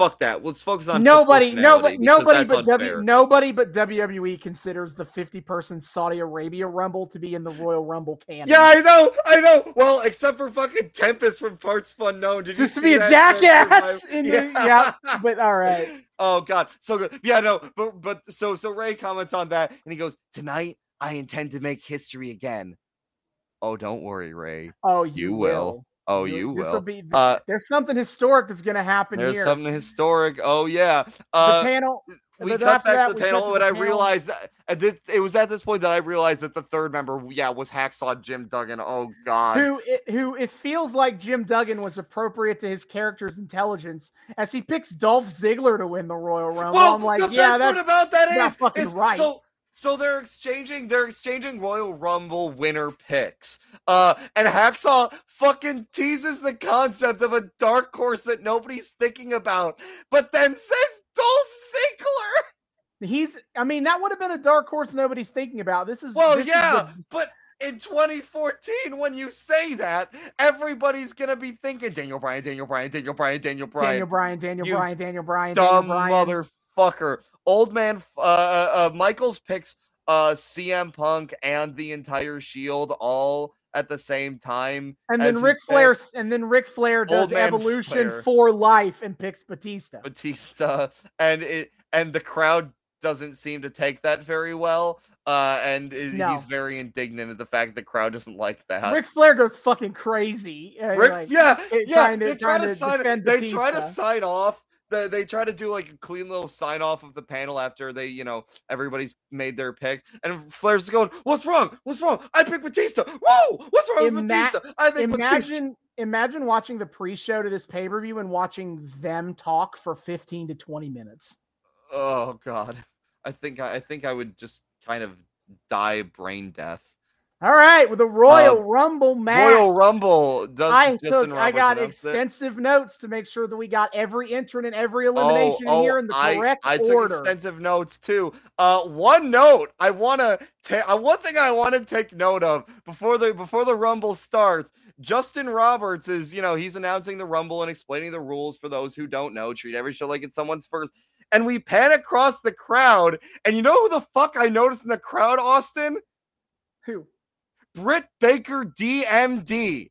Fuck that. Let's focus on nobody, nobody, nobody but W, nobody but WWE considers the 50 person Saudi Arabia Rumble to be in the Royal Rumble canon. Yeah, I know, I know. Well, except for fucking Tempest from Parts Unknown. Did just to be a jackass. In the, yeah, but all right. Oh god, so good. Yeah, no, but but so so Rey comments on that, and he goes, "Tonight, I intend to make history again." Oh, don't worry, Rey. Oh, you, You will. will. Oh, you This'll. Be, Uh, there's something historic that's going to happen there's here. something historic. Oh yeah. the Uh, panel. we cut back to the panel, and the I panel. realized that this, it was at this point that I realized that the third member, yeah, was Hacksaw Jim Duggan. Oh god. who it, who it feels like Jim Duggan was appropriate to his character's intelligence as he picks Dolph Ziggler to win the Royal Rumble. Well, I'm like, the yeah, best part that's about that not is, fucking is right. so so they're exchanging they're exchanging Royal Rumble winner picks. Uh and Hacksaw fucking teases the concept of a dark horse that nobody's thinking about, but then says Dolph Ziggler. he's. I mean, that would have been a dark horse nobody's thinking about. This is Well, this is yeah, the- but in 2014, when you say that, everybody's gonna be thinking Daniel Bryan, Daniel Bryan, Daniel Bryan, Daniel Bryan. Daniel Bryan, Daniel Bryan, Daniel Bryan, Daniel dumb Bryan. Motherfucker. Old man, uh, uh, uh, Michaels picks uh CM Punk and the entire Shield all at the same time, And then Ric. Flair, and then Ric Flair does Evolution Flair. for life and picks Batista. Batista, and it and the crowd doesn't seem to take that very well. Uh, and is, No. he's very indignant at the fact that the crowd doesn't like that. Ric Flair goes fucking crazy. Ric, like, yeah, yeah. trying to- they try to, to sign. They try to sign off. They, they try to do like a clean little sign off of the panel after they, you know, everybody's made their picks. And Flair's going, "What's wrong? What's wrong? I picked Batista. Whoa! What's wrong with Batista? I think Batista." imagine imagine watching the pre-show to this pay-per-view and watching them talk for 15 to 20 minutes. Oh God, I think I, I think I would just kind of die brain death. All right, with the Royal Rumble match. Um, Royal Rumble. Does, I Justin took I got announced it. extensive notes to make sure that we got every entrant and every elimination in here in the Oh, I- correct I, took order. extensive notes too. Uh, one note I want to take. Uh, one thing I want to take note of before the before the Rumble starts. Justin Roberts is, you know, he's announcing the Rumble and explaining the rules for those who don't know. Treat every show like it's someone's first. And we pan across the crowd, and you know who the fuck I noticed in the crowd, Austin? Who? Britt Baker, DMD.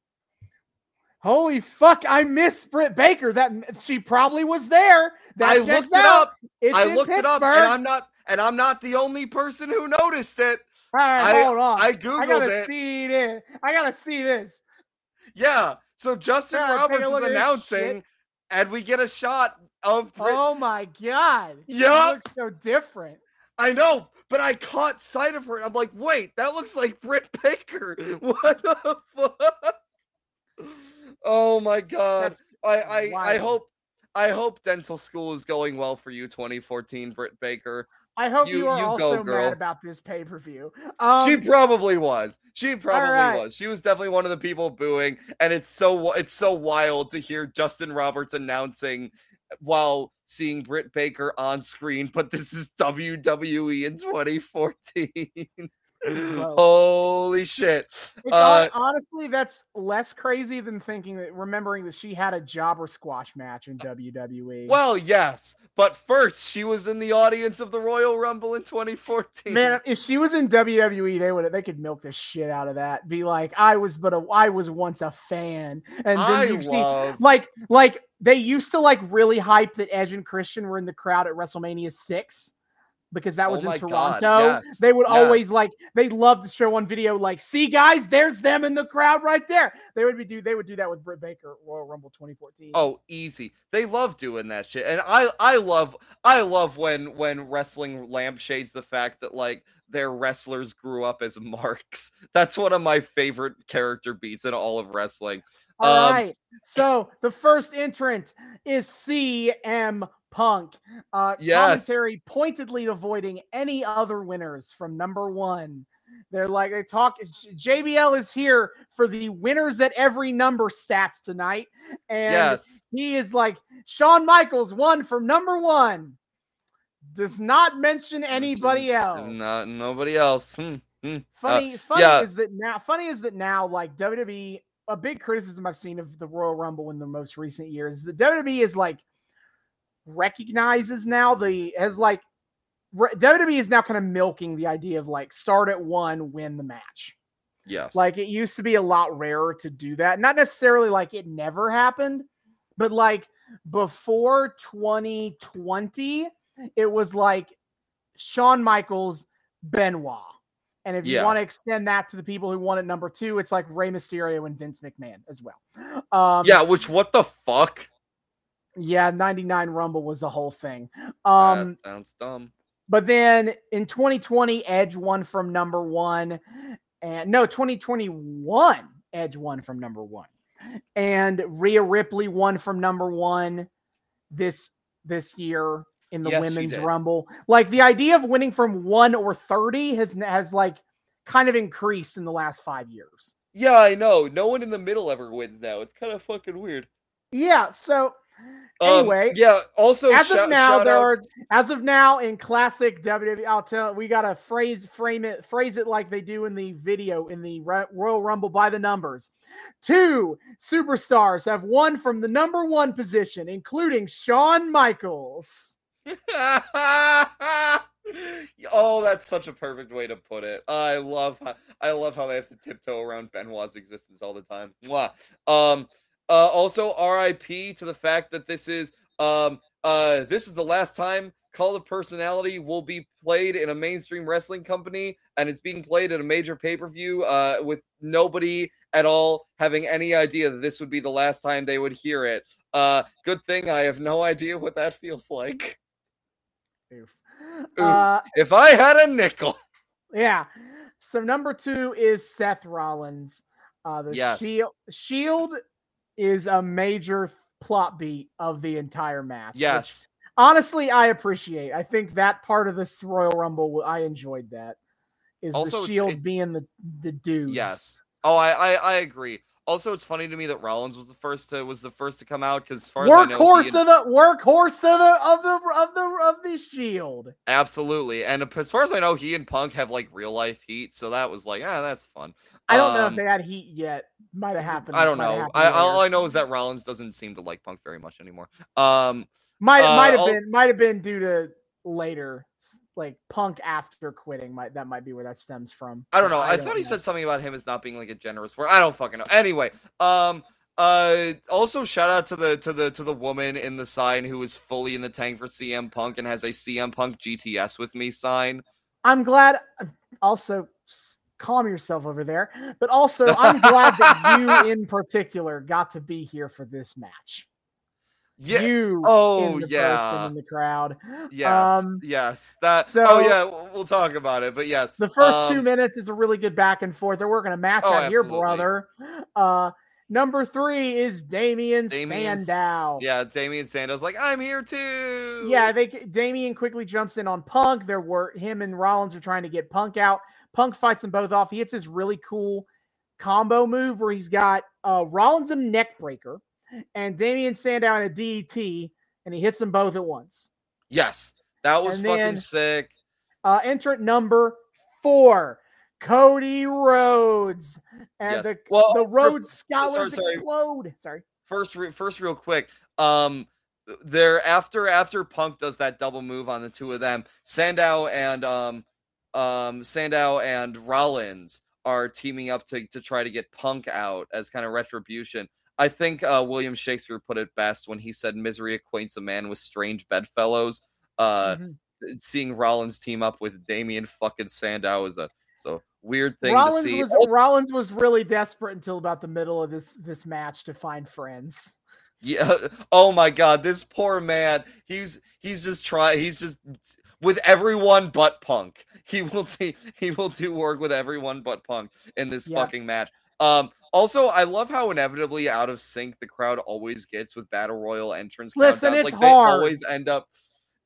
Holy fuck! I miss Britt Baker. That she probably was there. That I looked it up. It's I looked it up, and I'm not, and I'm not the only person who noticed it. All right, I- hold on. I googled I gotta it. see this. I gotta see this. Yeah. So Justin a Roberts is announcing, and we get a shot of Britt. Oh my god! Yeah, looks so different. I know, but I caught sight of her. I'm like, wait, that looks like Britt Baker. What the fuck? Oh my god. That's I I, I hope I hope dental school is going well for you 2014 Britt Baker. I hope you, You- are you also go, girl. mad about this pay per view. Um, she probably was. She probably right. was. She was definitely one of the people booing and it's so it's so wild to hear Justin Roberts announcing while seeing Britt Baker on screen, but this is WWE in 2014. Whoa. Holy shit. Uh, honestly, that's less crazy than thinking that remembering that she had a jobber squash match in WWE. Well, yes, but first she was in the audience of the Royal Rumble in 2014. man, if she was in WWE, they would they could milk the shit out of that. Be like, I was but a I was once a fan, and then I you see like like they used to like really hype that Edge and Christian were in the crowd at WrestleMania six because that Oh was in my God, Toronto. yes, They would yes. always like they loved to show on video like, see guys, there's them in the crowd right there. They would be do they would do that with Britt Baker Royal Rumble 2014. Oh, easy. They love doing that shit. And I I love I love when when wrestling lampshades the fact that like their wrestlers grew up as marks. That's one of my favorite character beats in all of wrestling. All um, right. So the first entrant is CM Punk. Uh, Yes. Commentary pointedly avoiding any other winners from number one. They're like they talk. JBL is here for the winners at every number stats tonight, and yes. he is like Shawn Michaels won from number one. Does not mention anybody else. Not nobody else. Hmm, hmm. Funny, funny yeah. is that now. Funny is that now, like WWE, a big criticism I've seen of the Royal Rumble in the most recent years is that WWE is like recognizes now the as like re- WWE is now kind of milking the idea of like start at one, win the match. Yes. Like it used to be a lot rarer to do that. Not necessarily like it never happened, but like before 2020, it was like Shawn Michaels, Benoit. And if you Yeah. want to extend that to the people who won at number two, it's like Rey Mysterio and Vince McMahon as well. Um, yeah, which what the fuck? yeah, 99 Rumble was the whole thing. Um, that sounds dumb. But then in 2020, Edge won from number one. And no, 2021, Edge won from number one. And Rhea Ripley won from number one this this year in the Yes, women's rumble. Like the idea of winning from one or 30 has has like kind of increased in the last five years. Yeah, I know. No one in the middle ever wins now. It's kind of fucking weird. Yeah. So Um, Anyway, yeah. Also, as shout, of now, there out- are as of now in classic WWE. I'll tell we gotta phrase frame it phrase it like they do in the video in the Royal Rumble by the numbers. Two superstars have won from the number one position, including Shawn Michaels. oh, that's such a perfect way to put it. I love how I love how they have to tiptoe around Benoit's existence all the time. Mwah. Um uh also RIP to the fact that this is um uh this is the last time Call of Personality will be played in a mainstream wrestling company and it's being played at a major pay-per-view uh with nobody at all having any idea that this would be the last time they would hear it. Uh good thing I have no idea what that feels like. Oof. Oof. Uh, If I had a nickel. yeah. So number two is Seth Rollins. Uh, the Yes. Shield Shield is a major plot beat of the entire match. which Yes. honestly I appreciate. I think that part of this Royal Rumble I enjoyed that. Is Also, the it's- Shield being the the dudes? Yes. Oh, I, I I agree. Also, it's funny to me that Rollins was the first to was the first to come out because as far as I know, Workhorse of the workhorse of the of the of the of the Shield. absolutely, and as far as I know, he and Punk have like real life heat, so that was like, ah, that's fun. I don't know if Um, they had heat yet. Might have happened. I don't know. I, all. I know is that Rollins doesn't seem to like Punk very much anymore. Um, Might Uh, might have been might have been due to later like Punk after quitting. Might that might be where that stems from. I don't know. but I, thought he said something about him as not being like a generous word. I don't fucking know. Anyway, um, uh, also shout out to the to the to the woman in the sign who is fully in the tank for CM Punk and has a CM Punk GTS with me sign. I'm glad. Also, calm yourself over there. But also, I'm glad that you in particular got to be here for this match. Yeah. You, Oh, in the person yeah. in the crowd. Yes. Um, yes. That. so- oh yeah. We'll talk about it. But yes. The first two Um, minutes is a really good back and forth. They're working a match Oh, out here, brother. Uh, Number three is Damien Damien's- Sandow. Yeah, Damien Sandow's like, I'm here too. Yeah, they Damien quickly jumps in on Punk. There were him and Rollins are trying to get Punk out. Punk fights them both off. He hits his really cool combo move where he's got uh, Rollins in a neck breaker and Damien Sandow in a DDT, and he hits them both at once. Yes, that was And fucking then- sick. Uh, entrant number four, Cody Rhodes, and Yes. the Well, the first- Rhodes Scholars sorry. explode. Sorry. First, re- first, real quick. Um, there after after Punk does that double move on the two of them, Sandow and um, um, Sandow and Rollins are teaming up to to try to get Punk out as kind of retribution. I think uh, William Shakespeare put it best when he said, "Misery acquaints a man with strange bedfellows." Uh, Mhm. seeing Rollins team up with Damien fucking Sandow is a a weird thing Rollins to see. was Rollins was really desperate until about the middle of this this match to find friends. Yeah. Oh my god, this poor man. He's he's just trying he's just with everyone but Punk. He will do, he will do work with everyone but Punk in this Yeah. fucking match. Um also I love how inevitably out of sync the crowd always gets with battle royal entrance Listen, countdowns. it's like they always end up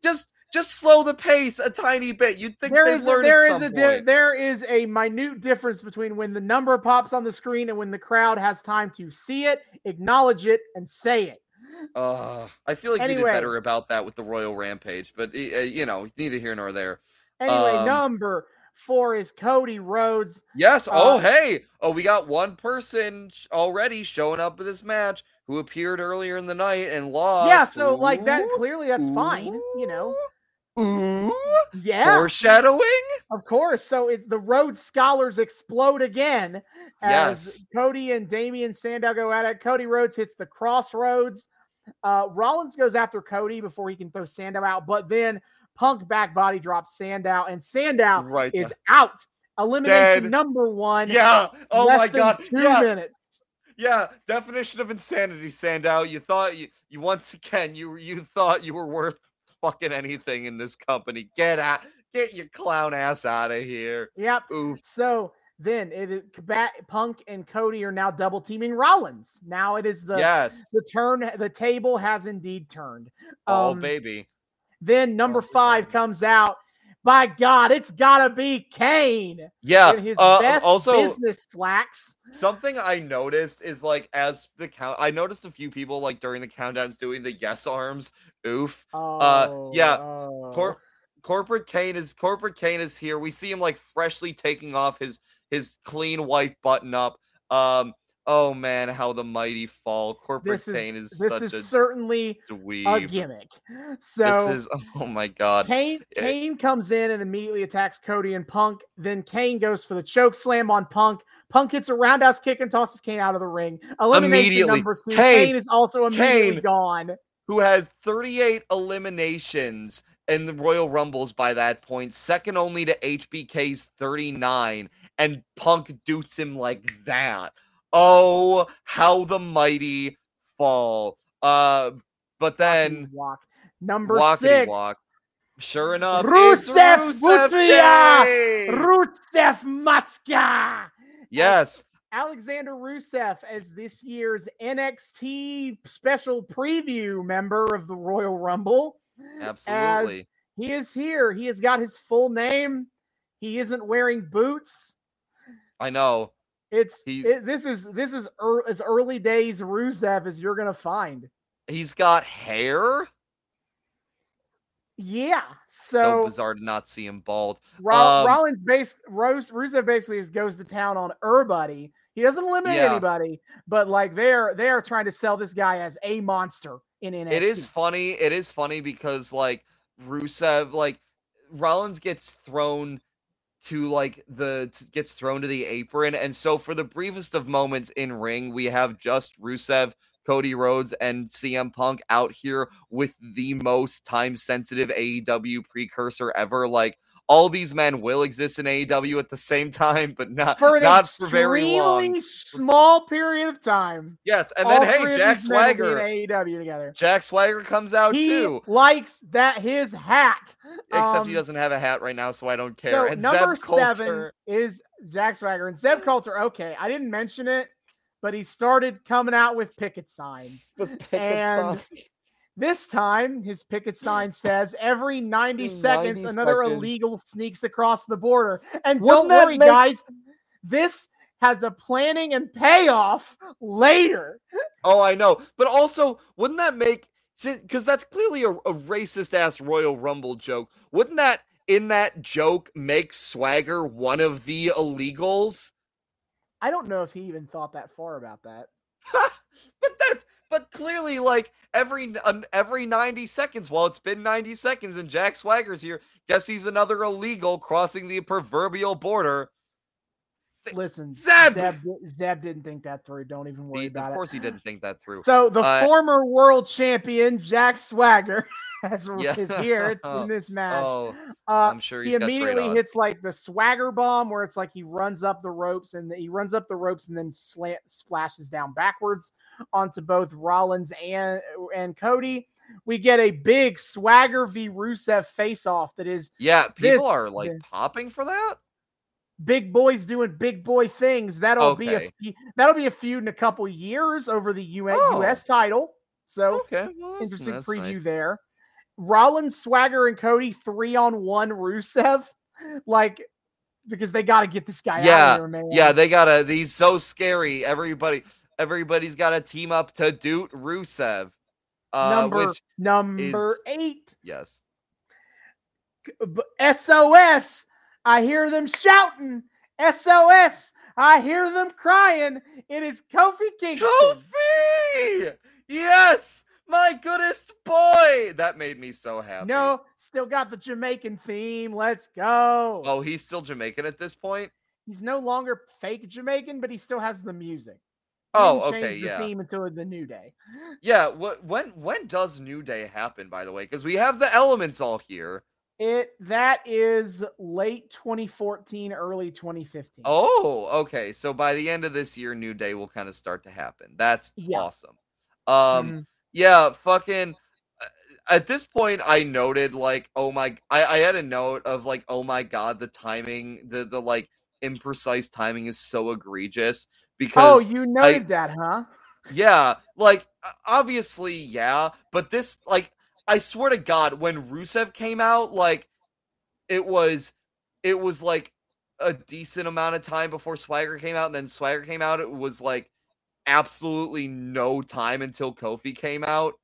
just just slow the pace a tiny bit. You'd think There is a, there at is some a di- there is a minute difference between when the number pops on the screen and when the crowd has time to see it, acknowledge it, and say it. Uh, I feel like we Anyway. did better about that with the Royal Rampage, but uh, you know, neither here nor there. Anyway, Um, number four is Cody Rhodes. Yes. Oh, Uh, hey. Oh, we got one person already showing up in this match who appeared earlier in the night and lost. yeah, so like that clearly that's fine, you know. Ooh. Yeah, Foreshadowing. of course. So it's the Rhodes Scholars explode again as Yes. Cody and Damien Sandow go at it. Cody Rhodes hits the crossroads. Uh, Rollins goes after Cody before he can throw Sandow out, but then Punk back body drops Sandow, and Sandow Right. is there. out. Elimination Dead. number one. Yeah. Oh less my than god. Two Yeah. minutes. Yeah. Definition of insanity, Sandow. You thought you you once again you you thought you were worth fucking anything in this company. Get out. Get your clown ass out of here. Yep. Oof. So then it is Bat- Punk and Cody are now double teaming Rollins. Now it is the yes. the turn. The table has indeed turned. Oh Um, baby. Then number five comes out. By God, it's gotta be Kane Yeah. in his uh, best also, business slacks. Something I noticed is like as the count, I noticed a few people like during the countdowns doing the yes arms. Oof. Oh, yeah, oh. Cor- corporate Kane is corporate Kane is here. We see him like freshly taking off his his clean white button up. Um. Oh man, how the mighty fall. Corporate this is Kane is this such is a certainly a gimmick. So this is oh my god. Kane Eh. Kane comes in and immediately attacks Cody and Punk. Then Kane goes for the choke slam on Punk. Punk hits a roundhouse kick and tosses Kane out of the ring. Elimination Immediately. number two. Kane- Kane, is also immediately Kane. gone. who has 38 eliminations in the Royal Rumbles by that point, second only to HBK's 39, and Punk dutes him like that. Oh, how the mighty fall. Uh, but then walk number six. walk. Sure enough, Rusev Butria! Rusev Matska. Yes, Alexander Rusev as this year's NXT special preview member of the Royal Rumble. absolutely. He is here. He has got his full name. He isn't wearing boots. I know. It's it- this is this is ear as early days Rusev as you're gonna find. He's got hair. Yeah. So, So, bizarre to not see him bald. Um, Rollins base Rose Rusev basically just goes to town on everybody. He doesn't eliminate Yeah. anybody, but like they're they're trying to sell this guy as a monster in NXT. It is funny. It is funny because like Rusev, like Rollins gets thrown to like the gets thrown to the apron, and so for the briefest of moments in ring, we have just Rusev, Cody Rhodes, and CM Punk out here with the most time sensitive AEW precursor ever. Like all these men will exist in AEW at the same time, but not for an not for very long. small period of time. Yes, and all then hey, Jack these men in Swagger. AEW together. Jack Swagger comes out He too. likes that his hat. Except he Um, doesn't have a hat right now, so I don't care. So and number Zeb seven Colter, is Zack Swagger and Zeb Colter. Okay, I didn't mention it, but he started coming out with picket signs. With picket And- signs. This time, his picket sign says every 90 90 seconds, another seconds. illegal sneaks across the border. And Wouldn't don't worry, make- guys, this has a planning and payoff later. Oh, I know. But also, wouldn't that make because that's clearly a, a racist ass Royal Rumble joke. Wouldn't that in that joke make Swagger one of the illegals? I don't know if he even thought that far about that. but that's but clearly like every um, every 90 seconds well it's been 90 seconds and jack swagger's here. Guess he's another illegal crossing the proverbial border Listen, Zeb! Zeb, Zeb didn't think that through. Don't even worry He- about it. of it. course he didn't think that through So the Uh, former world champion Jack Swagger has, Yeah. is here in this match. oh uh, i'm sure he immediately hits like the Swagger bomb, where it's like he runs up the ropes and he runs up the ropes and then slant splashes down backwards onto both Rollins and and Cody. We get a big Swagger v Rusev face off that is yeah this- people are like yeah. popping for that big boys doing big boy things. That'll be a that'll be a feud in a couple years over the US, Oh. US title. So okay well, interesting preview nice. there. Rollins, Swagger, and Cody three on one Rusev, like because they got to get this guy Yeah, out of here, man. yeah they gotta he's so scary everybody everybody's gotta team up to doot rusev uh number which number eight, yes SOS. I hear them shouting. SOS. I hear them crying. It is Kofi Kingston. Kofi! Yes! My goodest boy! That made me so happy. No, still got the Jamaican theme. Let's go. Oh, he's still Jamaican at this point? He's no longer fake Jamaican, but he still has the music. Oh, okay, change the yeah. Theme until the new day. Yeah, what when when does New Day happen, by the way? Because we have the elements all here. It that is late 2014, early 2015. Oh, okay. So by the end of this year, New Day will kind of start to happen. That's Yeah. awesome. Um, Mhm. yeah, fucking at this point I noted like, oh my I, I had a note of like, oh my god, the timing, the the like imprecise timing is so egregious because oh, you noted that, huh? yeah, like obviously, yeah, but this like I swear to God, when Rusev came out, like it was it was like a decent amount of time before Swagger came out, and then Swagger came out, it was like absolutely no time until Kofi came out.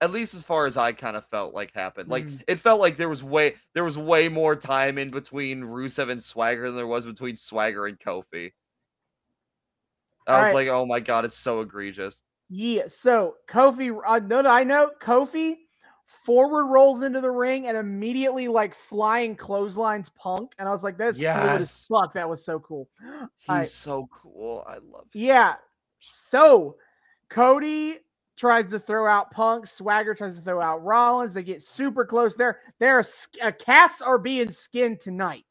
At least as far as I kind of felt like happened. Like Mm. it felt like there was way there was way more time in between Rusev and Swagger than there was between Swagger and Kofi. I was Alright. like, oh my god, it's so egregious. Yeah. So Kofi, uh, no, no, I know Kofi forward rolls into the ring and immediately like flying clotheslines Punk, and I was like, that's fluid as fuck. That was so cool. He's so cool. I love him Yeah. so- Cody tries to throw out Punk. Swagger tries to throw out Rollins. They get super close there. There uh, cats are being skinned tonight.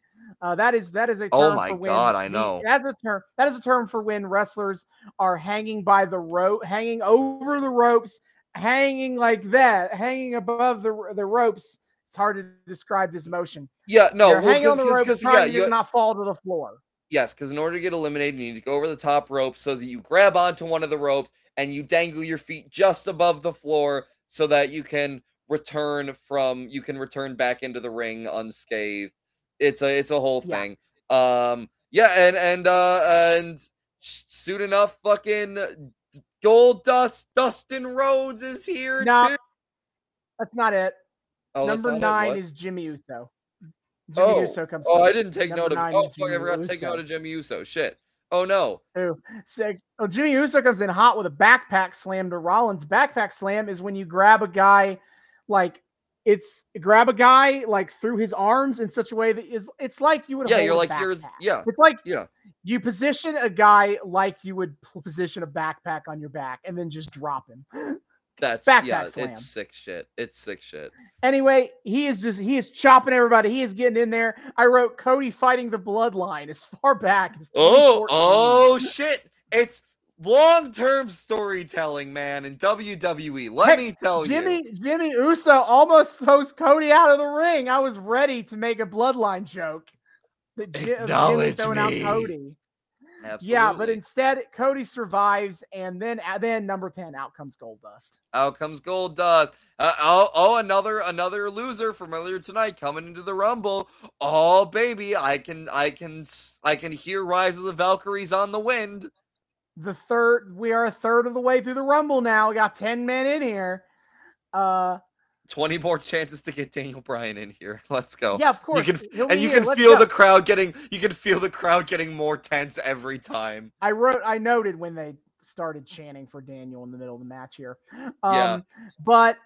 Uh, that is that is a term Oh my for when God, I the- know. that's a term that is a term for when wrestlers are hanging by the rope, hanging over the ropes, hanging like that, hanging above the the ropes. It's hard to describe this motion. Yeah, no, They're well, hanging on the ropes, trying yeah, to you, not fall to the floor. yes, because in order to get eliminated, you need to go over the top rope so that you grab onto one of the ropes and you dangle your feet just above the floor so that you can return from you can return back into the ring unscathed. It's a it's a whole Yeah. thing. Um, yeah, and and uh and soon enough, fucking Goldust Dustin Rhodes is here No, too. That's not it. Oh, Number nine what? is Jimmy Uso. Jimmy Oh, Uso comes. Oh, I didn't take Number note of. Oh, fuck! I forgot to take note of Jimmy Uso. Shit. Oh no. Ooh. So, oh, Jimmy Uso comes in hot with a backpack slam to Rollins. Backpack slam is when you grab a guy, like it's grab a guy like through his arms in such a way that is it's like you would. Yeah, you're like yours. backpack. Yeah, It's like yeah. you position a guy like you would position a backpack on your back and then just drop him. That's Backpack yeah. slam. It's sick shit. It's sick shit. Anyway, he is just he is chopping everybody. He is getting in there. I wrote Cody fighting the bloodline as far back as Oh, oh shit! It's long-term storytelling, man, in WWE. Let Hey, me tell Jimmy you. Jimmy Uso almost throws Cody out of the ring. I was ready to make a bloodline joke. That of Jimmy Acknowledge throwing out. Cody. Absolutely. Yeah, but instead Cody survives, and then then number ten out comes Goldust. out comes Goldust. Uh, oh, oh, another another loser from earlier tonight coming into the Rumble. Oh, baby, I can I can I can hear Rise of the Valkyries on the wind. The third, we are a third of the way through the Rumble now. We got ten men in here. Uh, 20 more chances to get Daniel Bryan in here. Let's go. yeah, of course. can- and you here. can Let's feel go. the crowd getting you can feel the crowd getting more tense every time. I wrote, I noted when they started chanting for Daniel in the middle of the match here. Um, Yeah. But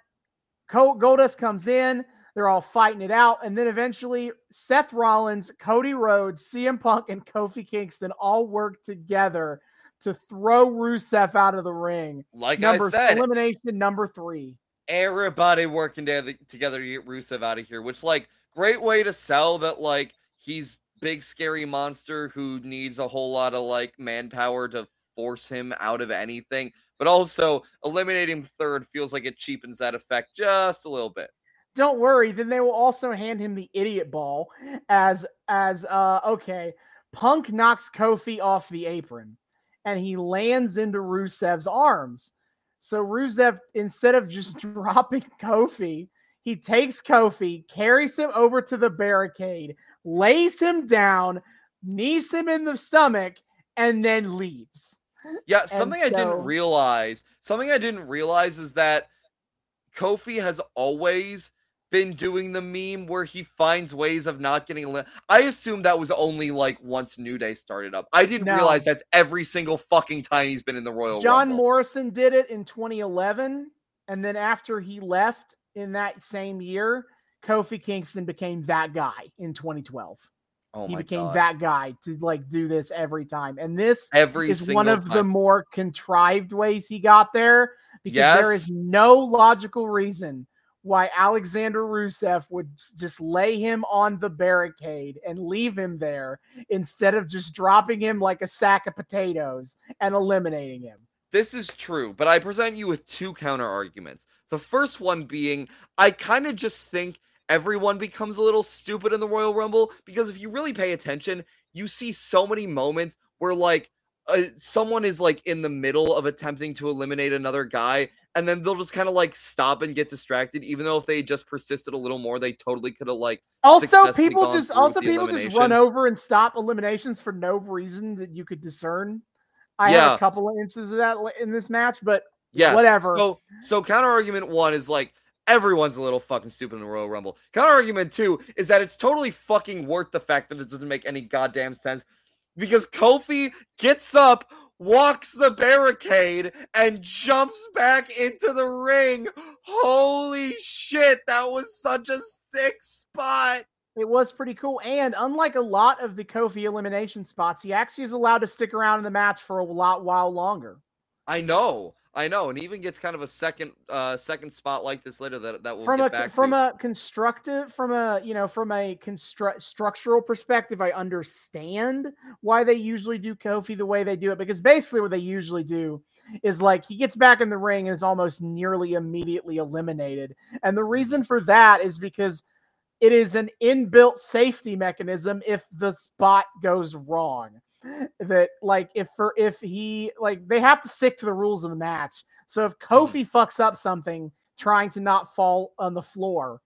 Goldust comes in. They're all fighting it out. And then eventually, Seth Rollins, Cody Rhodes, CM Punk, and Kofi Kingston all work together to throw Rusev out of the ring. Like Number I said, elimination number three. everybody working together together to get Rusev out of here, which like great way to sell that like he's big scary monster who needs a whole lot of like manpower to force him out of anything. But also eliminating third feels like it cheapens that effect just a little bit. Don't worry. Then they will also hand him the idiot ball as as uh okay. Punk knocks Kofi off the apron and he lands into Rusev's arms. So Rusev, instead of just dropping Kofi, he takes Kofi, carries him over to the barricade, lays him down, knees him in the stomach, and then leaves. Yeah, something I didn't realize. Something I didn't realize is that Kofi has always been doing the meme where he finds ways of not getting eliminated. I assume that was only like once New Day started up. I didn't No. realize that's every single fucking time he's been in the Royal John Rumble. Morrison did it in 2011, and then after he left in that same year, Kofi Kingston became that guy in 2012. oh he became God. that guy to like do this every time, and this every is one of the more contrived ways he got there because there is no logical reason why Alexander Rusev would just lay him on the barricade and leave him there instead of just dropping him like a sack of potatoes and eliminating him. This is true, but I present you with two counter arguments. The first one being, I kind of just think everyone becomes a little stupid in the Royal Rumble because if you really pay attention, you see so many moments where like uh, someone is like in the middle of attempting to eliminate another guy and then they'll just kind of like stop and get distracted even though if they just persisted a little more they totally could have like Also, people just also people just run over and stop eliminations for no reason that you could discern. I had a couple of instances of that in this match, but yeah whatever. So, so counter argument one is like everyone's a little fucking stupid in the Royal Rumble. Counter argument two is that it's totally fucking worth the fact that it doesn't make any goddamn sense because Kofi gets up, walks the barricade, and jumps back into the ring. Holy shit, that was such a sick spot. It was pretty cool. And unlike a lot of the Kofi elimination spots, he actually is allowed to stick around in the match for a lot while longer. I know. I know, and even gets kind of a second uh second spot like this later that that we'll from get a back from to. a constructive from a you know from a construct structural perspective i understand why they usually do kofi the way they do it because basically what they usually do is like he gets back in the ring and is almost nearly immediately eliminated and the reason for that is because it is an inbuilt safety mechanism if the spot goes wrong that like if for if he like they have to stick to the rules of the match so if mm-hmm. kofi fucks up something trying to not fall on the floor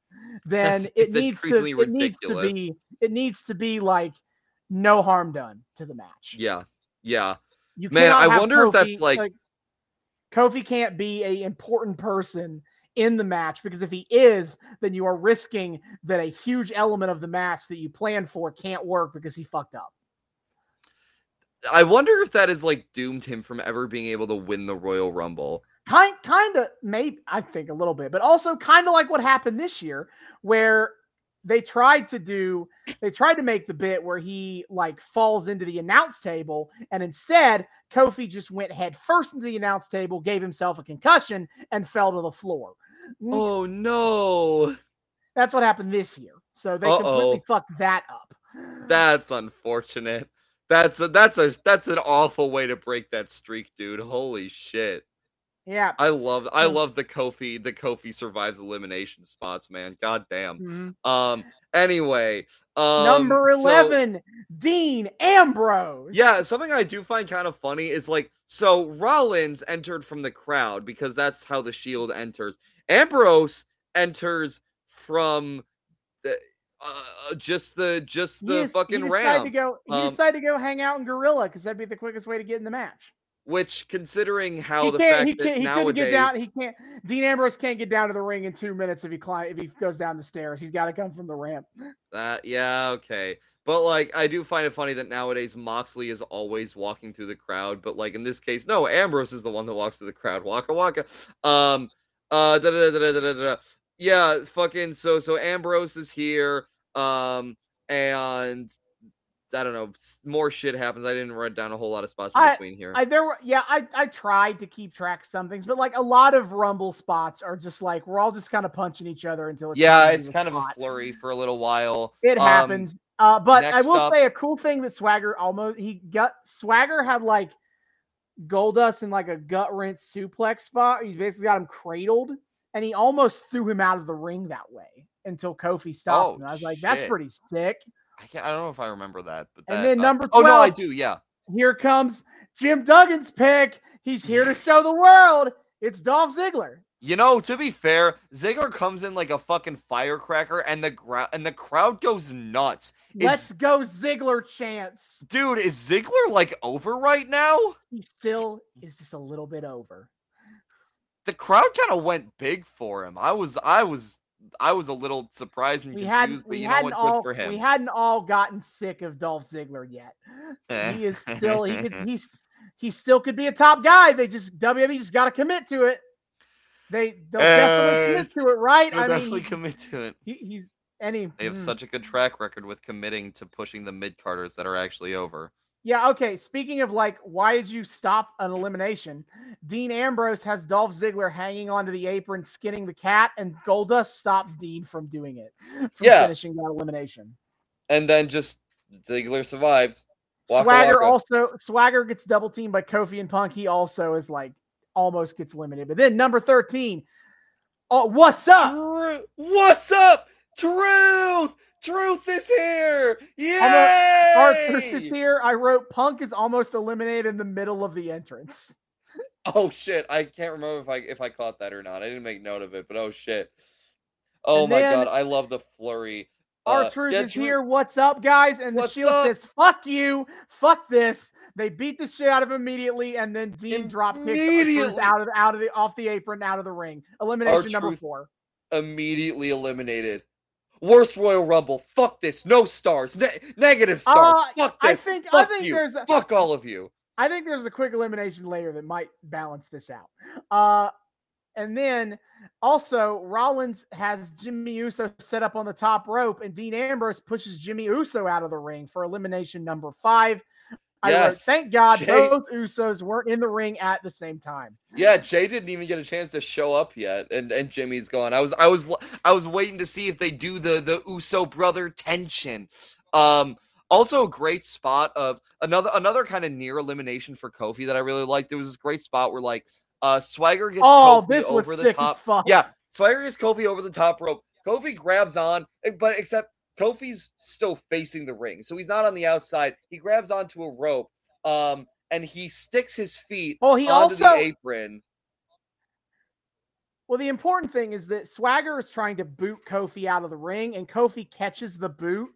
then That's- it needs to increasingly it needs to be it needs to be like no harm done to the match yeah. Yeah. you Man, I wonder if that's Kofi- like- Kofi can't be a important person in the match because if he is, then you are risking that a huge element of the match that you planned for can't work because he fucked up. I wonder if that has like doomed him from ever being able to win the Royal Rumble. Kind kind of maybe I think a little bit, but also kind of like what happened this year where they tried to do they tried to make the bit where he like falls into the announce table and instead Kofi just went head first into the announce table, gave himself a concussion and fell to the floor. Oh no. That's what happened this year. So they Uh-oh. completely fucked that up. That's unfortunate. That's a that's a that's an awful way to break that streak, dude. Holy shit. Yeah. I love I Mm. love the Kofi the Kofi survives elimination spots, man. God damn. Mhm. Um anyway, um Number so- 11, Dean Ambrose. yeah, something I do find kind of funny is like so Rollins entered from the crowd because that's how the Shield enters. Ambrose enters from the, uh, just the just the des- fucking he decided to go. He Um, decided to go hang out in Gorilla because that'd be the quickest way to get in the match. which considering how he the can't. fact He that. He nowadays get down. He can't. Dean Ambrose can't get down to the ring in two minutes if he climb. If he goes down the stairs, he's got to come from the ramp. Uh, yeah, okay. But like I do find it funny that nowadays Moxley is always walking through the crowd, but like in this case, no, Ambrose is the one that walks through the crowd. Waka waka. Um uh da, da, da, da, da, da, da. Yeah, fucking so so Ambrose is here. Um and I don't know, more shit happens. I didn't write down a whole lot of spots in I- between here. I there were yeah. I I tried to keep track of some things, but like a lot of Rumble spots are just like we're all just kind of punching each other until it's yeah, it's kind of a flurry for a little while. It Um, happens. Uh, but I will up- say a cool thing that Swagger almost he got Swagger had like Goldust in like a gut wrench suplex spot. He basically got him cradled, and he almost threw him out of the ring that way until Kofi stopped Oh, him. I was like, that's pretty sick. I, can't, I don't know if I remember that, but And that, then uh, number Oh no, I do. Yeah. Here comes Jim Duggan's pick. He's here to show the world. It's Dolph Ziggler. You know, to be fair, Ziggler comes in like a fucking firecracker, and the gra- and the crowd goes nuts. Is- Let's go Ziggler chance. Dude, is Ziggler like over right now? He still is just a little bit over. The crowd kind of went big for him. I was, I was, I was a little surprised and we confused, hadn't but you know what? all Good for him. we hadn't all gotten sick of Dolph Ziggler yet. Eh. He is still he could, he's he still could be a top guy. They just WWE just got to commit to it. They they'll definitely Uh, commit to it, right? I definitely mean, commit to it. he, he's any They have mm. such a good track record with committing to pushing the mid carders that are actually over. Yeah, okay. Speaking of like, why did you stop an elimination? Dean Ambrose has Dolph Ziggler hanging onto the apron, skinning the cat, and Goldust stops Dean from doing it, from Yeah. finishing that elimination. And then just Ziggler survives. Waka Swagger waka. also Swagger gets double teamed by Kofi and Punk. He also is like almost gets eliminated. But then number 13. Oh, what's up? What's up? Truth! Truth is here! Our first Yay! here, I wrote Punk is almost eliminated in the middle of the entrance. Oh shit! I can't remember if I if I caught that or not. I didn't make note of it, but oh shit! Oh And my god, I love the flurry. Our Uh, truth is here. What's up, guys? And the What's Shield up? says, "Fuck you, fuck this." They beat the shit out of him immediately, and then Dean drop kicks out of out of the off the apron, out of the ring. Elimination number four. Immediately eliminated. Worst Royal Rumble. Fuck this. No stars. Ne- negative stars. Uh, Fuck I this. think I Fuck think you. there's a, Fuck all of you. I think there's a quick elimination later that might balance this out. Uh, and then also Rollins has Jimmy Uso set up on the top rope, and Dean Ambrose pushes Jimmy Uso out of the ring for elimination number five. I wrote, Yes. thank God Jay- both Usos weren't in the ring at the same time. Yeah, Jay didn't even get a chance to show up yet, and and Jimmy's gone. I was I was I was waiting to see if they do the the Uso brother tension. Um, also a great spot of another another kind of near elimination for Kofi that I really liked. There was this great spot where like uh Swagger gets Oh, Kofi this was over the top. Yeah, Swagger gets Kofi over the top rope. Kofi grabs on, eh, but except Kofi's still facing the ring, so he's not on the outside. He grabs onto a rope, um, and he sticks his feet Oh, he onto also the apron. well. The important thing is that Swagger is trying to boot Kofi out of the ring, and Kofi catches the boot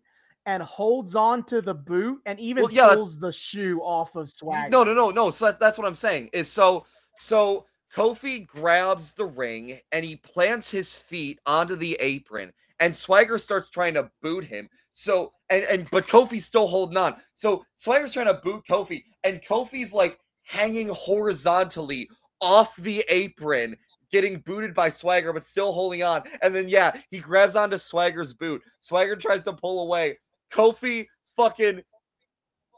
and holds on to the boot, and even Well, yeah, pulls the shoe off of Swagger. No, no, no, no. So that, that's what I'm saying. Is so so Kofi grabs the ring and he plants his feet onto the apron, and Swagger starts trying to boot him. So and and but Kofi's still holding on. So Swagger's trying to boot Kofi, and Kofi's like hanging horizontally off the apron. Getting booted by Swagger, but still holding on. And then, yeah, he grabs onto Swagger's boot. Swagger tries to pull away. Kofi fucking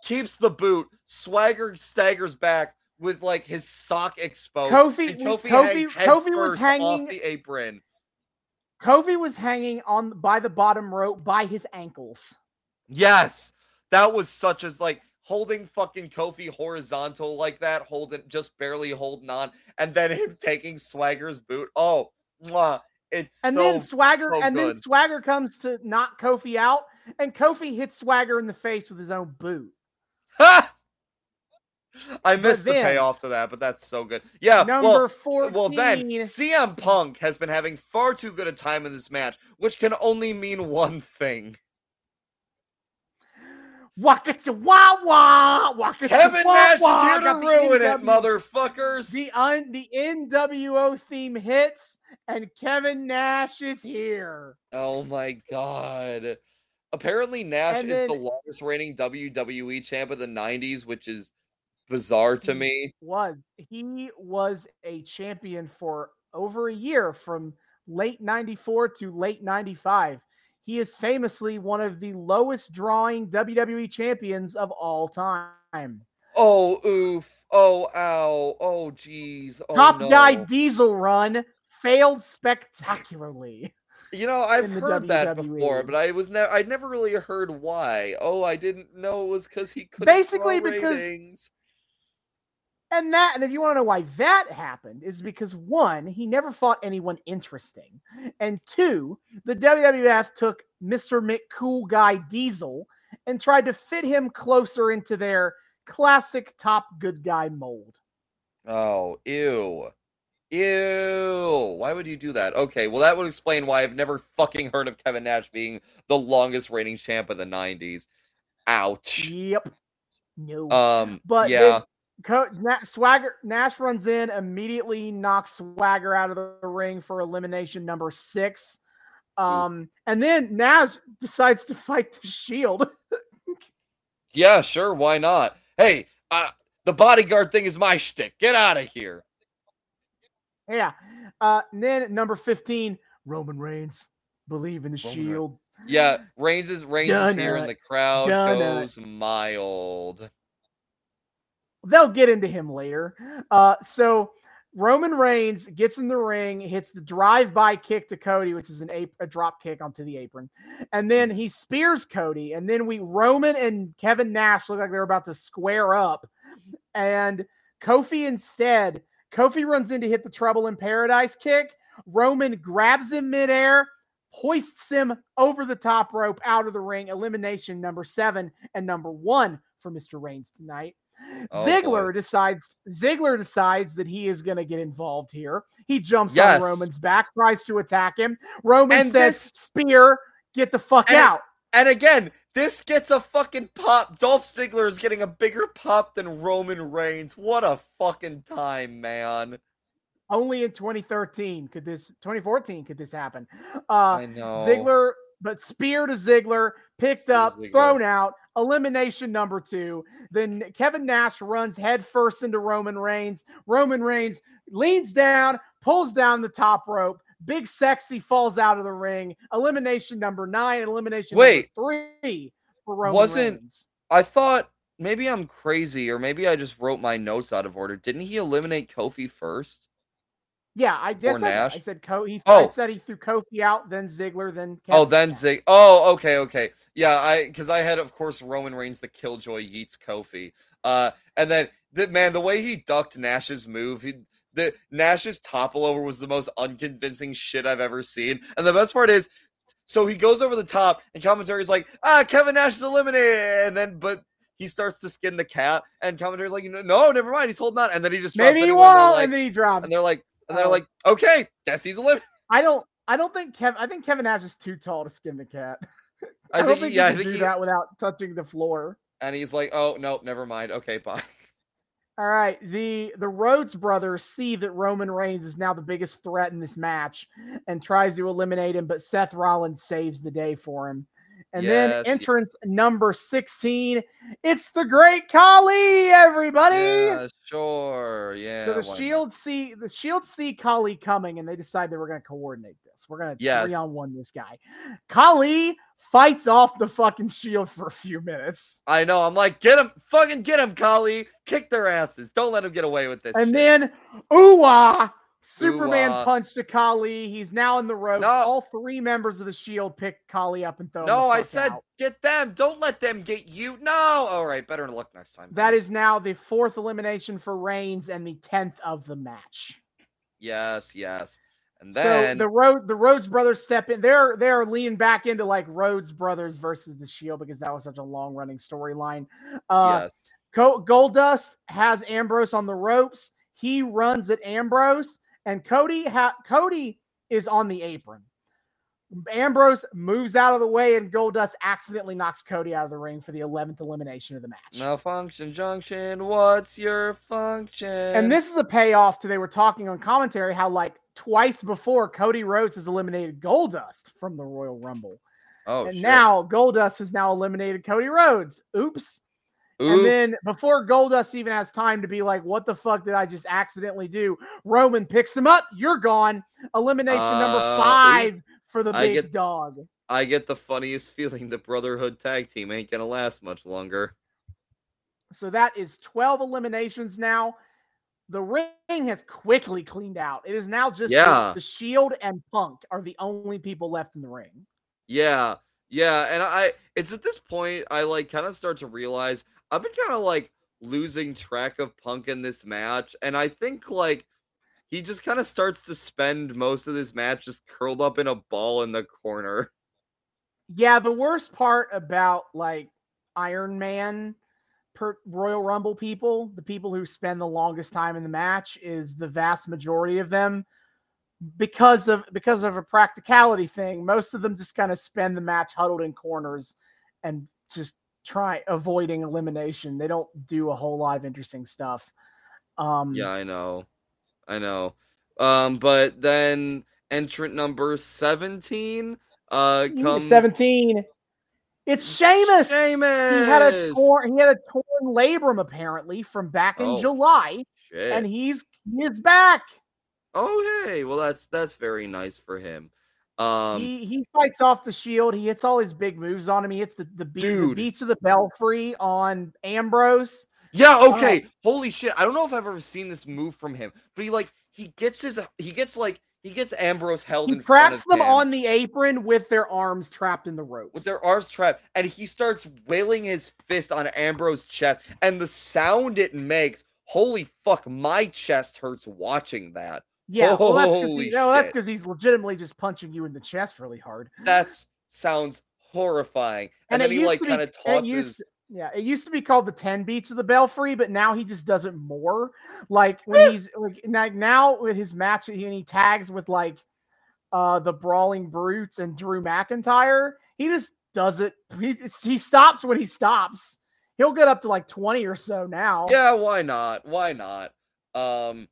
keeps the boot. Swagger staggers back with like his sock exposed. Kofi, Kofi, Kofi, Kofi was hanging. off the apron. Kofi was hanging on by the bottom rope by his ankles. Yes, that was such as like holding fucking Kofi horizontal like that, holding just barely holding on, and then him taking Swagger's boot. Oh, mwah, it's And so, then Swagger so and then. Swagger comes to knock Kofi out, and Kofi hits Swagger in the face with his own boot. Ha! I missed the payoff to that, but that's so good. Yeah, Number well, 14. well then CM Punk has been having far too good a time in this match, which can only mean one thing. Waka to wah wah. Waka Kevin wah, Nash wah. is here to ruin it, motherfuckers. The un, the NWO theme hits, and Kevin Nash is here. Oh my god. Apparently Nash is the longest reigning WWE champ of the 90s, which is bizarre to He me. Was he was a champion for over a year from late 94 to late 95. He is famously one of the lowest drawing WWE champions of all time. Oh oof. Oh ow. Oh jeez. Oh, Top guy. Diesel run failed spectacularly. You know, I've heard that before, but I was never I'd never really heard why. Oh, I didn't know it was because he couldn't Basically because- ratings. And that, and if you want to know why that happened, is because one, he never fought anyone interesting, and two, the WWF took Mr. McCool Guy Diesel and tried to fit him closer into their classic top good guy mold. Oh, ew. Ew. Why would you do that? Okay, well that would explain why I've never fucking heard of Kevin Nash being the longest reigning champ in the 90s. Ouch. Yep. No. Um but yeah. Co- Na- Swagger Nash runs in immediately, knocks Swagger out of the ring for elimination number six. Um, and then Nash decides to fight the Shield. Yeah, sure, why not? Hey, uh the bodyguard thing is my shtick. Get out of here. Yeah. Uh, then number 15, Roman Reigns. Believe in the Roman Reigns. shield. Yeah, Reigns is Reigns is here and Donut. the crowd Donut. goes mild. They'll get into him later. Uh, so Roman Reigns gets in the ring, hits the drive-by kick to Cody, which is an ap- a drop kick onto the apron, and then he spears Cody, and then we Roman and Kevin Nash look like they're about to square up, and Kofi instead, Kofi runs in to hit the Trouble in Paradise kick. Roman grabs him midair, hoists him over the top rope out of the ring. Elimination number seven and number one for Mr. Reigns tonight. Oh, Ziggler boy. decides Ziggler decides that he is going to get involved here. He jumps Yes. on Roman's back, tries to attack him. Roman And says, this- "Spear, get the fuck And out." And again, this gets a fucking pop. Dolph Ziggler is getting a bigger pop than Roman Reigns. What a fucking time, man. Only in 2013 could this 2014 could this happen. Uh I know. Ziggler, but spear to Ziggler, picked up, Ziggler. thrown out, elimination number two. Then Kevin Nash runs headfirst into Roman Reigns. Roman Reigns leans down, pulls down the top rope. Big sexy falls out of the ring. Elimination number nine, elimination Wait. number three for Roman Wasn't- Reigns. I thought maybe I'm crazy, or maybe I just wrote my notes out of order. Didn't he eliminate Kofi first? Yeah, I guess I, I said he, I Oh. said he threw Kofi out, then Ziggler, then Oh, then Nash. Zig. Oh, okay, okay. Yeah, I because I had, of course, Roman Reigns the Killjoy yeets Kofi. Uh, and then the man, the way he ducked Nash's move, he the Nash's topple over was the most unconvincing shit I've ever seen. And the best part is, so he goes over the top, and commentary's like, ah, Kevin Nash is eliminated, and then but. He starts to skin the cat, and commentary's like, no, never mind, he's holding on, and then he just drops Maybe he and won't, like- and then he drops. and they're like, and they're Oh. like, um, okay, guess he's eliminated. I don't. I don't think Kevin. I think Kevin Nash is too tall to skin the cat. I, don't think, think yeah, he can think do he, that without touching the floor. and he's like, oh no, never mind, okay, bye. All right, the the Rhodes brothers see that Roman Reigns is now the biggest threat in this match and tries to eliminate him, but Seth Rollins saves the day for him. And then Yes, entrance number 16, it's the Great Khali, everybody. Yeah, sure. Yeah. so the why not? Shield see the Shield see Khali coming, and they decide they were going to coordinate this. We're going to Yes. three on one this guy. Khali fights off the fucking Shield for a few minutes, I know. I'm like, get him, fucking get him, Khali. Kick their asses. Don't let him get away with this. and shit. then Uwa Superman Ooh-ah. punched a Khali. He's now in the ropes. No. All three members of the Shield pick Khali up and throw him. No, I said out. get them. Don't let them get you. No. All right, better luck next time. that is now the fourth elimination for Reigns and the tenth of the match. yes, yes. And so then the road the Rhodes brothers step in. They're they're leaning back into like Rhodes brothers versus the Shield because that was such a long running storyline. Uh, yes. Co- Goldust has Ambrose on the ropes. He runs at Ambrose, and Cody ha- Cody is on the apron. Ambrose moves out of the way, and Goldust accidentally knocks Cody out of the ring for the eleventh elimination of the match. Malfunction junction. What's your function? And this is a payoff to they were talking on commentary how like twice before Cody Rhodes has eliminated Goldust from the Royal Rumble, oh, and shit. now Goldust has now eliminated Cody Rhodes. Oops. And then before Goldust even has time to be like, what the fuck did I just accidentally do? Roman picks him up. You're gone. Elimination number Uh, five for the I big get- dog. I get the funniest feeling the Brotherhood tag team ain't gonna last much longer. So that is 12 eliminations now. The ring has quickly cleaned out. It is now just the- Yeah. the Shield and Punk are the only people left in the ring. Yeah, yeah, and I it's at this point I like kind of start to realize I've been kind of like losing track of Punk in this match, and I think like he just kind of starts to spend most of this match just curled up in a ball in the corner. Yeah, the worst part about like Iron Man per Royal Rumble people, the people who spend the longest time in the match is the vast majority of them because of because of a practicality thing. Most of them just kind of spend the match huddled in corners and just try avoiding elimination. They don't do a whole lot of interesting stuff. Um Yeah, I know, I know. Um, but then entrant number seventeen uh comes 17. It's Sheamus. Sheamus. He had a torn he had a torn labrum apparently from back in Oh, July, Shit. and he's he is back. Oh hey, well that's that's very nice for him. Um he he fights off the shield. He hits all his big moves on him. He hits the the, beat, the beats of the belfry on Ambrose. yeah, uh, okay. Holy shit. I don't know if I've ever seen this move from him, but he like he gets his he gets like he gets Ambrose held He in front traps them him on the apron with their arms trapped in the ropes. with their arms trapped and he starts wailing his fist on Ambrose's chest and the sound it makes, holy fuck, my chest hurts watching that. Yeah, well, that's 'cause Holy he- no, that's because he's legitimately just punching you in the chest really hard. That sounds horrifying. And, And, then he like kind of tosses used, yeah, it used to be called the ten beats of the belfry, but now he just does it more. Like when he's like now, now with his match, and he tags with like uh the brawling brutes and Drew McIntyre. He just does it. He he stops when he stops. He'll get up to like twenty or so now. Yeah, why not? Why not? Um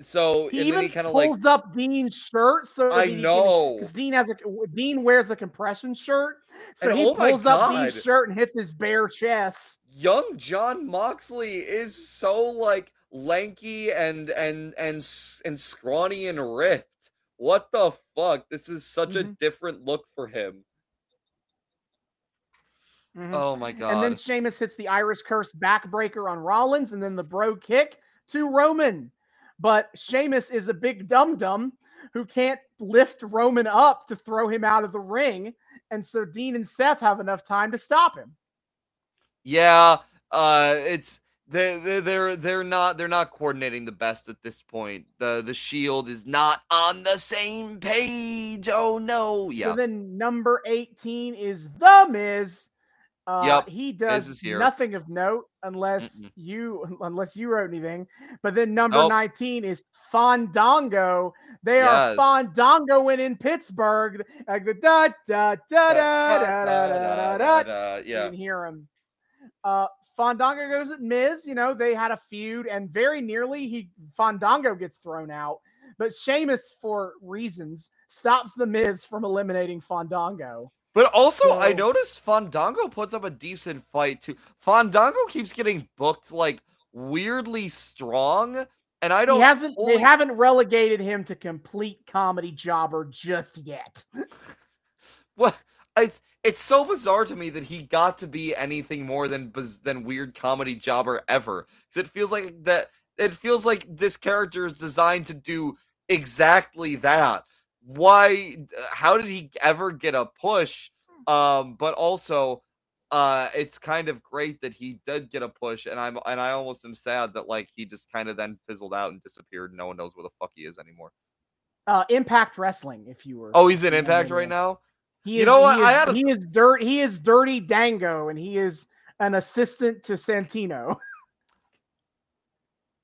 so he even kind of like pulls up Dean's shirt so I know. because Dean has a Dean wears a compression shirt, so And he oh pulls up Dean's shirt and hits his bare chest. young Jon Moxley is so like lanky and and and and scrawny and ripped. What the fuck? This is such a Mhm. different look for him. Mhm. Oh my god. And then Sheamus hits the Irish Curse backbreaker on Rollins, and then the brogue kick to Roman. But Sheamus is a big dum dum who can't lift Roman up to throw him out of the ring. And so Dean and Seth have enough time to stop him. yeah, uh it's they they they're they're not they're not coordinating the best at this point. The the shield is not on the same page. Oh no. Yeah. So then number 18 is The Miz. Uh, Yep, he does nothing of note unless Mm-mm. you unless you wrote anything. But then number Nope. 19 is Fandango. They are Yes. Fandangoing in Pittsburgh. Like the da da da da da da da da. da. Uh, You yeah. can hear him. Uh, Fandango goes at Miz. You know they had a feud, and very nearly he Fandango gets thrown out. But Sheamus, for reasons, stops the Miz from eliminating Fandango. But also, I noticed Fandango puts up a decent fight too. Fandango keeps getting booked like weirdly strong, and I don't. He hasn't. fully- They haven't relegated him to complete comedy jobber just yet. What? It's it's so bizarre to me that he got to be anything more than than weird comedy jobber ever. Because it feels like that. It feels like this character is designed to do exactly that. Why? How did he ever get a push? Um, but also, uh, it's kind of great that he did get a push, and I'm and I almost am sad that like he just kind of then fizzled out and disappeared. No one knows where the fuck he is anymore. Uh, Impact Wrestling, if you were. Oh, he's in Impact right now. He You is, know what? He I is, had a- he is dirt. He is Dirty Dango, and he is an assistant to Santino.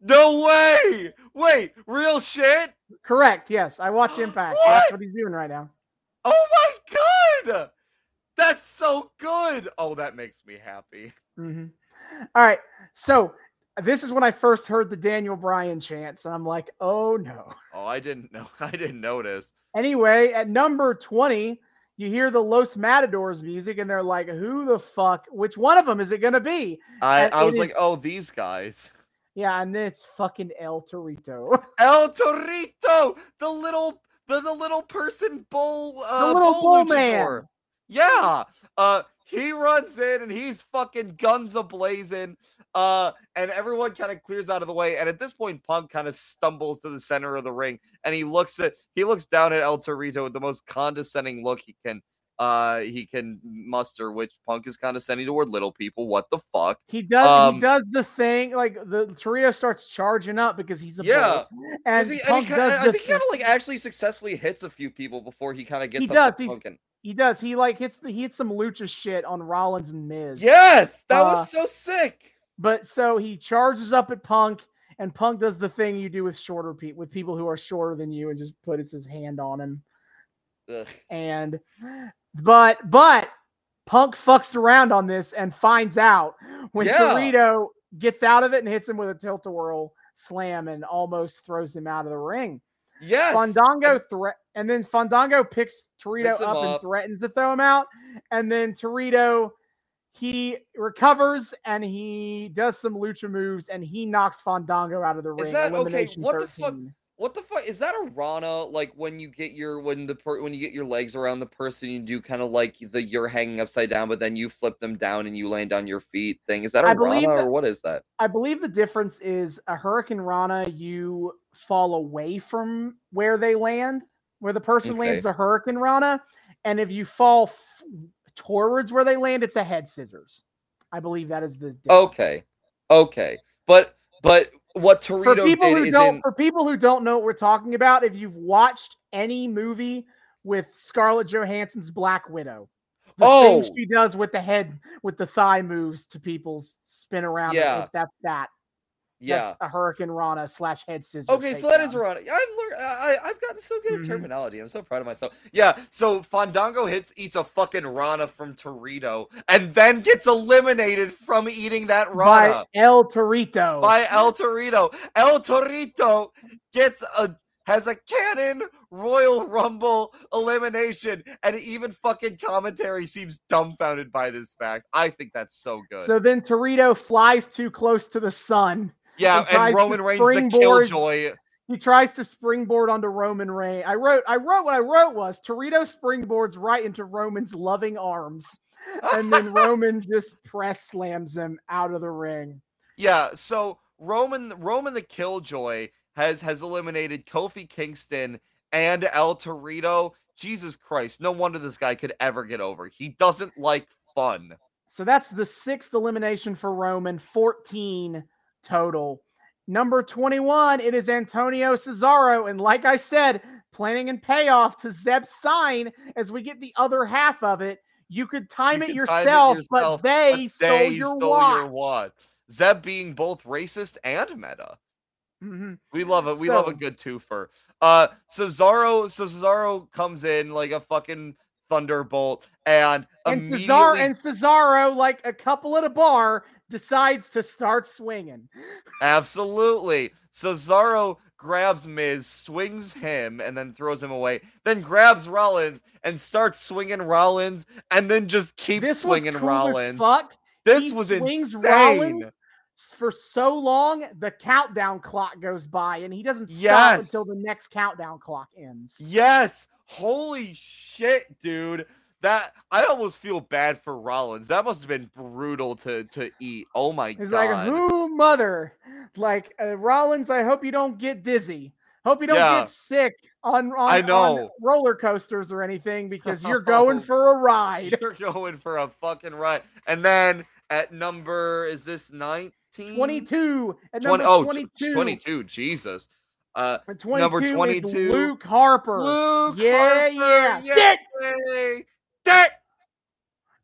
No way! Wait, real shit? Correct. Yes, I watch Impact. That's what he's doing right now. Oh my god! That's so good. Oh, that makes me happy. Mhm. All right. So this is when I first heard the Daniel Bryan chants, and I'm like, oh no. Oh, I didn't know. I didn't notice. Anyway, at number 20, you hear the Los Matadors music, and they're like, who the fuck? Which one of them is it going to be? I, And I was like, oh, these guys. Yeah, and then it's fucking El Torito. El Torito, the little the, the little person bull uh, little bull luchador. man. Yeah. Uh he runs in and he's fucking guns a blazing. Uh and everyone kind of clears out of the way. And at this point, Punk kind of stumbles to the center of the ring and he looks at he looks down at El Torito with the most condescending look he can uh he can muster, which Punk is kind of condescending toward little people. What the fuck? He does. Um, he does the thing like the Torito starts charging up because he's a Yeah. and he, and he does I think he kind of like actually successfully hits a few people before he kind of gets He does, he's- He does. He like hits the he hits some lucha shit on Rollins and Miz. Yes, that Uh, was so sick. But so he charges up at Punk, and Punk does the thing you do with shorter people with people who are shorter than you, and just puts his hand on him. Ugh. And but but Punk fucks around on this and finds out when Yeah. Torito gets out of it and hits him with a tilt a whirl slam and almost throws him out of the ring. Yes. Fandango threat, and then Fandango picks Torito up, up. and threatens to throw him out, and then Torito he recovers and he does some lucha moves and he knocks Fandango out of the ring. Is that- okay, what the fuck- 13. What the fuck is that a Rana? Like when you get your when the per, when you get your legs around the person, you do kind of like the you're hanging upside down, but then you flip them down and you land on your feet thing. Is that a I Rana that- or what is that? I believe the difference is a Hurricane Rana, you fall away from where they land, where the person Okay. lands a Hurricane Rana, and if you fall f- towards where they land, it's a head scissors. I believe that is the difference. Okay, okay, but but what for people who don't in, for people who don't know what we're talking about if you've watched any movie with scarlett johansson's black widow the Oh! thing she does with the head with the thigh moves to people's spin around Yeah. that's that yeah. that's a hurricane rana slash head scissors Okay, so that is takedown. Rana. I've learned. I, I've gotten so good at Mhm. terminology. I'm so proud of myself. Yeah. So Fandango hits eats a fucking Rana from Torito, and then gets eliminated from eating that Rana. by el torito by El Torito. El Torito gets a has a cannon Royal Rumble elimination, and even fucking commentary seems dumbfounded by this fact. I think that's so good. so then torito flies too close to the sun yeah, and Roman Reigns the killjoy. He tries to springboard onto Roman Reigns. I wrote, I wrote what I wrote was Torito springboards right into Roman's loving arms, and then Roman just press slams him out of the ring. Yeah, so Roman Roman the Killjoy has has eliminated Kofi Kingston and El Torito. Jesus Christ, no wonder this guy could ever get over. He doesn't like fun. So that's the sixth elimination for Roman, 14 total. Number 21, it is Antonio Cesaro. And like I said, planning and payoff to Zeb's sign as we get the other half of it. You could time, You it, could time it yourself, yourself, but they, But stole, they your, stole watch. your watch. Zeb being both racist and meta. Mhm. We love it. We love a good twofer. Uh Cesaro, so Cesaro comes in like a fucking thunderbolt and, And Cesaro, and Cesaro, like a couple at a bar, decides to start swinging. Absolutely. Cesaro grabs Miz, swings him, and then throws him away. Then grabs Rollins and starts swinging Rollins, and then just keeps This swinging cool Rollins. fuck. This He was swings insane. Rollins For so long, the countdown clock goes by, and he doesn't stop Yes. until the next countdown clock ends. Yes. Holy shit, dude. That I almost feel bad for Rollins. That must have been brutal to to eat. Oh my He's god. like, "Who, mother? Like uh, Rollins? I hope you don't get dizzy. Hope you don't Yeah. get sick on, on, I on roller coasters or anything because you're going for a ride. You're going for a fucking ride. And then at number is this 19? 22 at 20, number oh, 22. 22. Jesus. Uh 22 Number is 22, Luke Harper. Luke yeah, Harper, yeah. Dick! Dick!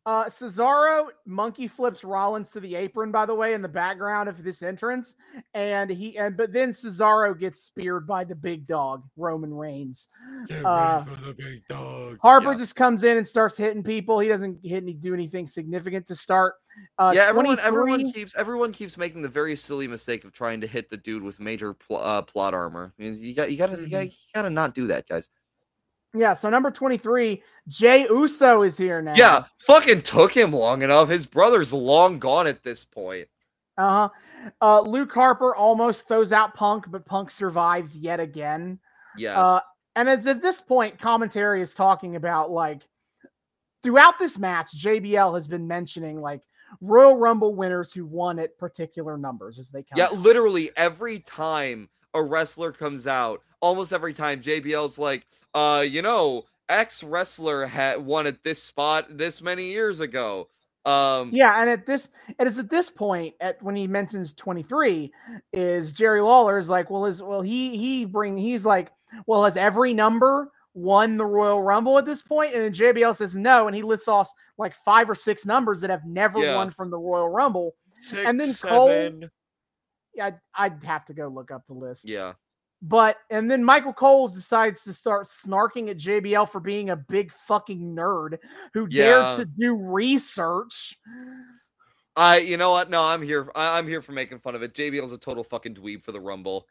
Uh, Cesaro monkey flips Rollins to the apron, by the way, in the background of this entrance, and he and but then Cesaro gets speared by the big dog Roman Reigns. Get Uh, for the big dog. Harper Yeah. just comes in and starts hitting people. He doesn't hit any do anything significant to start. Uh, yeah, everyone, everyone keeps everyone keeps making the very silly mistake of trying to hit the dude with major pl- uh, plot armor. I mean, you got you gotta you gotta, you gotta not do that, guys. Yeah, so number 23, Jay Uso is here now. Yeah, fucking took him long enough. His brother's long gone at this point. Uh-huh. Uh Luke Harper almost throws out Punk, but Punk survives yet again. Yes. Uh, and it's at this point, commentary is talking about like throughout this match, JBL has been mentioning like Royal Rumble winners who won at particular numbers as they count. yeah, literally every time a wrestler comes out, almost every time JBL's like, uh, you know, X wrestler had won at this spot this many years ago. Um, Yeah, and at this, it is at this point, at when he mentions 23, is Jerry Lawler is like, well, is well, he he bring he's like, well, has every number won the Royal Rumble at this point? And then JBL says no, and he lists off like five or six numbers that have never Yeah. won from the Royal Rumble. six, and then Cole- seven. Yeah, I'd, I'd have to go look up the list. Yeah. But and then Michael Cole decides to start snarking at JBL for being a big fucking nerd who Yeah. dared to do research. I, you know what? No, I'm here. I, I'm here for making fun of it. JBL's a total fucking dweeb for the Rumble.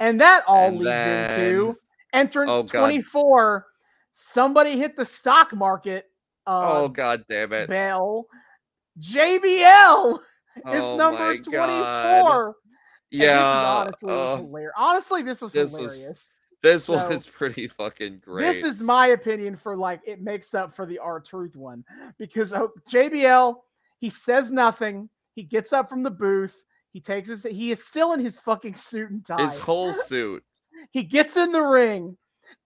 And that all And leads then- into entrance Oh, 24. Somebody hit the stock market uh, oh god damn it! bell. JBL is Oh number 24. God. And Yeah. this is honestly was uh, hilarious. Honestly, this was this was hilarious. this so- was pretty fucking great. This is my opinion for like it makes up for the R-Truth one because oh, JBL he says nothing. He gets up from the booth. He takes his. He is still in his fucking suit and tie. his whole suit. He gets in the ring,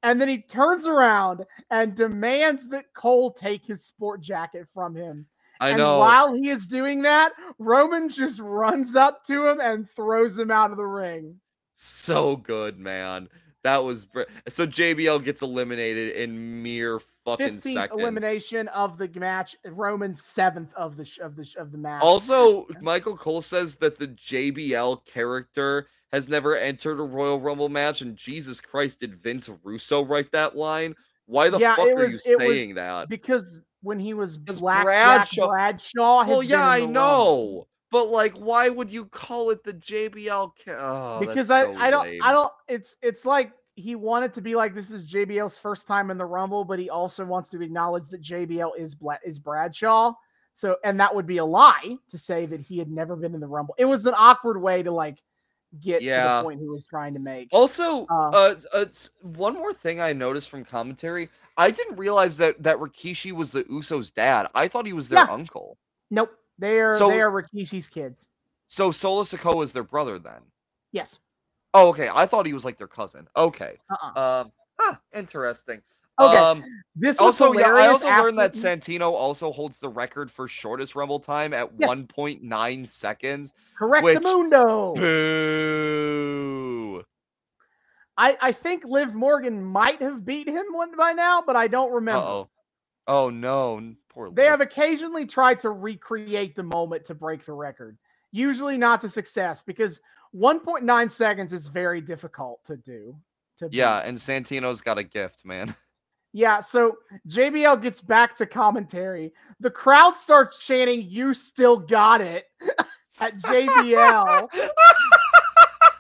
and then he turns around and demands that Cole take his sport jacket from him. I and know. while he is doing that, Roman just runs up to him and throws him out of the ring. so good, man. That was br- so JBL gets eliminated in mere fucking 15th seconds. elimination of the match. Roman seventh of the sh- of the sh- of the match. Also, Michael Cole says that the JBL character has never entered a Royal Rumble match, and Jesus Christ, did Vince Russo write that line? Why the Yeah, fuck are was- you was saying that? because when he was Black Bradshaw- Bradshaw, Bradshaw Well, yeah, I know, Rumble. but like, why would you call it the JBL? Ca- oh, because I so I don't lame. I don't it's it's like he wanted to be like this is JBL's first time in the Rumble, but he also wants to acknowledge that JBL is Bla- is Bradshaw. So and that would be a lie to say that he had never been in the Rumble. It was an awkward way to like get to Yeah. the point he was trying to make. Also, Uh, uh, uh, one more thing I noticed from commentary, I didn't realize that that Rikishi was the Usos' dad. I thought he was their Yeah. uncle. Nope, they are So- they are Rikishi's kids. So Solo Sikoa is their brother then. Yes. Oh, okay. I thought he was like their cousin. Okay. Uh-uh. Um. Huh, interesting. Okay. Um, This also, yeah, I also learned that Santino also holds the record for shortest Rumble time at Yes. 1.9 seconds. correct which- the mundo. Boo. I, I think Liv Morgan might have beat him one by now, but I don't remember. Uh-oh. Oh no, poor. They Liv. have occasionally tried to recreate the moment to break the record, usually not to success because 1.9 seconds is very difficult to do. To Yeah, beat. and Santino's got a gift, man. yeah. So JBL gets back to commentary. The crowd starts chanting, "You still got it" at JBL.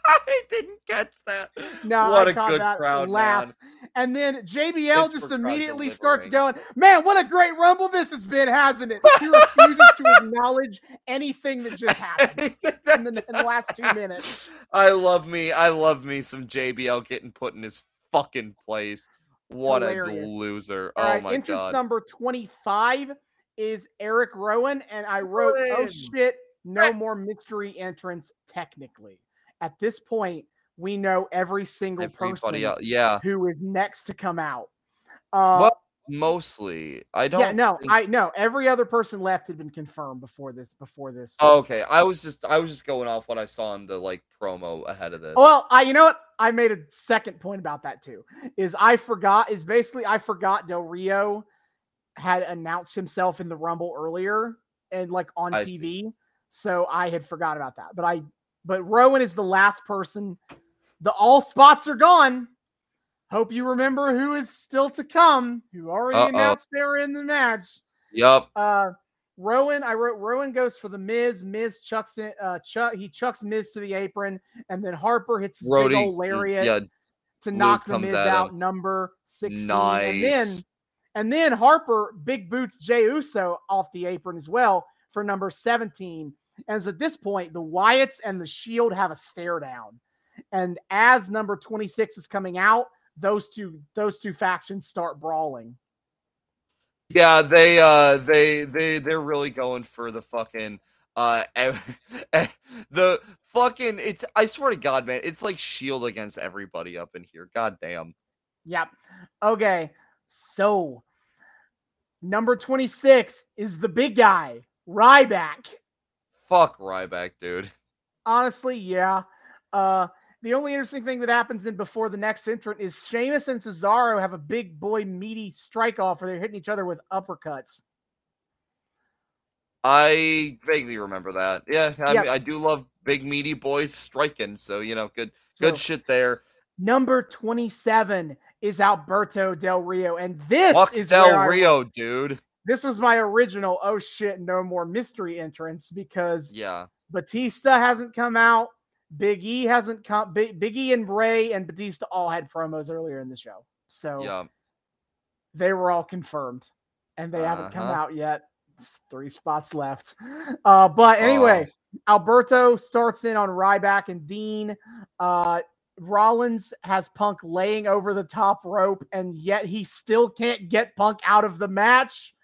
I didn't catch that. No, what I a caught good that, crowd, laughed. man. And then JBL It's just immediately starts going, Man, what a great rumble this has been, hasn't it? He refuses to acknowledge anything that just happened in the, in the last two minutes. I love me. I love me some JBL getting put in his fucking place. What Hilarious. a loser. All oh right, my entrance god. number 25 is Eric Rowan. And I wrote, Oh shit, no more mystery entrance technically. At this point, we know every single Everybody person else. Yeah. who is next to come out. Uh, Well, mostly. I don't yeah, no, think- I no. Every other person left had been confirmed before this. Before this. Oh, okay. I was just I was just going off what I saw in the like promo ahead of this. Well, I you know what? I made a second point about that too. Is I forgot is basically I forgot Del Rio had announced himself in the Rumble earlier and like on I TV. So I had forgot about that. But I but Rowan is the last person. The all spots are gone. Hope you remember who is still to come, who already Uh-oh. announced they're in the match. Yup. Uh Rowan, I wrote Rowan goes for the Miz. Miz chucks it, uh chuck he chucks Miz to the apron, and then Harper hits his big old lariat Yeah. to Luke knock the Miz out him. number 16. And then and then Harper big boots Jay Uso off the apron as well for number 17. As at this point, the Wyatts and the Shield have a stare down. And as number 26 is coming out, those two those two factions start brawling. Yeah, they uh they they they're really going for the fucking uh the fucking it's I swear to god man, it's like shield against everybody up in here. God damn. Yep. Okay. So number 26 is the big guy, Ryback. Fuck Ryback, dude. Honestly, yeah. Uh the only interesting thing that happens in before the next entrant is Sheamus and Cesaro have a big boy meaty strike off where they're hitting each other with uppercuts. I vaguely remember that. Yeah, I, Yep. mean, I do love big meaty boys striking, so you know, good So good shit there. number 27 is Alberto Del Rio. And this Fuck is Del where I- Rio, dude. this was my original oh shit, no more mystery entrance because Yeah. Batista hasn't come out. Big E hasn't come. Big, Big E and Bray and Batista all had promos earlier in the show, so Yeah. they were all confirmed, and they haven't come Uh-huh. out yet. It's three spots left. Uh, but anyway, Alberto starts in on Ryback and Dean. Uh, Rollins has Punk laying over the top rope, and yet he still can't get Punk out of the match.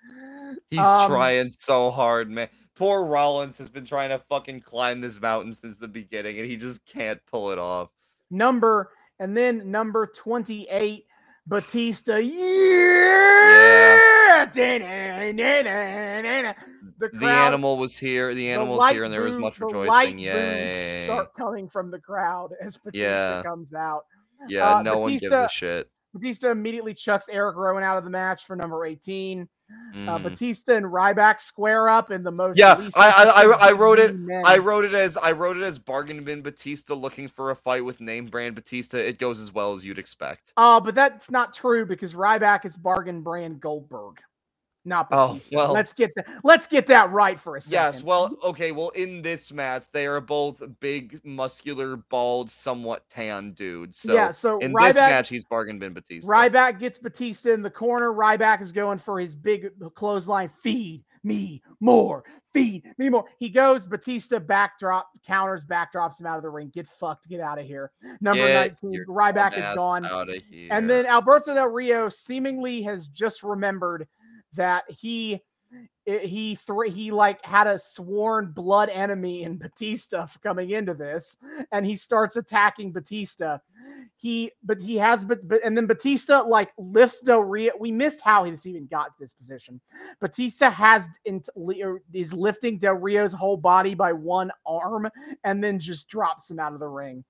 He's Um, trying so hard, man. Poor Rollins has been trying to fucking climb this mountain since the beginning, and he just can't pull it off. number and then number 28 Batista yeah, the, The crowd, animal was here. The the was here, and there was much the rejoicing. Yeah. start coming from the crowd as Batista Yeah. comes out Yeah, uh, no one gives a shit. Batista immediately chucks Eric Rowan out of the match for number 18 uh, Mhm. Batista and Ryback square up in the most Yeah, I- I- I- I wrote it- men. I wrote it as I wrote it as bargain bin Batista looking for a fight with name brand Batista. It goes as well as you'd expect. Oh, but that's not true because Ryback is bargain brand Goldberg, not Oh, Batista. well. let's get that. Let's get that right for a second. Yes, well, okay, well, in this match, they are both big, muscular, bald, somewhat tan dudes. So yeah. So in Ryback, this match, he's bargain bin Batista. Ryback gets Batista in the corner. Ryback is going for his big clothesline. Feed me more. Feed me more. He goes. Batista backdrop counters, backdrops him out of the ring. Get fucked. Get out of here. Number Get 19. your Ryback is gone. And then Alberto Del Rio seemingly has just remembered that he he thr he like had a sworn blood enemy in Batista coming into this, and he starts attacking Batista. He but he has but, but and then Batista like lifts Del Rio. We missed how this even got to this position. Batista has in, li- er, is lifting Del Rio's whole body by one arm and then just drops him out of the ring.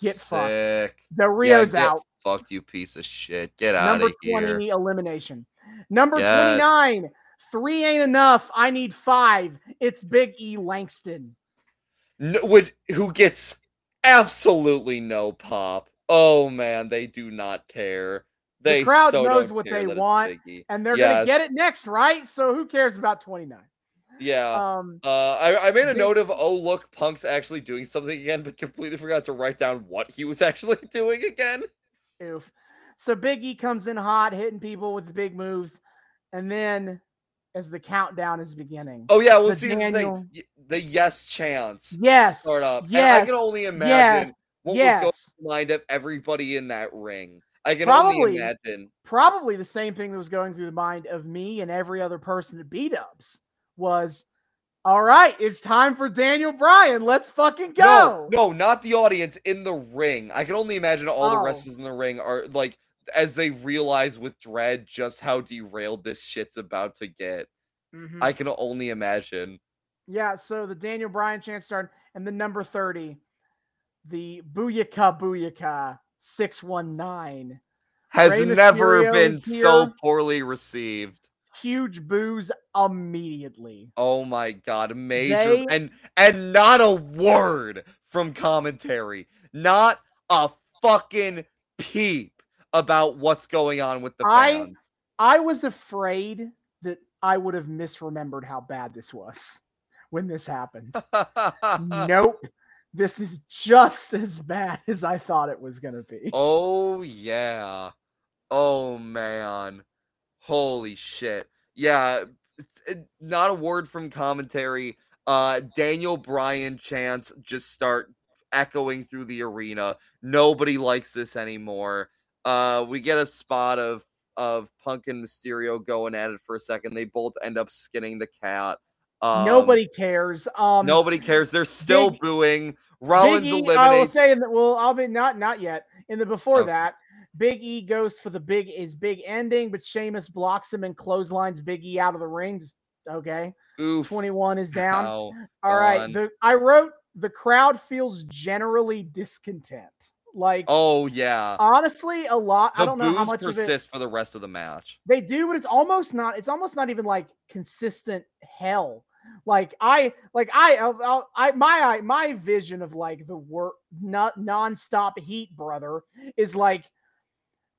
Get fucked. Sick. Del Yeah, Rio's get out. Fucked, you piece of shit. Get out of here. Number 20 elimination. Number Yes. 29, three ain't enough. I need five. It's Big E Langston. No, with, who gets absolutely no pop. Oh man, they do not care. They crowd so knows what they want. And they're gonna get it next, right? So who cares about 29? Yeah. Um Uh, I, I made a Big- note of oh look, Punk's actually doing something again, but completely forgot to write down what he was actually doing again. oof. So Big E comes in hot, hitting people with the big moves, and then as the countdown is beginning. Oh yeah, well The see the Daniel- y- The yes chance yes. start up. and I can only imagine what was going through the mind of everybody in that ring. I can only imagine. probably the same thing that was going through the mind of me and every other person at B Dubs was All right, it's time for Daniel Bryan. Let's fucking go. no, not the audience in the ring. I can only imagine all the Oh. wrestlers in the ring are like as they realize with dread just how derailed this shit's about to get. Mhm. I can only imagine. Yeah, so the Daniel Bryan chant start and the number 30, the Booyaka Booyaka 619. Has Rey never Mysterio been so poorly received. Huge boos immediately. Oh my god, major They- and and not a word from commentary. Not a fucking peep about what's going on with the I- fans. I I was afraid that I would have misremembered how bad this was when this happened. nope. This is just as bad as I thought it was going to be. Oh yeah. Oh man. Holy shit. Yeah, not a word from commentary. Uh Daniel Bryan chants just start echoing through the arena. Nobody likes this anymore. Uh we get a spot of of Punk and Mysterio going at it for a second. They both end up skinning the cat. Um, Nobody cares. Um, nobody cares. They're still Big- booing. Rollins Big E, I will eliminates say, in the, well, I'll be not not yet. In the before Okay. that, Big E goes for the big is big ending, but Sheamus blocks him and clotheslines Big E out of the ring. Just okay. oof. Twenty one is down. Ow. All right. The I wrote the crowd feels generally discontent. Like Oh yeah. honestly, a lot. the I don't know how much of it for the rest of the match. they do, but it's almost not. It's almost not even like consistent hell. Like I, like I, I'll- I'll- my, I, my vision of like the work, not nonstop heat, brother, is like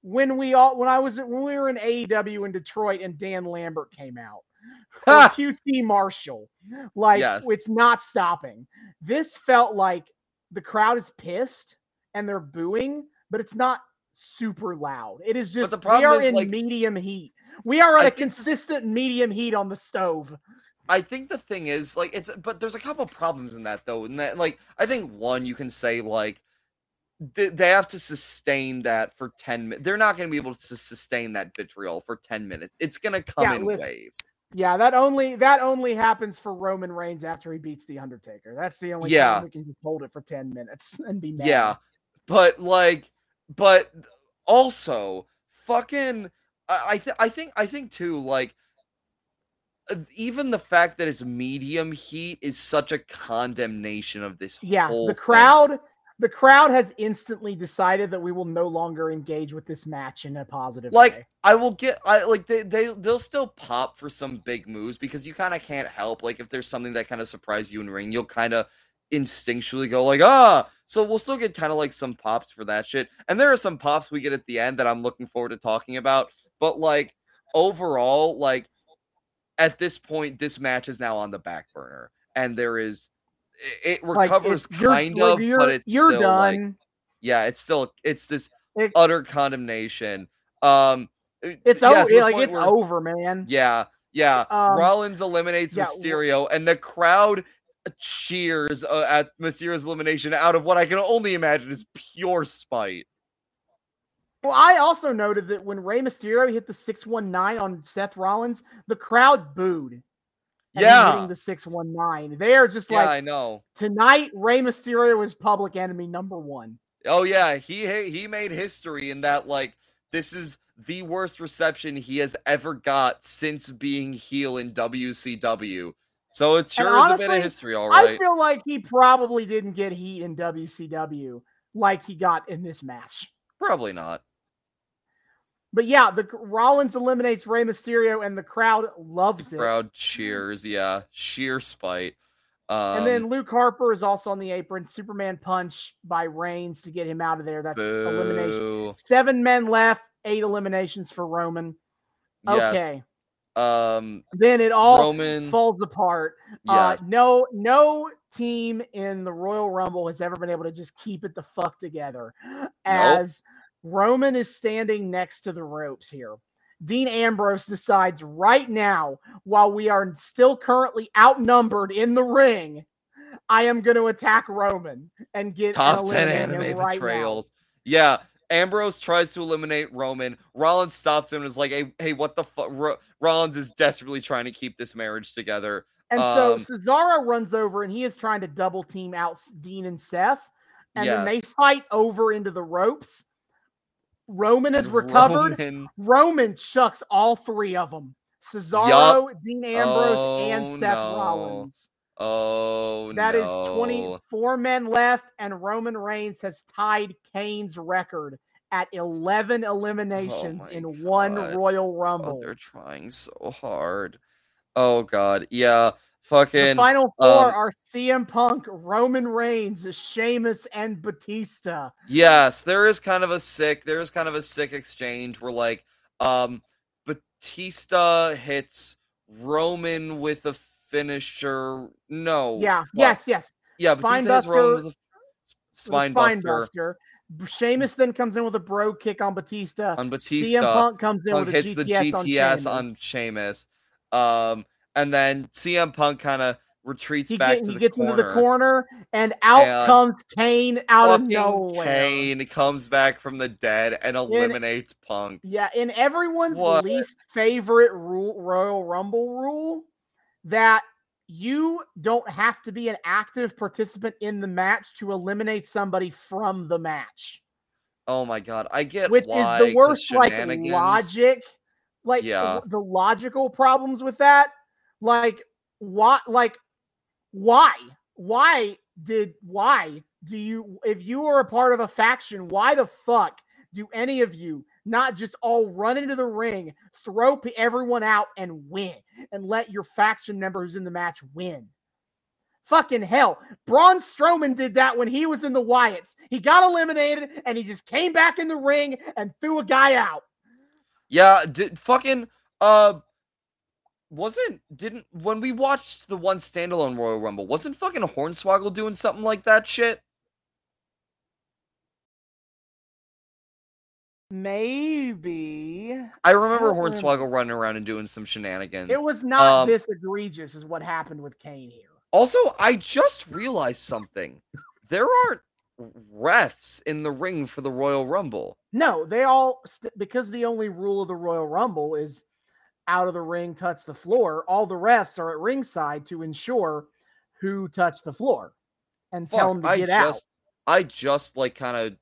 when we all, when I was, when we were in AEW in Detroit and Dan Lambert came out, or QT Marshall, like Yes. it's not stopping. This felt like the crowd is pissed and they're booing, but it's not super loud. It is just the we are in like- medium heat. We are at I a consistent medium heat on the stove. I think the thing is like it's but there's a couple problems in that though. And that like I think one you can say like they, they have to sustain that for 10 minutes. They're not going to be able to sustain that vitriol for 10 minutes. It's going to come Yeah, in listen, waves. Yeah, that only that only happens for Roman Reigns after he beats the Undertaker. That's the only Yeah. time we can just hold it for ten minutes and be mad. Yeah. But like but also fucking I I, th- I think I think too like uh, even the fact that it's medium heat is such a condemnation of this yeah. The thing. crowd, the crowd has instantly decided that we will no longer engage with this match in a positive Like, way. I will get I like they they they'll still pop for some big moves because you kind of can't help like if there's something that kind of surprises you in ring, you'll kind of instinctually go like ah. So we'll still get kind of like some pops for that shit, and there are some pops we get at the end that I'm looking forward to talking about. But like overall, like at this point, this match is now on the back burner, and there is it, it Like, recovers it's- kind of, but it's you're still like done. yeah, it's still it's this It- utter condemnation. Um, it's yeah, over. Like it's where- over, man. yeah, yeah. Um, Rollins eliminates yeah, Mysterio, and the crowd cheers uh, at Mysterio's elimination out of what I can only imagine is pure spite. Well, I also noted that when Rey Mysterio hit the 619 on Seth Rollins, the crowd booed. Yeah. hitting the 619. They are just yeah, like, I know. tonight, Rey Mysterio is public enemy number one. Oh yeah, he he made history in that like this is the worst reception he has ever got since being heel in WCW. So it sure is a bit of history, all I feel like he probably didn't get heat in WCW like he got in this match. Probably not. But yeah, the Rollins eliminates Rey Mysterio and the crowd loves The it. crowd cheers, yeah, sheer spite. Um, and then Luke Harper is also on the apron. Superman punch by Reigns to get him out of there. That's elimination. Seven men left, eight eliminations for Roman. Yes. Okay. Um, Then it all Roman. falls apart. Uh, Yes. no, no team in the Royal Rumble has ever been able to just keep it the fuck together. As Roman is standing next to the ropes here. Dean Ambrose decides right now, while we are still currently outnumbered in the ring, I am going to attack Roman and get top and 10 eliminate him anime right now. betrayals. Yeah. Ambrose tries to eliminate Roman. Rollins stops him and is like, hey, hey, what the fuck? Ro- Rollins is desperately trying to keep this marriage together. And so Um, Cesaro runs over and he is trying to double team out Dean and Seth. And then they fight over into the ropes. Roman is recovered. Roman- Roman chucks all three of them Cesaro, Dean Ambrose, and Oh, Seth no. Rollins. Oh, That is no. 24 men left, and Roman Reigns has tied Kane's record at 11 eliminations Oh in one God. Royal Oh, Rumble. they're trying so hard. Oh God, yeah, the fucking final four um, are CM Punk, Roman Reigns, Sheamus, and Batista. yes. There is kind of a sick. There is kind of a sick exchange where like, um, Batista hits Roman with a finisher. No, yeah, what? yes, yes. yeah. Spine buster with a spine, spine buster. buster. Sheamus then comes in with a brogue kick on Batista. on Batista. CM. Punk comes in Punk with a hits GTS, the on GTS Sheamus. on Sheamus. Um, and then CM Punk kind of retreats he, back get- to he the gets corner. into the corner, and out And comes Kane out of nowhere. Kane comes back from the dead and eliminates Punk. Yeah, in everyone's What? least favorite rule, Royal Rumble rule, that you don't have to be an active participant in the match to eliminate somebody from the match, Oh my god, I get which why, is the worst like logic, like Yeah. the logical problems with that. Like what? Like why? Why did why do you if you are a part of a faction? Why the fuck do any of you not just all run into the ring, throw everyone out, and win, and let your faction member who's in the match win? Fucking hell. Braun Strowman did that when he was in the Wyatts. He got eliminated and he just came back in the ring and threw a guy out. Yeah, did fucking uh wasn't didn't when we watched the one standalone Royal Rumble, wasn't fucking Hornswoggle doing something like that shit? Maybe. I remember. Hornswoggle running around and doing some shenanigans. It was not Um, this egregious, is what happened with Kane here. Also, I just realized something. There aren't refs in the ring for the Royal Rumble. No, they all, st- because the only rule of the Royal Rumble is out of the ring, touch the floor, all the refs are at ringside to ensure who touched the floor and tell them Fuck, to get I out. I just like kind of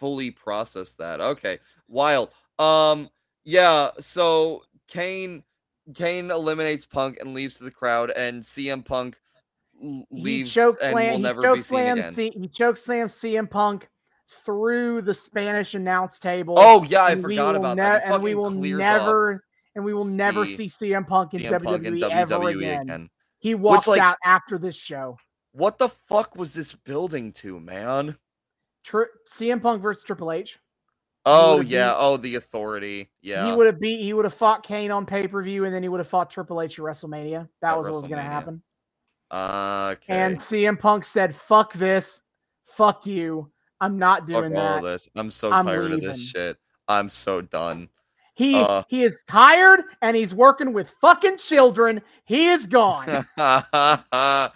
fully process that. Okay. Wild. Um yeah, so Kane Kane eliminates Punk and leaves to the crowd and CM Punk l- he leaves choke and slam, will never choke be seen slams again. C- he choke slams CM Punk through the Spanish announce table. Oh yeah, I forgot about ne- that. He and we will off never and we will never see see CM Punk in CM WWE, Punk in ever WWE again. again. He walks like- out after this show. What the fuck was this building to, man? Tri- CM Punk versus Triple H. Oh yeah, beat- oh the authority. Yeah. He would have beat. He would have fought Kane on pay per view, and then he would have fought Triple H at WrestleMania. That At was what was going to WrestleMania. happen. okay. And CM Punk said, "Fuck this, fuck you. I'm not Fuck doing all that." this. I'm so I'm tired of this shit. I'm so done. He Uh. he is tired, and he's working with fucking children. He is gone. oh,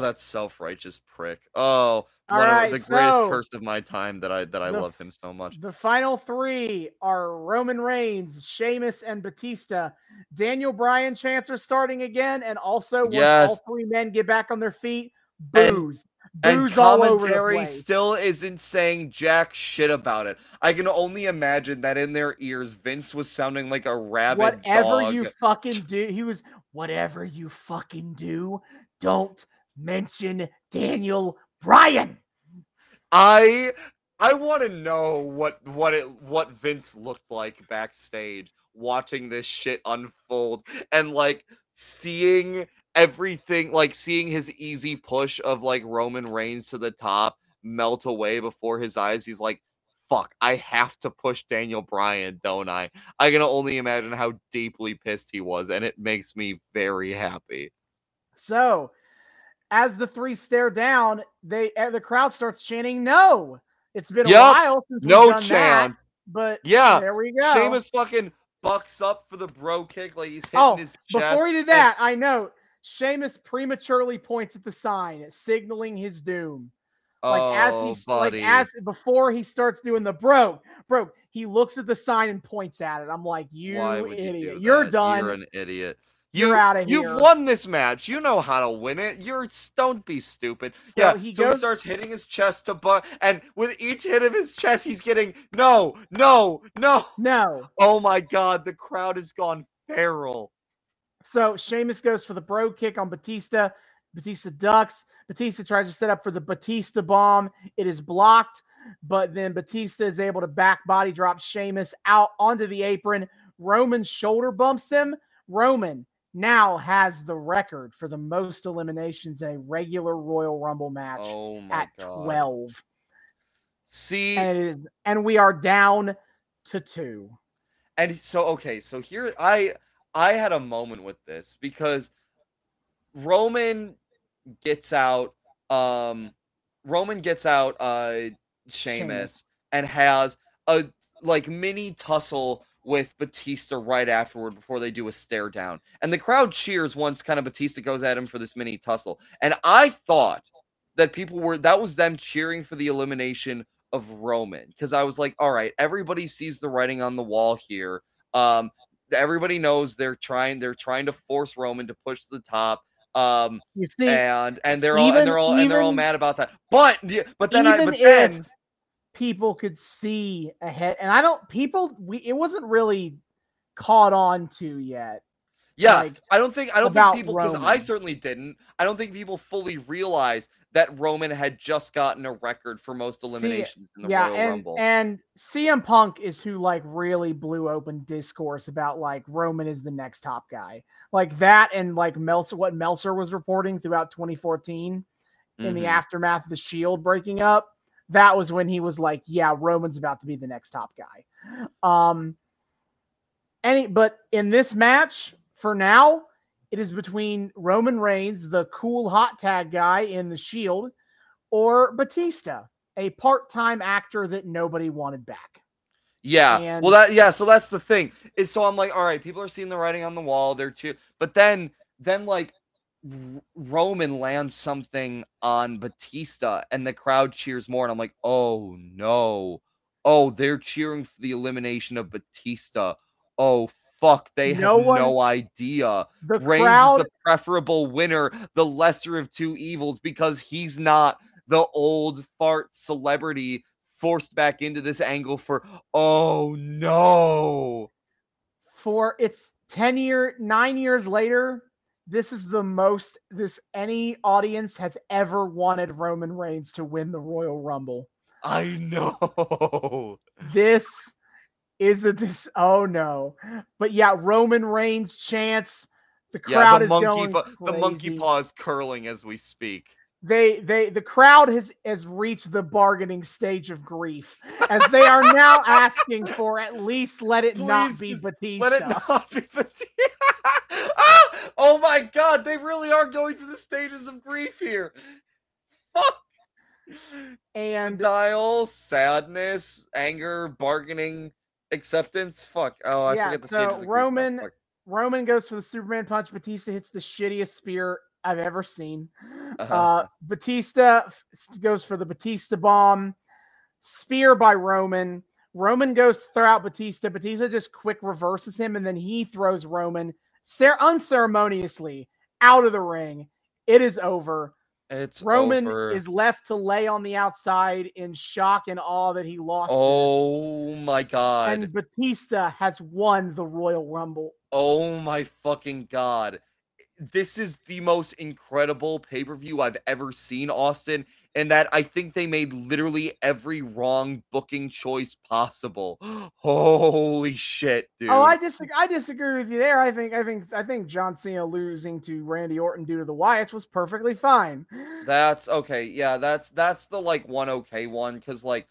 that self-righteous prick. Oh, All one right, of the greatest curse of my time that I that I The love him so much. The final three are Roman Reigns, Sheamus, and Batista. Daniel Bryan chants are starting again, and also once all three men get back on their feet, And- booze, And booze all over the commentary still isn't saying jack shit about it. I can only imagine that in their ears, Vince was sounding like a rabid whatever dog. you fucking do, he was whatever you fucking do, don't mention Daniel Bryan. I I want to know what what it what Vince looked like backstage watching this shit unfold and like seeing everything like seeing his easy push of like Roman Reigns to the top melt away before his eyes. He's like fuck I have to push Daniel Bryan don't I? I can only imagine how deeply pissed he was and it makes me very happy. So, as the three stare down, they uh, the crowd starts chanting "No!" It's been a while since we've no done that, chance but yeah there we go. Sheamus fucking bucks up for the brogue kick like he's hitting Oh, his chest. Before he did that, I note Sheamus prematurely points at the sign, signaling his doom. Like as Oh, he's like as before he starts doing the bro, bro, he looks at the sign and points at it. I'm like, you idiot, you you're done. You're an idiot. You're you, outta You've won this match. You know how to win it. You're don't be stupid. So yeah. he so goes- he starts hitting his chest to butt, and with each hit of his chest, he's getting no, no, no. No. Oh my god, the crowd has gone feral. So Sheamus goes for the brogue kick on Batista. Batista ducks. Batista tries to set up for the Batista bomb. It is blocked, but then Batista is able to back body drop Sheamus out onto the apron. Roman shoulder bumps him. Roman now has the record for the most eliminations in a regular Royal Rumble match Oh at god. 12. See, And, is- and we are down to two. and so okay so here i i had a moment with this because roman gets out um roman gets out uh Sheamus and has a like mini tussle with Batista right afterward before they do a stare down. And the crowd cheers once kind of Batista goes at him for this mini tussle. And I thought that people were that was them cheering for the elimination of Roman because I was like, all right, everybody sees the writing on the wall here. Um, everybody knows they're trying they're trying to force Roman to push to the top. Um, You see, and and they're all and they're all and they're all mad about that. But but then I even but if then people could see ahead, and I don't, people, we, it wasn't really caught on to yet. yeah, like, I don't think I don't think people because I certainly didn't. I don't think people fully realized that Roman had just gotten a record for most See, eliminations in the yeah, Royal and Rumble. and CM Punk is who like really blew open discourse about like Roman is the next top guy, like that, and like Meltzer, what Meltzer was reporting throughout 2014 in the Mhm. aftermath of the Shield breaking up. That was when he was like, "Yeah, Roman's about to be the next top guy." Um, any, but in this match, for now, it is between Roman Reigns, the cool hot tag guy in the Shield, or Batista, a part-time actor that nobody wanted back. Yeah. And- well, that yeah. So that's the thing. Is so I'm like, all right, people are seeing the writing on the wall. They're too, but then then like Roman lands something on Batista, and the crowd cheers more, and I'm like, oh no, oh they're cheering for the elimination of Batista. Oh fuck, they No have one- no idea. The Reigns crowd, is the preferable winner, the lesser of two evils, because he's not the old fart celebrity forced back into this angle for oh no. for it's 10 year, nine years later, this is the most this any audience has ever wanted Roman Reigns to win the Royal Rumble. I know. This is a this oh no. But yeah, Roman Reigns chance. The Yeah, crowd the is monkey going the monkey paw is curling as we speak. They they the crowd has has reached the bargaining stage of grief as they are now asking for at least let it not be Batista. Let it not be Batista. ah! Oh my god, they really are going through the stages of grief here. Fuck. and Denial, sadness, anger, bargaining, acceptance. Fuck. Oh, I Yeah, forget the so stages of grief now. Roman-. Roman goes for the Superman punch. Batista hits the shittiest spear I've ever seen. Uh-huh. Uh, Batista goes for the Batista bomb. Spear by Roman. Roman goes to throw out Batista. Batista just quick reverses him, and then he throws Roman cer- unceremoniously out of the ring. It is over. It's Roman over. is left to lay on the outside in shock and awe that he lost this. Oh my god. And Batista has won the Royal Rumble. Oh my fucking god. This is the most incredible pay per view I've ever seen, Austin, and that I think they made literally every wrong booking choice possible. Holy shit, dude. Oh, I disagree. I disagree with you there. I think I think I think John Cena losing to Randy Orton due to the Wyatts was perfectly fine. That's okay. Yeah, that's that's the like one okay one because like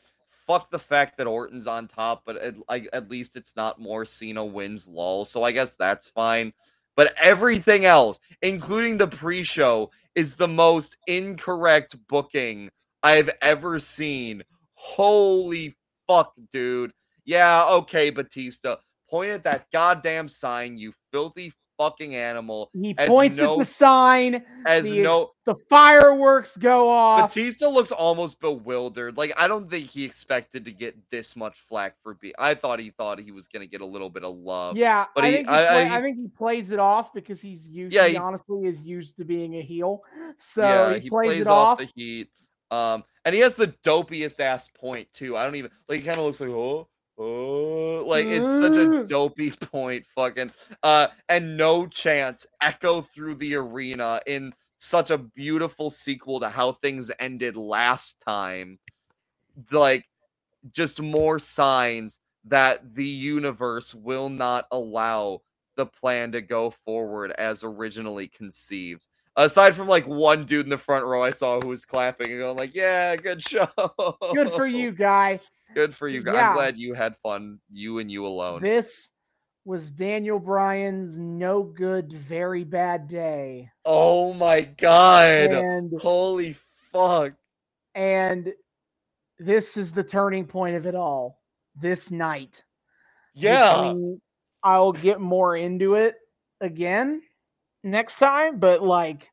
fuck the fact that Orton's on top, but at, like at least it's not more Cena wins lol. So I guess that's fine. But everything else, including the pre-show, is the most incorrect booking I've ever seen. Holy fuck, dude. Yeah, okay, Batista. Point at that goddamn sign, you filthy fucking animal. He points no- at the sign. As The no The fireworks go off. Batista looks almost bewildered. Like I don't think he expected to get this much flack for be. I thought he thought he was gonna get a little bit of love. Yeah, but I, he- think he I- play- I- I think he plays it off because he's used. Yeah, he, he- honestly is used to being a heel, so yeah, he, plays, it off. the heat. Um, and he has the dopiest ass point too. I don't even like. He kind of looks like oh, oh, like it's such a dopey point. Fucking uh, and no chance echo through the arena in such a beautiful sequel to how things ended last time. Like, just more signs that the universe will not allow the plan to go forward as originally conceived. Aside from like one dude in the front row I saw who was clapping and going like, "Yeah, good show. Good for you, guy. Good for you. guys. Yeah. I'm glad you had fun. You and you alone. This was Daniel Bryan's no good, very bad day, oh my god. and Holy fuck. and this is the turning point of it all. This night, Yeah. Mean, I'll get more into it again next time, but like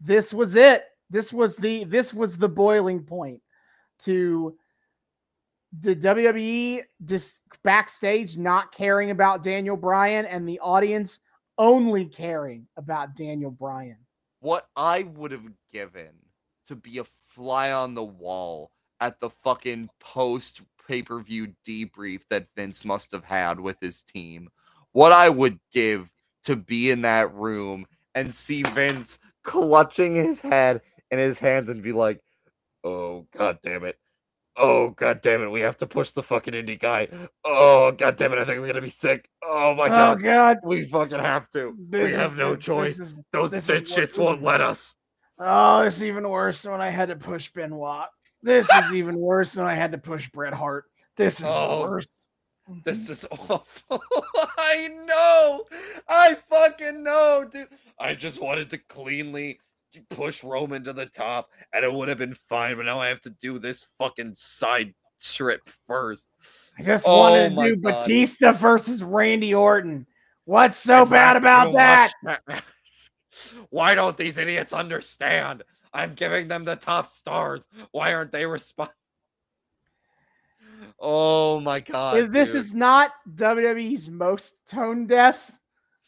this was it. This was the this was the boiling point to the WWE just backstage not caring about Daniel Bryan and the audience only caring about Daniel Bryan. what I would have given to be a fly on the wall at the fucking post pay per view debrief that Vince must have had with his team. What I would give to be in that room and see Vince clutching his head in his hands and be like, oh, god damn it. Oh, god damn it. We have to push the fucking indie guy. Oh, god damn it. I think we're going to be sick. Oh, my oh, god, oh god. We fucking have to. this we is- have no choice. is- Those bitch shits won't let us. Oh, it's even worse than when I had to push Benoit. This is even worse than I had to push Bret Hart. This is Oh, the worst. This is awful. I know. I fucking know, dude. I just wanted to cleanly push Roman to the top and it would have been fine, but now I have to do this fucking side trip first. I just Oh wanted to do God. Batista versus Randy Orton. What's so Is bad about that? Why don't these idiots understand? I'm giving them the top stars. Why aren't they responding? Oh my god. If this dude. is not WWE's most tone deaf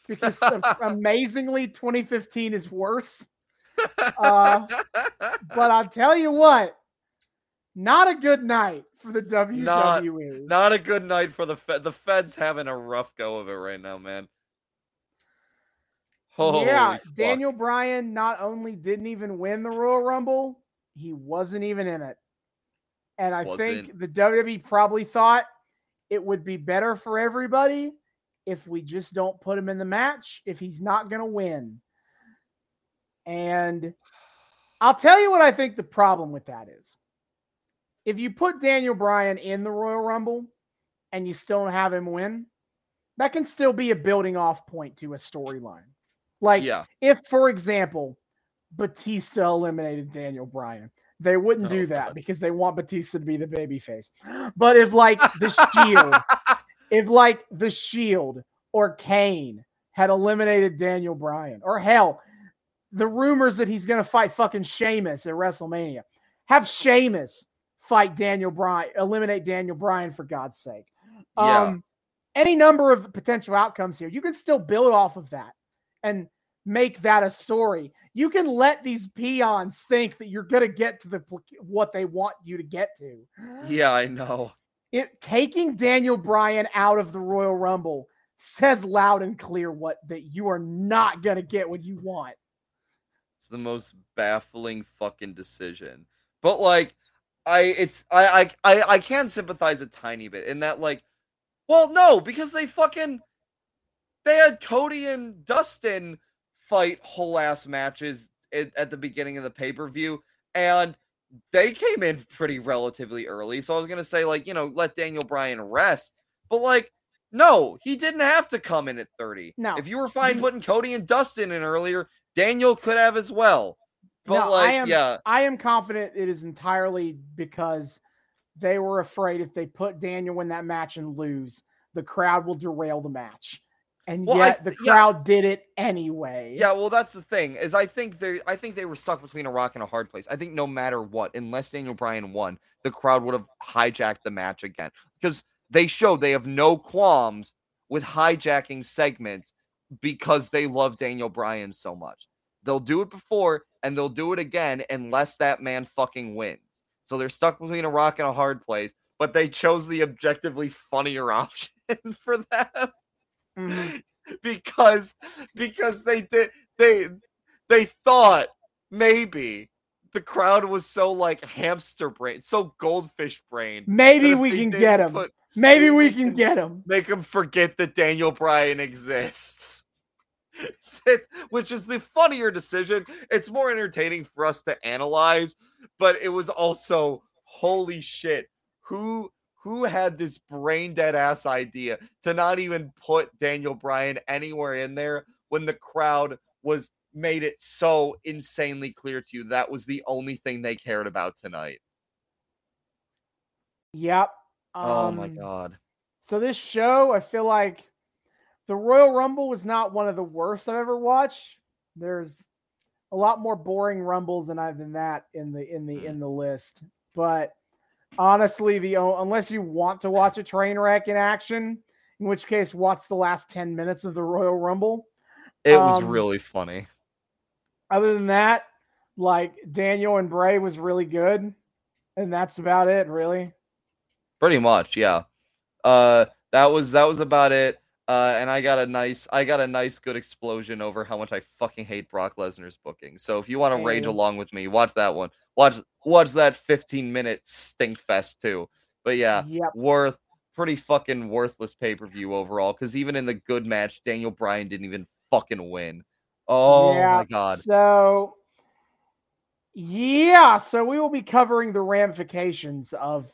because amazingly 2015 is worse. Uh, but I'll tell you what, not a good night for the Not- WWE. Not a good night for the Fed. The Fed's having a rough go of it right now, man. Holy yeah, fuck. Daniel Bryan not only didn't even win the Royal Rumble, he wasn't even in it. And I think Wasn't. the WWE probably thought it would be better for everybody if we just don't put him in the match if he's not going to win. And I'll tell you what I think the problem with that is. If you put Daniel Bryan in the Royal Rumble and you still don't have him win, that can still be a building off point to a storyline. Like yeah. if, for example, Batista eliminated Daniel Bryan, they wouldn't Oh, do that God. because they want Batista to be the babyface. But if like the Shield, if like the Shield or Kane had eliminated Daniel Bryan, or hell, the rumors that he's going to fight fucking Sheamus at WrestleMania, have Sheamus fight Daniel Bryan, eliminate Daniel Bryan for God's sake. Yeah. Um, any number of potential outcomes here. You can still build off of that and make that a story. You can let these peons think that you're going to get to the what they want you to get to. yeah, I know. It taking Daniel Bryan out of the Royal Rumble says loud and clear what that you are not going to get what you want. It's the most baffling fucking decision. But like, I it's I I I, I can sympathize a tiny bit in that like, well, no, because they fucking they had Cody and Dustin fight whole ass matches at, at the beginning of the pay per view, and they came in pretty relatively early. So I was gonna say like, you know, let Daniel Bryan rest, but like. No, he didn't have to come in at 30. No. If you were fine mm-hmm. putting Cody and Dustin in earlier, Daniel could have as well. But No, I am- yeah, I am confident it is entirely because they were afraid if they put Daniel in that match and lose, the crowd will derail the match. And Well, I yet the th- yeah. crowd did it anyway. Yeah, well, that's the thing is I think they I think they were stuck between a rock and a hard place. I think no matter what, unless Daniel Bryan won, the crowd would have hijacked the match again because they showed they have no qualms with hijacking segments because they love Daniel Bryan so much. They'll do it before and they'll do it again unless that man fucking wins. So they're stuck between a rock and a hard place, but they chose the objectively funnier option for them Mhm. because because they did they they thought maybe the crowd was so like hamster brain, so goldfish brain. Maybe we can get him. Maybe we can get him. make him forget that Daniel Bryan exists. Which is the funnier decision. It's more entertaining for us to analyze, but it was also holy shit. Who who had this brain dead ass idea to not even put Daniel Bryan anywhere in there when the crowd was made it so insanely clear to you that was the only thing they cared about tonight. Yep. oh my Um, god. So this show, I feel like the Royal Rumble was not one of the worst I've ever watched. There's a lot more boring rumbles than I than that in the in the Hmm. in the list. But honestly, the unless you want to watch a train wreck in action, in which case watch the last 10 minutes of the Royal Rumble. It was um, really funny. Other than that, like Daniel and Bray was really good. And that's about it, really. Pretty much, yeah. Uh that was that was about it. Uh and I got a nice I got a nice good explosion over how much I fucking hate Brock Lesnar's booking. So if you want to rage along with me, watch that one. Watch watch that 15 minute stink fest too. But yeah, Yep. worth pretty fucking worthless pay-per-view overall cuz even in the good match Daniel Bryan didn't even fucking win. Oh Yeah, my god. So, yeah, so we will be covering the ramifications of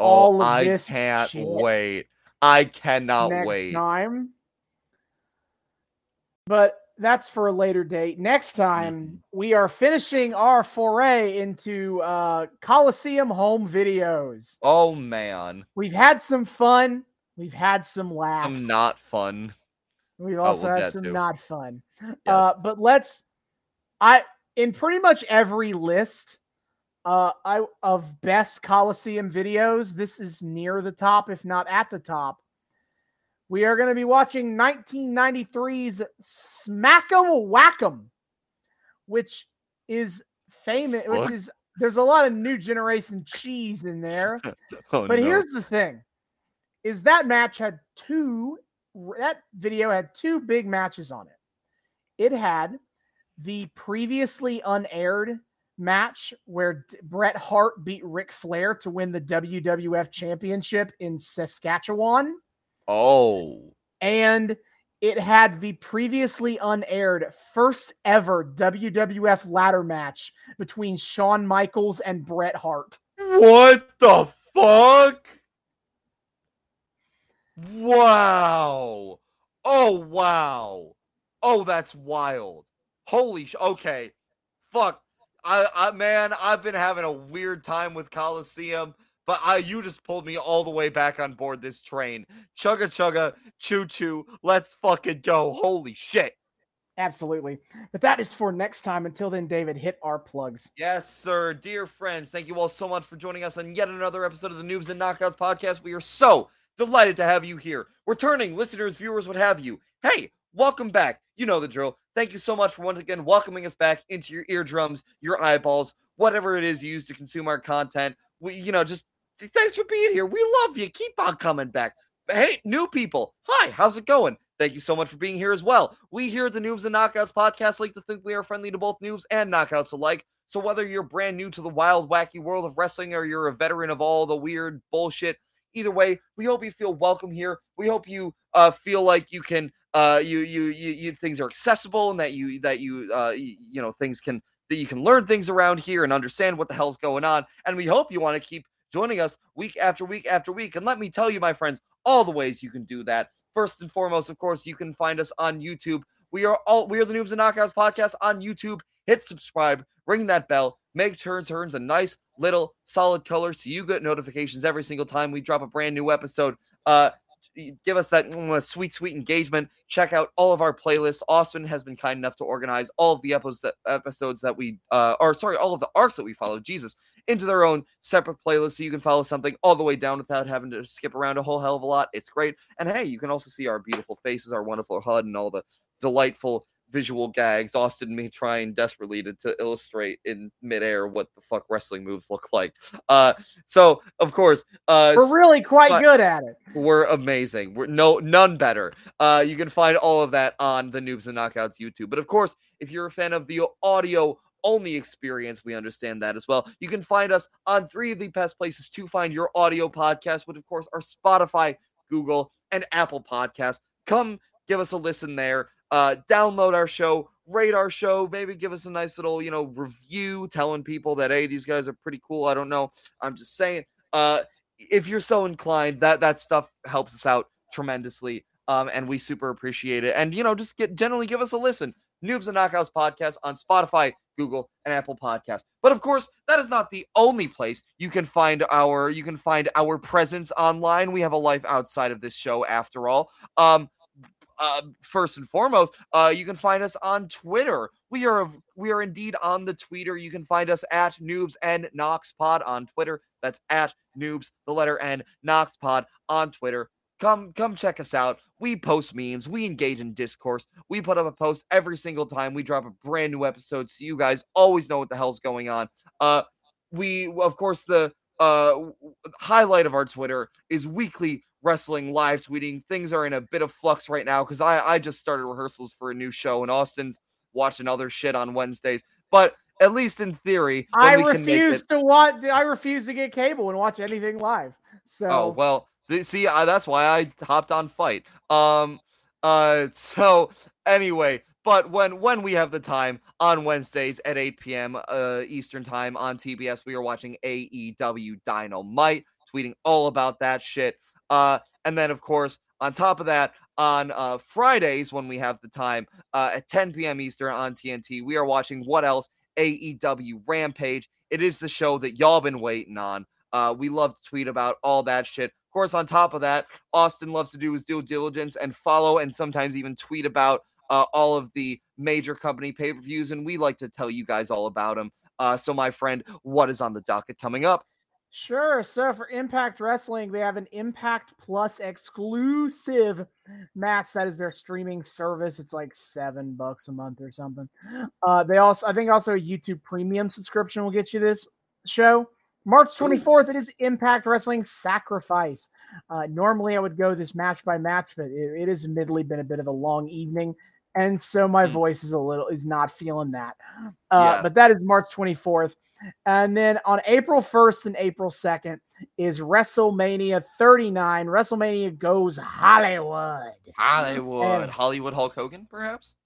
Oh, all of I this can't shit wait. I cannot next wait. time. But that's for a later date. Next time, Mm-hmm. we are finishing our foray into uh, Coliseum home videos. Oh man. We've had some fun. We've had some laughs. Some not fun. We've Oh, also we'll had some to. not fun. Yes. Uh, but let's I in pretty much every list uh I of best Coliseum videos, this is near the top, if not at the top. We are going to be watching 1993's Smack'em Whack'em, which is famous, which What? is there's a lot of new generation cheese in there. Oh, But no. here's the thing: is that match had two. That video had two big matches on it. It had the previously unaired match where Bret Hart beat Ric Flair to win the WWF Championship in Saskatchewan, Oh. and it had the previously unaired first ever WWF ladder match between Shawn Michaels and Bret Hart. What the fuck? Wow. Oh wow. Oh, that's wild. Holy sh- okay. Fuck. I, I man, I've been having a weird time with Coliseum, but I you just pulled me all the way back on board this train. Chugga chugga, choo choo. Let's fucking go. Holy shit. Absolutely. But that is for next time. Until then, David, hit our plugs. Yes, sir. Dear friends, thank you all so much for joining us on yet another episode of the Noobs and Knockouts podcast. We are so delighted to have you here. Returning listeners, viewers, what have you. Hey, welcome back. You know the drill. Thank you so much for once again welcoming us back into your eardrums, your eyeballs, whatever it is you use to consume our content. We, you know, just thanks for being here. We love you. Keep on coming back. Hey, new people, hi, how's it going? Thank you so much for being here as well. We here at the Noobs and Knockouts podcast like to think we are friendly to both noobs and knockouts alike. So whether you're brand new to the wild, wacky world of wrestling or you're a veteran of all the weird bullshit, either way, we hope you feel welcome here. We hope you uh, feel like you can uh, you, you you you things are accessible and that you that you uh, you, you know things can that you can learn things around here and understand what the hell's going on. And we hope you want to keep joining us week after week after week. And let me tell you, my friends, all the ways you can do that. First and foremost, of course, you can find us on YouTube. We are all we are the Noobs and Knockouts podcast on YouTube. Hit subscribe, ring that bell, make turns turns a nice little solid color so you get notifications every single time we drop a brand new episode. Uh give us that mm, sweet, sweet engagement. Check out all of our playlists. Austin has been kind enough to organize all of the episodes episodes that we, uh, or sorry, all of the arcs that we follow. Jesus, into their own separate playlist, so you can follow something all the way down without having to skip around a whole hell of a lot. It's great. And hey, you can also see our beautiful faces, our wonderful HUD, and all the delightful visual gags Austin me trying desperately to, to illustrate in midair what the fuck wrestling moves look like. Uh so of course uh we're really quite good at it. We're amazing. We're no none better. Uh you can find all of that on the Noobs and Knockouts YouTube. But of course, if you're a fan of the audio only experience, we understand that as well. You can find us on three of the best places to find your audio podcast, which of course are Spotify, Google, and Apple Podcasts. Come give us a listen there uh, download our show, rate our show, maybe give us a nice little, you know, review telling people that hey, these guys are pretty cool. I don't know. I'm just saying. Uh, if you're so inclined, that that stuff helps us out tremendously. Um, and we super appreciate it. And you know, just get generally give us a listen. Noobs and Knockouts podcast on Spotify, Google, and Apple Podcasts. But of course, that is not the only place you can find our you can find our presence online. We have a life outside of this show, after all. Um, uh, first and foremost, uh, you can find us on Twitter. We are we are indeed on the Twitter. You can find us at Noobs and Noxpod on Twitter. That's at Noobs, the letter N, Noxpod on Twitter. Come come check us out. We post memes. We engage in discourse. We put up a post every single time we drop a brand new episode, so you guys always know what the hell's going on. Uh, we of course the uh highlight of our Twitter is weekly wrestling live tweeting. Things are in a bit of flux right now because I, I just started rehearsals for a new show and Austin's watching other shit on Wednesdays. But at least in theory, I refuse it... to watch. I refuse to get cable and watch anything live. So oh well, see, uh, that's why I hopped on fight. Um, uh, so anyway, but when when we have the time on Wednesdays at 8 p.m. Uh, Eastern time on TBS, we are watching AEW Dynamite, tweeting all about that shit. Uh, and then, of course, on top of that, on uh, Fridays when we have the time uh, at 10 p.m. Eastern on TNT, we are watching what else? AEW Rampage. It is the show that y'all been waiting on. Uh, we love to tweet about all that shit. Of course, on top of that, Austin loves to do his due diligence and follow and sometimes even tweet about uh, all of the major company pay per views, and we like to tell you guys all about them. Uh, so, my friend, what is on the docket coming up? Sure. So for Impact Wrestling, they have an Impact Plus exclusive match. That is their streaming service. It's like seven bucks a month or something. Uh, they also, I think, also a YouTube Premium subscription will get you this show. March 24th, it is Impact Wrestling Sacrifice. Uh, normally, I would go this match by match, but it, it has admittedly been a bit of a long evening, and so my mm. voice is a little is not feeling that. Uh, yes. But that is March 24th. And then on April 1st and April 2nd is WrestleMania 39. WrestleMania goes Hollywood. Hollywood. And, Hollywood Hulk Hogan, perhaps?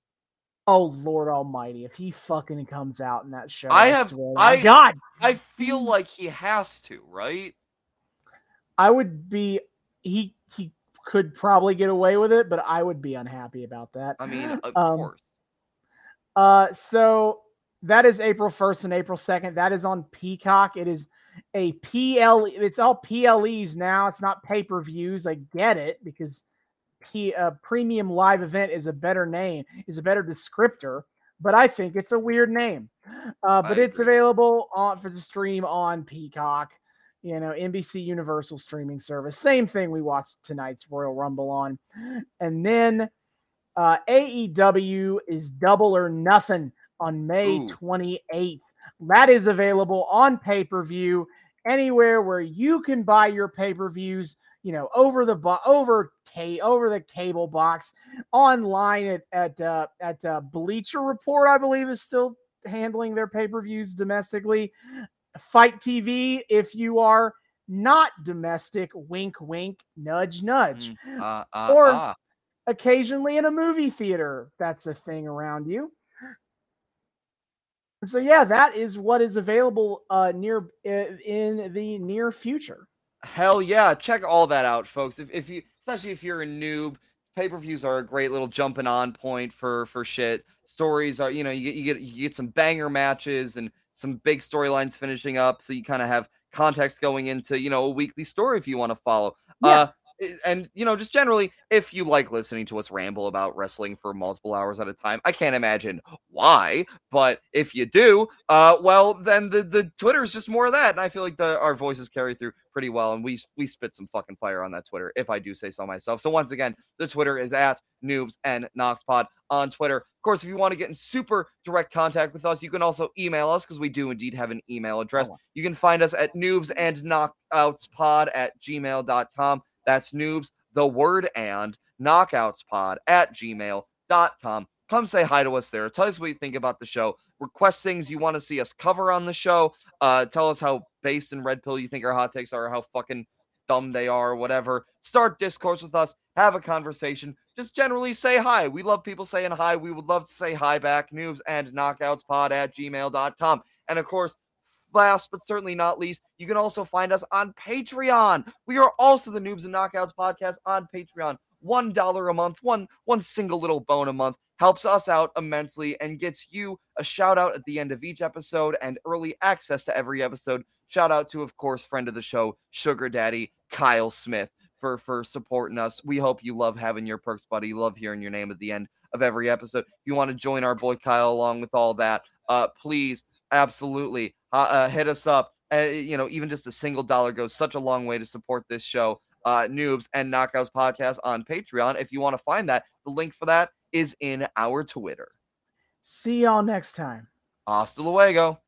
Oh Lord Almighty! If he fucking comes out in that show, I, I have. I God, I feel like he has to, right? I would be. He he could probably get away with it, but I would be unhappy about that. I mean, of um, course. Uh, so that is April 1st and April 2nd. That is on Peacock. It is a PL. It's all PLEs now. It's not pay per views. I get it because P, uh, premium live event is a better name, is a better descriptor. But I think it's a weird name. Uh, but it's available on for the stream on Peacock. You know, NBC Universal streaming service. Same thing we watched tonight's Royal Rumble on. And then uh, AEW is double or nothing on May Ooh. 28th. That is available on pay per view anywhere where you can buy your pay per views. You know, over the bo- over K over the cable box online at at uh, at uh, Bleacher Report, I believe, is still handling their pay per views domestically. FITE TV, if you are not domestic, wink, wink, nudge, nudge, mm, uh, uh, or uh. occasionally in a movie theater. That's a thing around you. So yeah, that is what is available uh, near in the near future. Hell yeah, check all that out, folks. If, if you, especially if you're a noob, pay per views are a great little jumping on point for for shit. Stories are, you know, you get you get you get some banger matches and some big storylines finishing up, so you kind of have context going into you know a weekly story if you want to follow. Yeah. Uh, and you know, just generally, if you like listening to us ramble about wrestling for multiple hours at a time, I can't imagine why. But if you do, uh, well, then the the Twitter is just more of that, and I feel like the our voices carry through pretty well, and we we spit some fucking fire on that Twitter, if I do say so myself. So once again, the Twitter is at Noobs and Noxpod on Twitter. Of course, if you want to get in super direct contact with us, you can also email us because we do indeed have an email address. Oh. You can find us at noobs and knockoutspod at gmail.com. That's noobs, the word and knockoutspod at gmail.com. Come say hi to us there. Tell us what you think about the show. Request things you want to see us cover on the show. Uh, tell us how based in red pill you think our hot takes are, or how fucking dumb they are, or whatever. Start discourse with us. Have a conversation. Just generally say hi. We love people saying hi. We would love to say hi back. Noobs and knockoutspod at gmail.com. And of course, last but certainly not least, you can also find us on Patreon. We are also the Noobs and Knockouts podcast on Patreon. One dollar a month, one one single little bone a month helps us out immensely and gets you a shout out at the end of each episode and early access to every episode. Shout out to, of course, friend of the show, Sugar Daddy Kyle Smith for for supporting us. We hope you love having your perks, buddy. Love hearing your name at the end of every episode. If you want to join our boy Kyle along with all that, uh, please, absolutely, uh, uh, hit us up. Uh, you know, even just a single dollar goes such a long way to support this show. Uh, Noobs and Knockouts podcast on Patreon. If you want to find that, the link for that is in our Twitter. See y'all next time. Hasta luego.